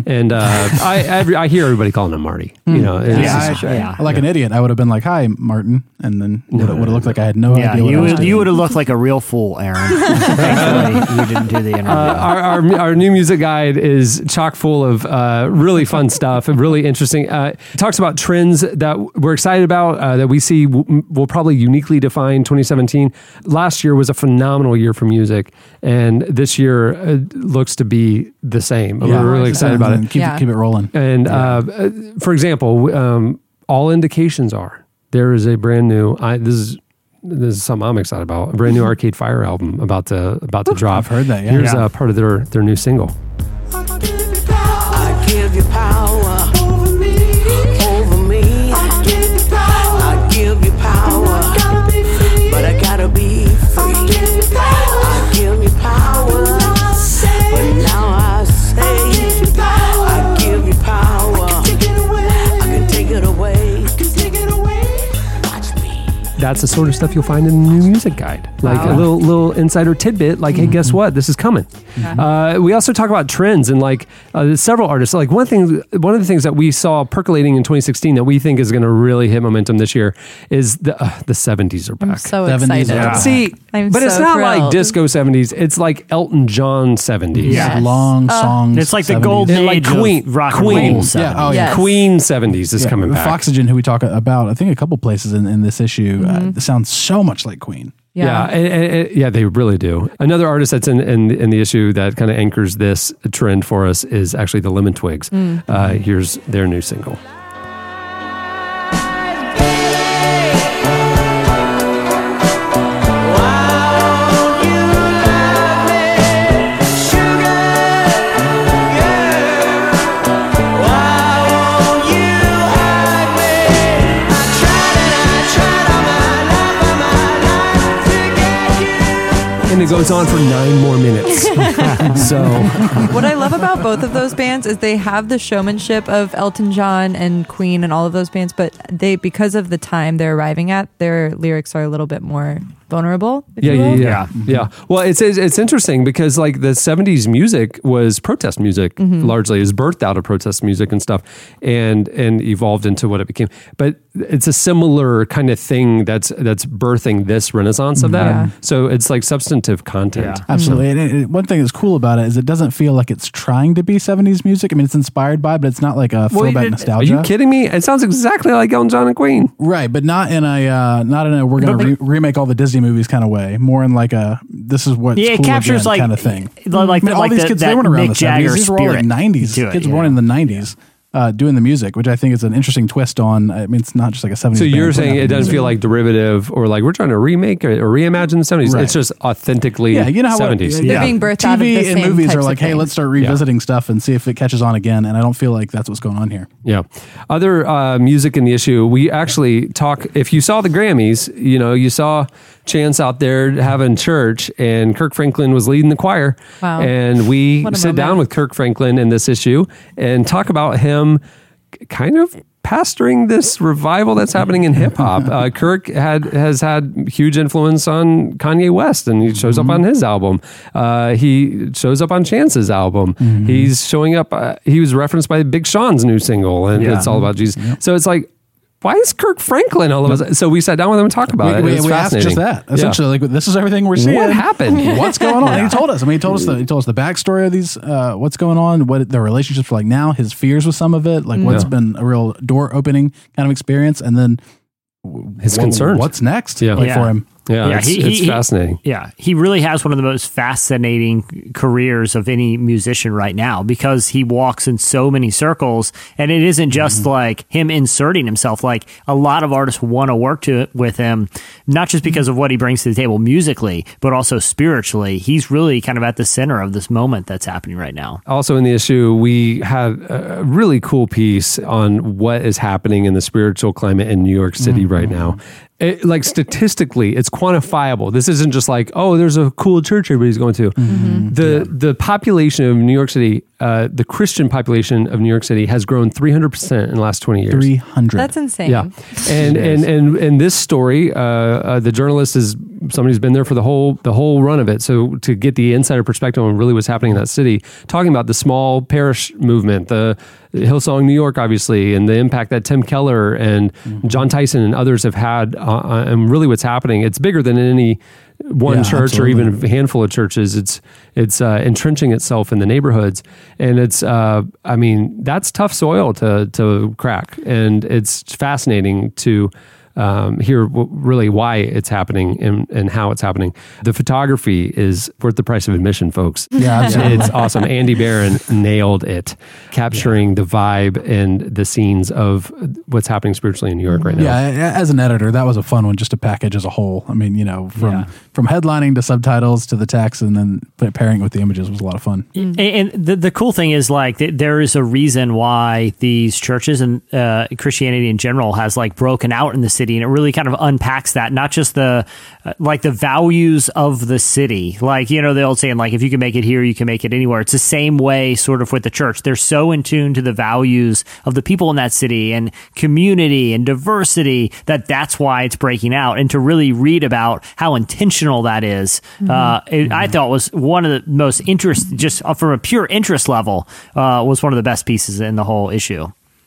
and uh, I every, I hear everybody calling him Marty. You know, Yeah, just- I- like an idiot. I would have been like, "Hi, Martin," and then it would have looked like I had no Yeah, idea. What you would, you would have looked like a real fool, Aaron. You didn't do the interview. Uh, our, our, our new music guide is chock full of uh, really fun stuff and really interesting. Uh, it talks about trends that we're excited about uh, that we see w- will probably uniquely define 2017. Last year was a phenomenal year for music, and this year uh, looks to be the same. Yeah. we're really excited about it. Keep Yeah. it, keep it rolling. And uh, uh, for example, um, all indications are there is a brand new. I, this is this is something I'm excited about. A brand new Arcade Fire album about to about to drop. I've heard that, yeah. Here's Yeah. uh, part of their their new single. That's the sort of stuff you'll find in the new music guide, like a little little insider tidbit. Like, hey, guess what? This is coming. Uh, we also talk about trends and like uh, several artists. Like one thing, one of the things that we saw percolating in 2016 that we think is going to really hit momentum this year is the uh, the 70s are back. I'm so 70s excited. are back. See, I'm but it's so not like disco 70s. It's like Elton John 70s. Yes. Long songs. it's like the 70s. golden And like age Queen- of rock Queen. and roll. Yeah, oh, yeah. Yes. Queen 70s is Yeah, coming back. Foxygen, who we talk about, I think a couple places in, in this issue, uh, sounds so much like Queen. Yeah, and- and- and- yeah, they really do. Another artist that's in, in, in the issue that kind of anchors this trend for us is actually the Lemon Twigs. Uh, here's their new single. It goes on for nine more minutes. so what I love about both of those bands is they have the showmanship of Elton John and Queen and all of those bands, but they because of the time they're arriving at, their lyrics are a little bit more vulnerable. if yeah, you yeah, will. yeah, yeah. Well, it's, it's it's interesting because like the '70s music was protest music mm-hmm. largely, is birthed out of protest music and stuff, and and evolved into what it became. But it's a similar kind of thing that's that's birthing this renaissance of that. Yeah. So it's like substantive content. Absolutely. And it, it- one thing that's cool about it is it doesn't feel like it's trying to be 70s music. I mean, it's inspired by, but it's not like a Well, throwback it- nostalgia. Are you kidding me? It sounds exactly like Elton John and Queen. Right, but not in a uh, not in a we're going to re- remake all the Disney movies kind of way. More in like a this is what's Yeah, it cool captures, again like- kind of thing. like I mean, the- all like these kids that they weren't around Mick the Jagger 70s. These were all like 90s to it, kids yeah. born in the 90s. Uh, doing the music, which I think is an interesting twist on. I mean, it's not just like a 70s. So band you're saying out it doesn't feel like derivative or like we're trying to remake or, or reimagine the 70s. Right. It's just authentically Yeah, you know how 70s. What, They're being birthed TV out of the and same movies are like, hey, things. let's start revisiting stuff and see if it catches on again. And I don't feel like that's what's going on here. Yeah. Other uh, music in the issue, we actually talk. If you saw the Grammys, you know, you saw Chance out there having church, and Kirk Franklin was leading the choir. Wow. And we sit down with Kirk Franklin in this issue and talk about him kind of pastoring this revival that's happening in hip hop. Uh, Kirk had has had huge influence on Kanye West, and he shows up on his album. Uh, he shows up on Chance's album. He's showing up. Uh, he was referenced by Big Sean's new single, and Yeah. it's all about Jesus. So it's like. Why is Kirk Franklin all of us? So we sat down with him and talked about it. we, It we, was we asked just that. Essentially, like this is everything we're seeing. What happened? What's going on? And he told us. I mean, he told us the he told us the backstory of these. Uh, what's going on? What the relationships were like now. His fears with some of it. Like what's Yeah. been a real door opening kind of experience, and then His wh- concerns. What's next? Yeah. like, Yeah. for him. Yeah, it's, it's fascinating. Yeah, he really has one of the most fascinating careers of any musician right now because he walks in so many circles, and it isn't just Mm-hmm. like him inserting himself. Like a lot of artists want to work to with him, not just because of what he brings to the table musically, but also spiritually. He's really kind of at the center of this moment that's happening right now. Also, in the issue, we had a really cool piece on what is happening in the spiritual climate in New York City right now. It, like statistically, it's quantifiable. This isn't just like, oh, there's a cool church everybody's going to. The the population of New York City, uh, the Christian population of New York City, has grown 300 percent in the last 20 years. Three hundred. That's insane. Yeah, and and and and this story, uh, uh, the journalist is somebody who's been there for the whole the whole run of it. So to get the insider perspective on really what's happening in that city, talking about the small parish movement, the Hillsong New York, obviously, and the impact that Tim Keller and John Tyson and others have had, uh, uh, and really what's happening. It's bigger than any one Yeah, church or even a handful of churches. It's it's uh, entrenching itself in the neighborhoods, and it's uh, I mean that's tough soil to to crack, and it's fascinating to. Um, hear w- really why it's happening and, and how it's happening. The photography is worth the price of admission, folks. Yeah, absolutely. it's awesome. Andy Barron nailed it, capturing the vibe and the scenes of what's happening spiritually in New York right now. Yeah, as an editor, that was a fun one just to package as a whole. I mean, you know, from Yeah. From headlining to subtitles to the text, and then pairing it with the images was a lot of fun. And, and the the cool thing is like th- there is a reason why these churches and uh, Christianity in general has like broken out in the city, and it really kind of unpacks that. Not just the uh, like the values of the city, like you know the old saying, like if you can make it here, you can make it anywhere. It's the same way, sort of with the church. They're so in tune to the values of the people in that city and community and diversity that that's why it's breaking out. And to really read about how intentional that is, uh, it, I thought was one of the most interest, just uh, from a pure interest level, uh, was one of the best pieces in the whole issue.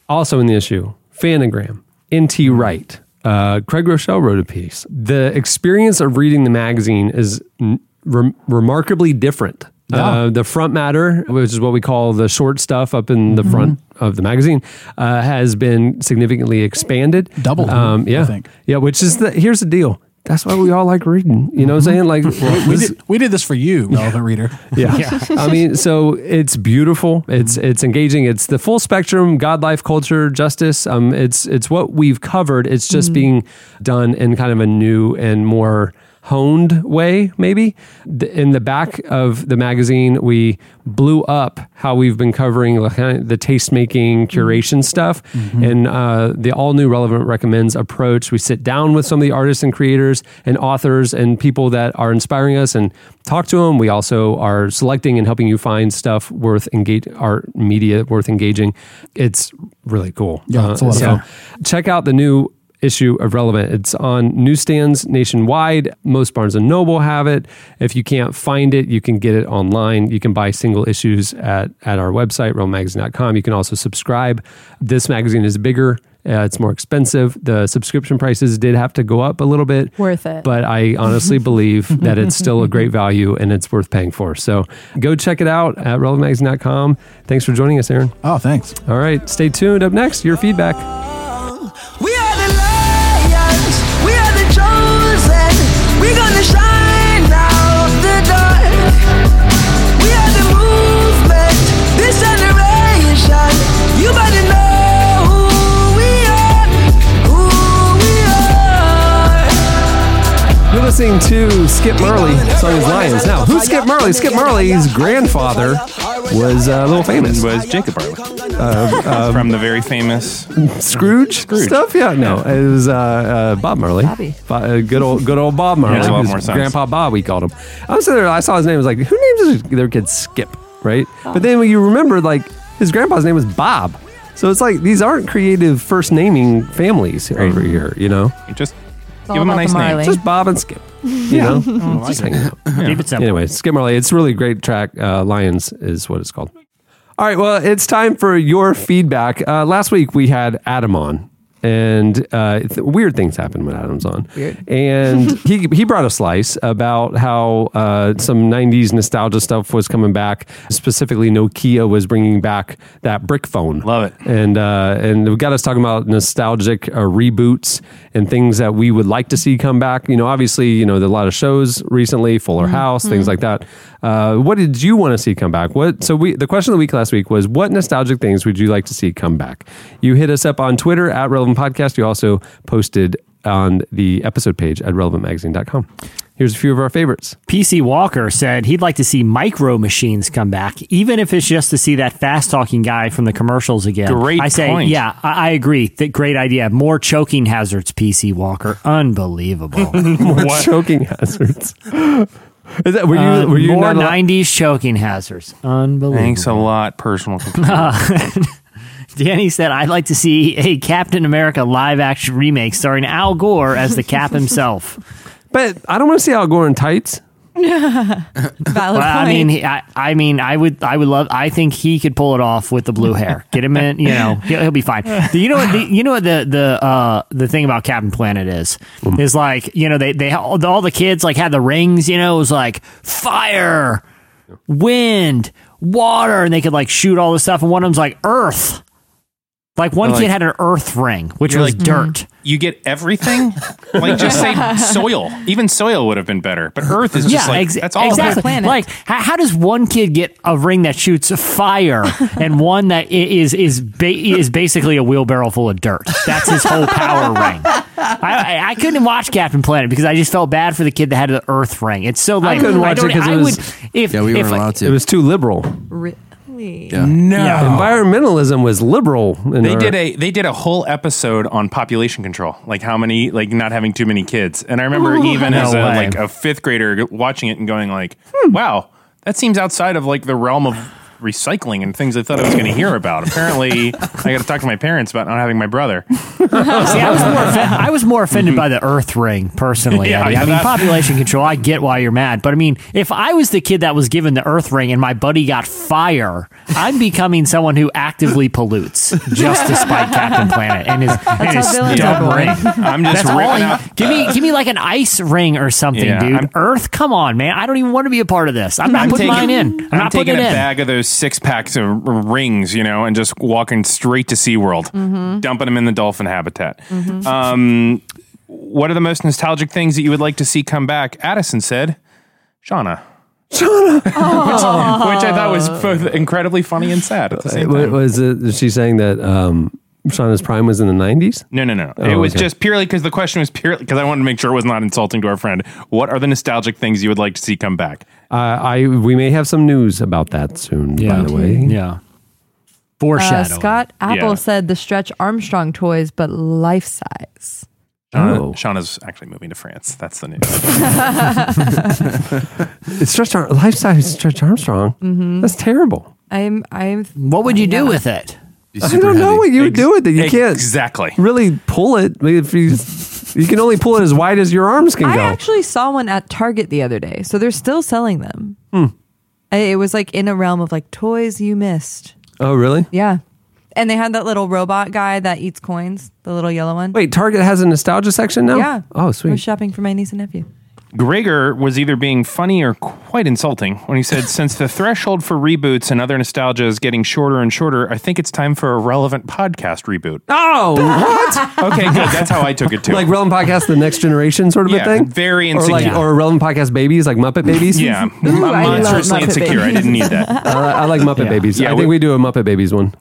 Also in the issue, Fanagram, NT Wright. Uh, Craig Groeschel wrote a piece. The experience of reading the magazine is n- rem- remarkably different. Uh, the front matter, which is what we call the short stuff up in the front of the magazine, uh, has been significantly expanded. Doubled, Um, I yeah. think. Yeah, which is the, here's the deal. That's why we all like reading. You know what I'm saying? Like, We this- did, we did this for you, relevant reader. yeah. I mean, so it's beautiful. It's it's engaging. It's the full spectrum, God, life, culture, justice. Um, it's it's what we've covered. It's just being done in kind of a new and more honed way, maybe. In the back of the magazine, we blew up how we've been covering like, kind of the taste making curation mm-hmm. stuff mm-hmm. and uh, the all new relevant recommends approach. We sit down with some of the artists and creators and authors and people that are inspiring us and talk to them. We also are selecting and helping you find stuff worth engage art media worth engaging. It's really cool. Yeah, it's a uh, lot of so fun. check out the new issue of relevant. It's on newsstands nationwide. Most barnes and noble have it. If you can't find it you can get it online. You can buy single issues at, at our website realmagazine.com you can also subscribe. This magazine is bigger. Uh, it's more expensive. The subscription prices did have to go up a little bit. Worth it. but i honestly believe that it's still a great value and it's worth paying for. So go check it out at relevantmagazine.com thanks for joining us aaron. Oh, thanks. all right. Stay tuned. Up next your feedback listening to Skip Marley, song is Lions. Now, who's Skip Marley? Skip Marley's grandfather was uh, a little famous. was Jacob Marley from the very famous. Scrooge, stuff? Yeah, no, it was uh, uh, Bob Marley. Bobby. Bo- uh, good old, good old Bob Marley. Makes a lot more sense. Grandpa Bob, we called him. I was there. I saw his name. I was like, who names their kid Skip? Right? But then when you remember, like his grandpa's name was Bob. So it's like these aren't creative first naming families over here, you know? Just all give him a about nice the name. Marley. Just Bob and Skip. You know? Just hanging out. Keep it simple. Anyway, Skip Marley. It's a really great track. Uh, Lions is what it's called. All right. Well, it's time for your feedback. Uh, last week we had Adam on. And uh, th- weird things happen when Adam's on. Weird. And he he brought a slice about how uh, some '90s nostalgia stuff was coming back. Specifically, Nokia was bringing back that brick phone. Love it. And uh, and we got us talking about nostalgic uh, reboots and things that we would like to see come back. You know, obviously, you know, there are a lot of shows recently, Fuller House, things like that. Uh, what did you want to see come back? What? So we the question of the week last week was what nostalgic things would you like to see come back? You hit us up on Twitter at Relevant Podcast. You also posted on the episode page at relevantmagazine.com. Here's a few of our favorites. PC Walker said he'd like to see micro machines come back, even if it's just to see that fast talking guy from the commercials again. Great I say, point. yeah, I, I agree. That great idea. More choking hazards, PC Walker. Unbelievable. More choking hazards. Is that were you Uh, were you more 90s choking hazards. Unbelievable. Thanks a lot, personal computer. Danny said, I'd like to see a Captain America live action remake starring Al Gore as the Cap himself. But I don't want to see Al Gore in tights. Valid Well, I mean, he- I, I mean, I would, I would love. I think he could pull it off with the blue hair. Get him in, you know, he'll, he'll be fine. Do You know what? The, you know what the the uh, the thing about Captain Planet is is like you know they they all all the kids like had the rings. You know, it was like fire, wind, water, and they could like shoot all this stuff. And one of them's like Earth. Like one Like- kid had an Earth ring, which was like, mm, dirt. You get everything? like, just say soil. Even soil would have been better. But Earth is just like, ex- that's all. exactly. planet. Like, how, how does one kid get a ring that shoots fire and one that is is is ba- is basically a wheelbarrow full of dirt? That's his whole power ring. I, I, I couldn't watch Captain Planet because I just felt bad for the kid that had the Earth ring. It's so like I couldn't watch it 'cause it was- would if Yeah, we if weren't allowed to. It was too liberal. Really? Yeah. No. Environmentalism was liberal. In They our- did a they did a whole episode on population control, like how many, like not having too many kids. And I remember even No as a, way. like a fifth grader watching it and going like, hmm, "Wow, that seems outside of like the realm of recycling and things I thought I was going to hear about." Apparently, I got to talk to my parents about not having my brother. See, I was more offended, I was more offended by the mm-hmm. Earth ring personally. Yeah, Eddie. yeah, I mean, that- population control. I get why you're mad, but I mean, if I was the kid that was given the Earth ring and my buddy got fire, I'm becoming someone who actively pollutes just to spite Captain Planet and his, and his villains dumb are ring. I'm just That's all. ripping I- out. give me, give me like an ice ring or something, Yeah, dude. I'm- Earth, come on, man. I don't even want to be a part of this. I'm not I'm putting taking, mine in. I'm, I'm not taking putting a it in. bag of those six packs of rings, you know, and just walking straight to SeaWorld, dumping them in the dolphin habitat. Um, what are the most nostalgic things that you would like to see come back? Addison said, Shauna. Shauna. which, which I thought was both incredibly funny and sad at the same time. Was it? Is she saying that um, Shauna's prime was in the nineties? No, no, no. it Oh, was okay. just purely because the question was purely because I wanted to make sure it was not insulting to our friend. What are the nostalgic things you would like to see come back? Uh, I we may have some news about that soon. By the way, Yeah. Uh, Foreshadowing. Scott Apple Yeah. said the Stretch Armstrong toys, but life size. Shauna, Oh. Shauna's actually moving to France. That's the news. it's Stretch Ar- life size Stretch Armstrong. Mm-hmm. That's terrible. I'm I'm What would you do Yeah. with it? Be I don't know heavy. what you would Ex- do with it. You can't exactly. really pull it. I mean, If you you can only pull it as wide as your arms can go. I go. actually saw one at Target the other day, so they're still selling them. Hmm. I- It was like in a realm of like toys you missed. oh, really? Yeah, and they had that little robot guy that eats coins, the little yellow one. Wait, Target has a nostalgia section now. Yeah. Oh, sweet. I was sweet. shopping for my niece and nephew. Gregor was either being funny or quite insulting when he said, Since the threshold for reboots and other nostalgia is getting shorter and shorter, I think it's time for a relevant podcast reboot. Oh, what? Okay, good. That's how I took it too. like Relevant Podcast, the next generation sort of Yeah, a thing. very or like insecure. or Relevant Podcast babies, like Muppet Babies. yeah, I I'm love monstrously Muppet insecure. I didn't need that. I, I like Muppet Yeah. Babies. Yeah, I think we- we do a Muppet Babies one.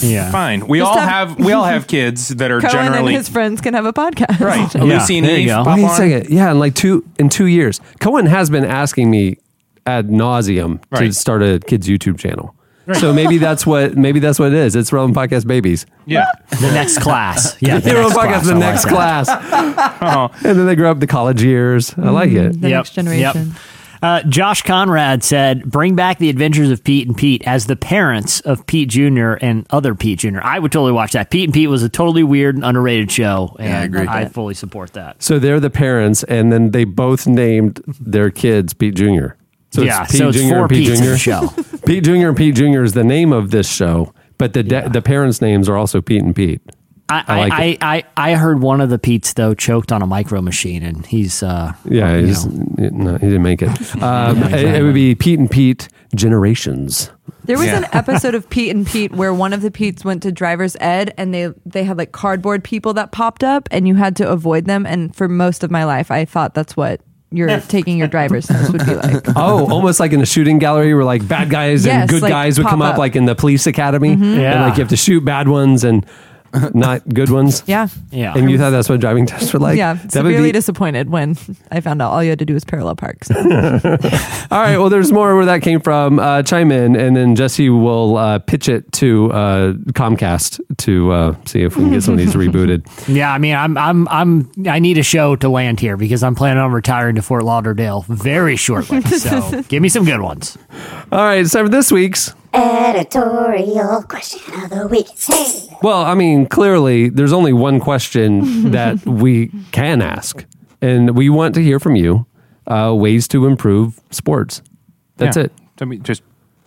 Yeah. Fine. We Just all have- have we all have kids that are Cohen generally and his friends can have a podcast. right. Yeah, Lucy and there you Eve go. pop Wait a on. second. Yeah, in like two in two years, Cohen has been asking me ad nauseum to Right. start a kids YouTube channel. So maybe that's what maybe that's what it is. It's Relevant Podcast Babies. Yeah. The next class. Yeah. the Relevant next Podcast, the I like next that. class. Uh-huh. And then they grow up the college years. I like mm-hmm. it. The Yep, next generation. Uh, Josh Conrad said, "Bring back the Adventures of Pete and Pete as the parents of Pete Jr. and other Pete Jr." I would totally watch that. Pete and Pete was a totally weird and underrated show, and I agree. I fully support that. So they're the parents, and then they both named their kids Pete Jr. So Yeah, it's Pete so it's Jr. four and Pete Pete's in Jr. the show. Pete Jr. and Pete Jr. is the name of this show, but the de- the parents' names are also Pete and Pete. I I like I, I, I, I heard one of the Pete's though choked on a micro machine, and he's uh, Yeah, he's, know. no, he didn't make it. Um, it, it would be Pete and Pete Generations. There was Yeah. an episode of Pete and Pete where one of the Pete's went to driver's ed and they they had like cardboard people that popped up and you had to avoid them. And for most of my life, I thought that's what you're taking your driver's test would be like. Oh, almost like in a shooting gallery where like bad guys and good like, guys would come up, up. like in the police academy. And Yeah. like you have to shoot bad ones and not good ones. Yeah. yeah. And you thought that's what driving tests were like? yeah, That would severely be- disappointed when I found out all you had to do was parallel park. So. All right. Well, there's more where that came from. Uh, chime in, and then Jesse will uh, pitch it to uh, Comcast to uh, see if we can get some of these rebooted. Yeah, I mean, I'm, I'm, I'm, I need a show to land here because I'm planning on retiring to Fort Lauderdale very shortly. So give me some good ones. All right. So for this week's, Editorial question of the week. Hey. well, I mean, clearly there's only one question that we can ask, and we want to hear from you uh, ways to improve sports. That's Yeah. it. I mean, just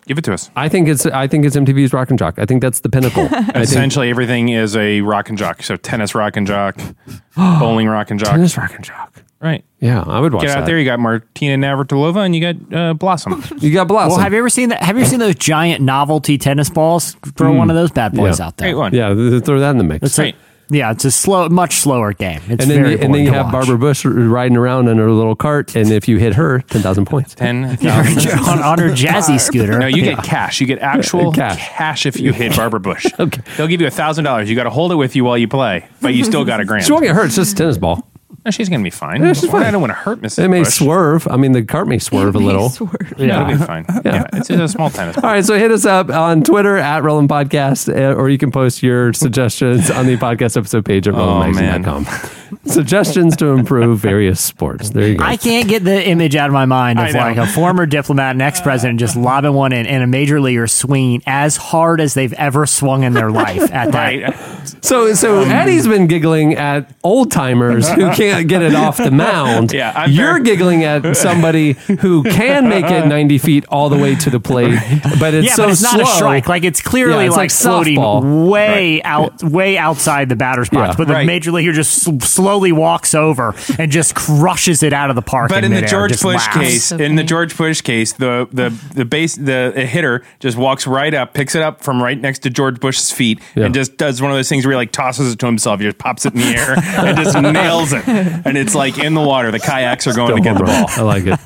give it to us. I think it's I think it's MTV's Rock and Jock. I think that's the pinnacle. I think Essentially, everything is a rock and jock. So tennis rock and jock, bowling rock and jock. tennis Rock and Jock. Right. Yeah, I would watch Get out that. there. You got Martina Navratilova and you got uh, Blossom. You got Blossom. Well, have you ever seen that? Have you ever seen those giant novelty tennis balls? Throw one of those bad boys Yeah. out there. Great one. yeah, th- th- throw that in the mix. It's a- Right. yeah, it's a slow, much slower game. It's and then very you, and then you have watch. Barbara Bush riding around in her little cart, and if you hit her, ten thousand points. Ten on, on her jazzy scooter. No, you Yeah. get cash. You get actual Cash. cash. if you hit Barbara Bush. Okay. They'll give you a thousand dollars. You got to hold it with you while you play, but you still got a grand. She won't get hurt. It's just a tennis ball. No, she's gonna be fine. Yeah, she's Well, fine. I don't want to hurt Mrs. It may Bush. swerve. I mean, the cart may swerve a little. Yeah, it'll be fine. Yeah, it's, it's a small tennis. All right, so hit us up on Twitter at Relevant Podcast, uh, or you can post your suggestions on the podcast episode page at Oh, relevantmagazine.com. Suggestions to improve various sports. There you go. I can't get the image out of my mind of like a former diplomat and ex-president just lobbing one in and a major leaguer swinging as hard as they've ever swung in their life at that. Right. So, so Um, Eddie's been giggling at old timers who can't get it off the mound. Yeah, I'm you're very- giggling at somebody who can make it 90 feet all the way to the plate, but it's yeah, so but it's not slow. a strike. Like it's clearly Yeah, it's like, like floating softball. way out, way outside the batter's box. Yeah. but the Right. major leaguer just s- slowly walks over and just crushes it out of the park. But in the George Bush laughs. case, So in the George Bush case, the the the base the hitter just walks right up, picks it up from right next to George Bush's feet, Yeah. and just does one of those things where he like tosses it to himself. He just pops it in the air and just nails it, and it's like in the water. The kayaks are going to get the ball. I like it.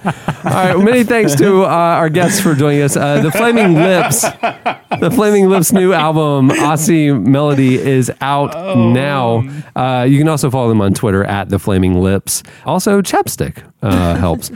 All right. Many thanks to uh, our guests for joining us. Uh, the Flaming Lips, the Flaming Lips' new album, Oczy Mlody, is out now. Uh, you can also follow them on Twitter at the Flaming Lips. Also, Chapstick uh, helps.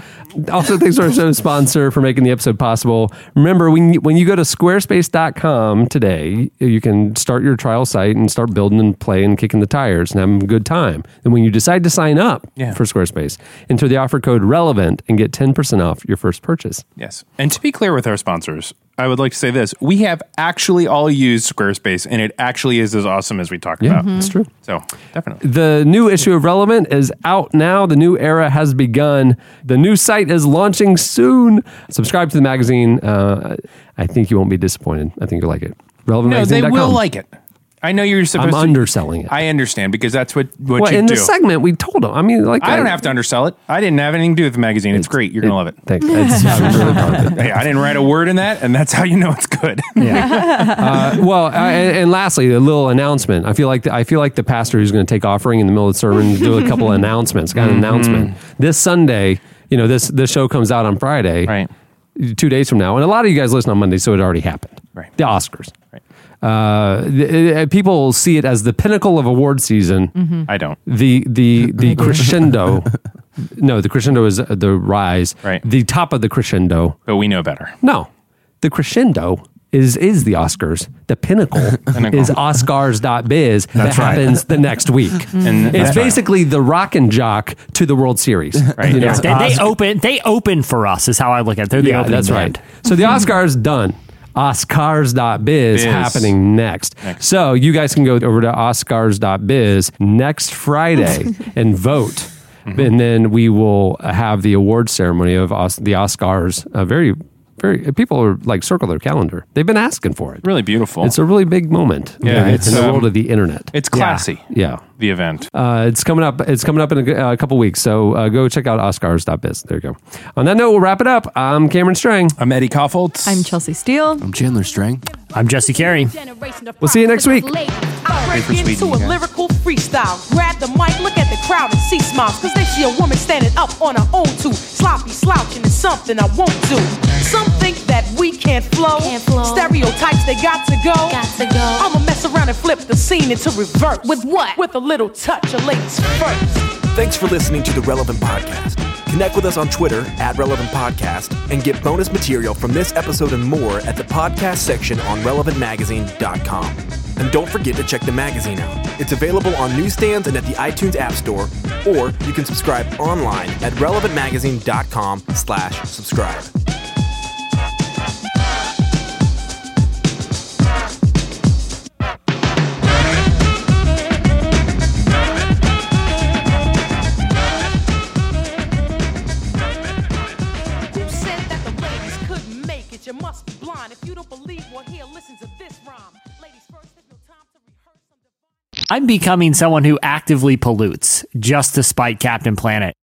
Also, thanks to our show sponsor for making the episode possible. Remember, when you, when you go to squarespace.com today, you can start your trial site and start building and playing, kicking the tires, and having a good time. And when you decide to sign up Yeah. for Squarespace, enter the offer code relevant and get 10% off your first purchase. Yes. And to be clear with our sponsors, I would like to say this. We have actually all used Squarespace and it actually is as awesome as we talked Yeah, about. it's true. So definitely. The new issue of Relevant is out now. The new era has begun. The new site is launching soon. Subscribe to the magazine. Uh, I think you won't be disappointed. I think you'll like it. Relevant No, they RelevantMagazine.com. will like it. I know you're supposed I'm to. underselling it. I understand because that's what, what well, you in do. the segment, we told them. I mean, like I don't have to undersell it. I didn't have anything to do with the magazine. It's, great. You're going to love it. Thanks. It's, I'm really proud of it. Hey, I didn't write a word in that, and that's how you know it's good. Uh, well, uh, and, and lastly, a little announcement. I feel like the, I feel like the pastor who's going to take offering in the middle of the sermon do a couple of announcements. Got an Mm-hmm. announcement this Sunday. You know this this show comes out on Friday, right? Two days from now, and a lot of you guys listen on Monday, so it already happened. Right. The Oscars. Right. Uh, the, uh, people see it as the pinnacle of award season. I don't. The the the crescendo. no, the crescendo is uh, the rise. Right. The top of the crescendo. But we know better. No, the crescendo is is the Oscars. The pinnacle is Oscars.biz that That's right. happens the next week. And it's that's right. basically the rock and jock to the World Series. Right. You know, They, they open. They open for us. Is how I look at it. They're the yeah, opening that's band. right. So the Oscars done. Oscars.biz Biz. happening next. So you guys can go over to Oscars.biz next Friday and vote. Mm-hmm. And then we will have the award ceremony of Os- the Oscars. Very, very, people are like circle their calendar. They've been asking for it. Really beautiful. It's a really big moment Yeah, in, it's, in the um, world of the internet. it's classy. Yeah. The event. Uh, it's coming up. It's coming up in a, uh, couple weeks. So uh, go check out Oscars.biz. There you go. On that note, we'll wrap it up. I'm Cameron Strang. I'm Eddie Kaufholz. I'm Chelsea Steele. I'm Chandler Strang. I'm Jesse Carey. We'll see you next week. I break into you a guys. lyrical freestyle. Grab the mic, look at the crowd and see smiles. Cause they see a woman standing up on her own too. Sloppy slouching is something I won't do. Some think that we can't flow. Can't flow. Stereotypes, they got to go. Got to go. I'ma mess around and flip the scene into reverse. With what? With a little touch of ladies first. Thanks for listening to the Relevant Podcast. Connect with us on Twitter at Relevant Podcast and get bonus material from this episode and more at the podcast section on relevantmagazine.com. And don't forget to check the magazine out. It's available on newsstands and at the iTunes App Store, or you can subscribe online at relevantmagazine.com slash subscribe. I'm becoming someone who actively pollutes just to spite Captain Planet.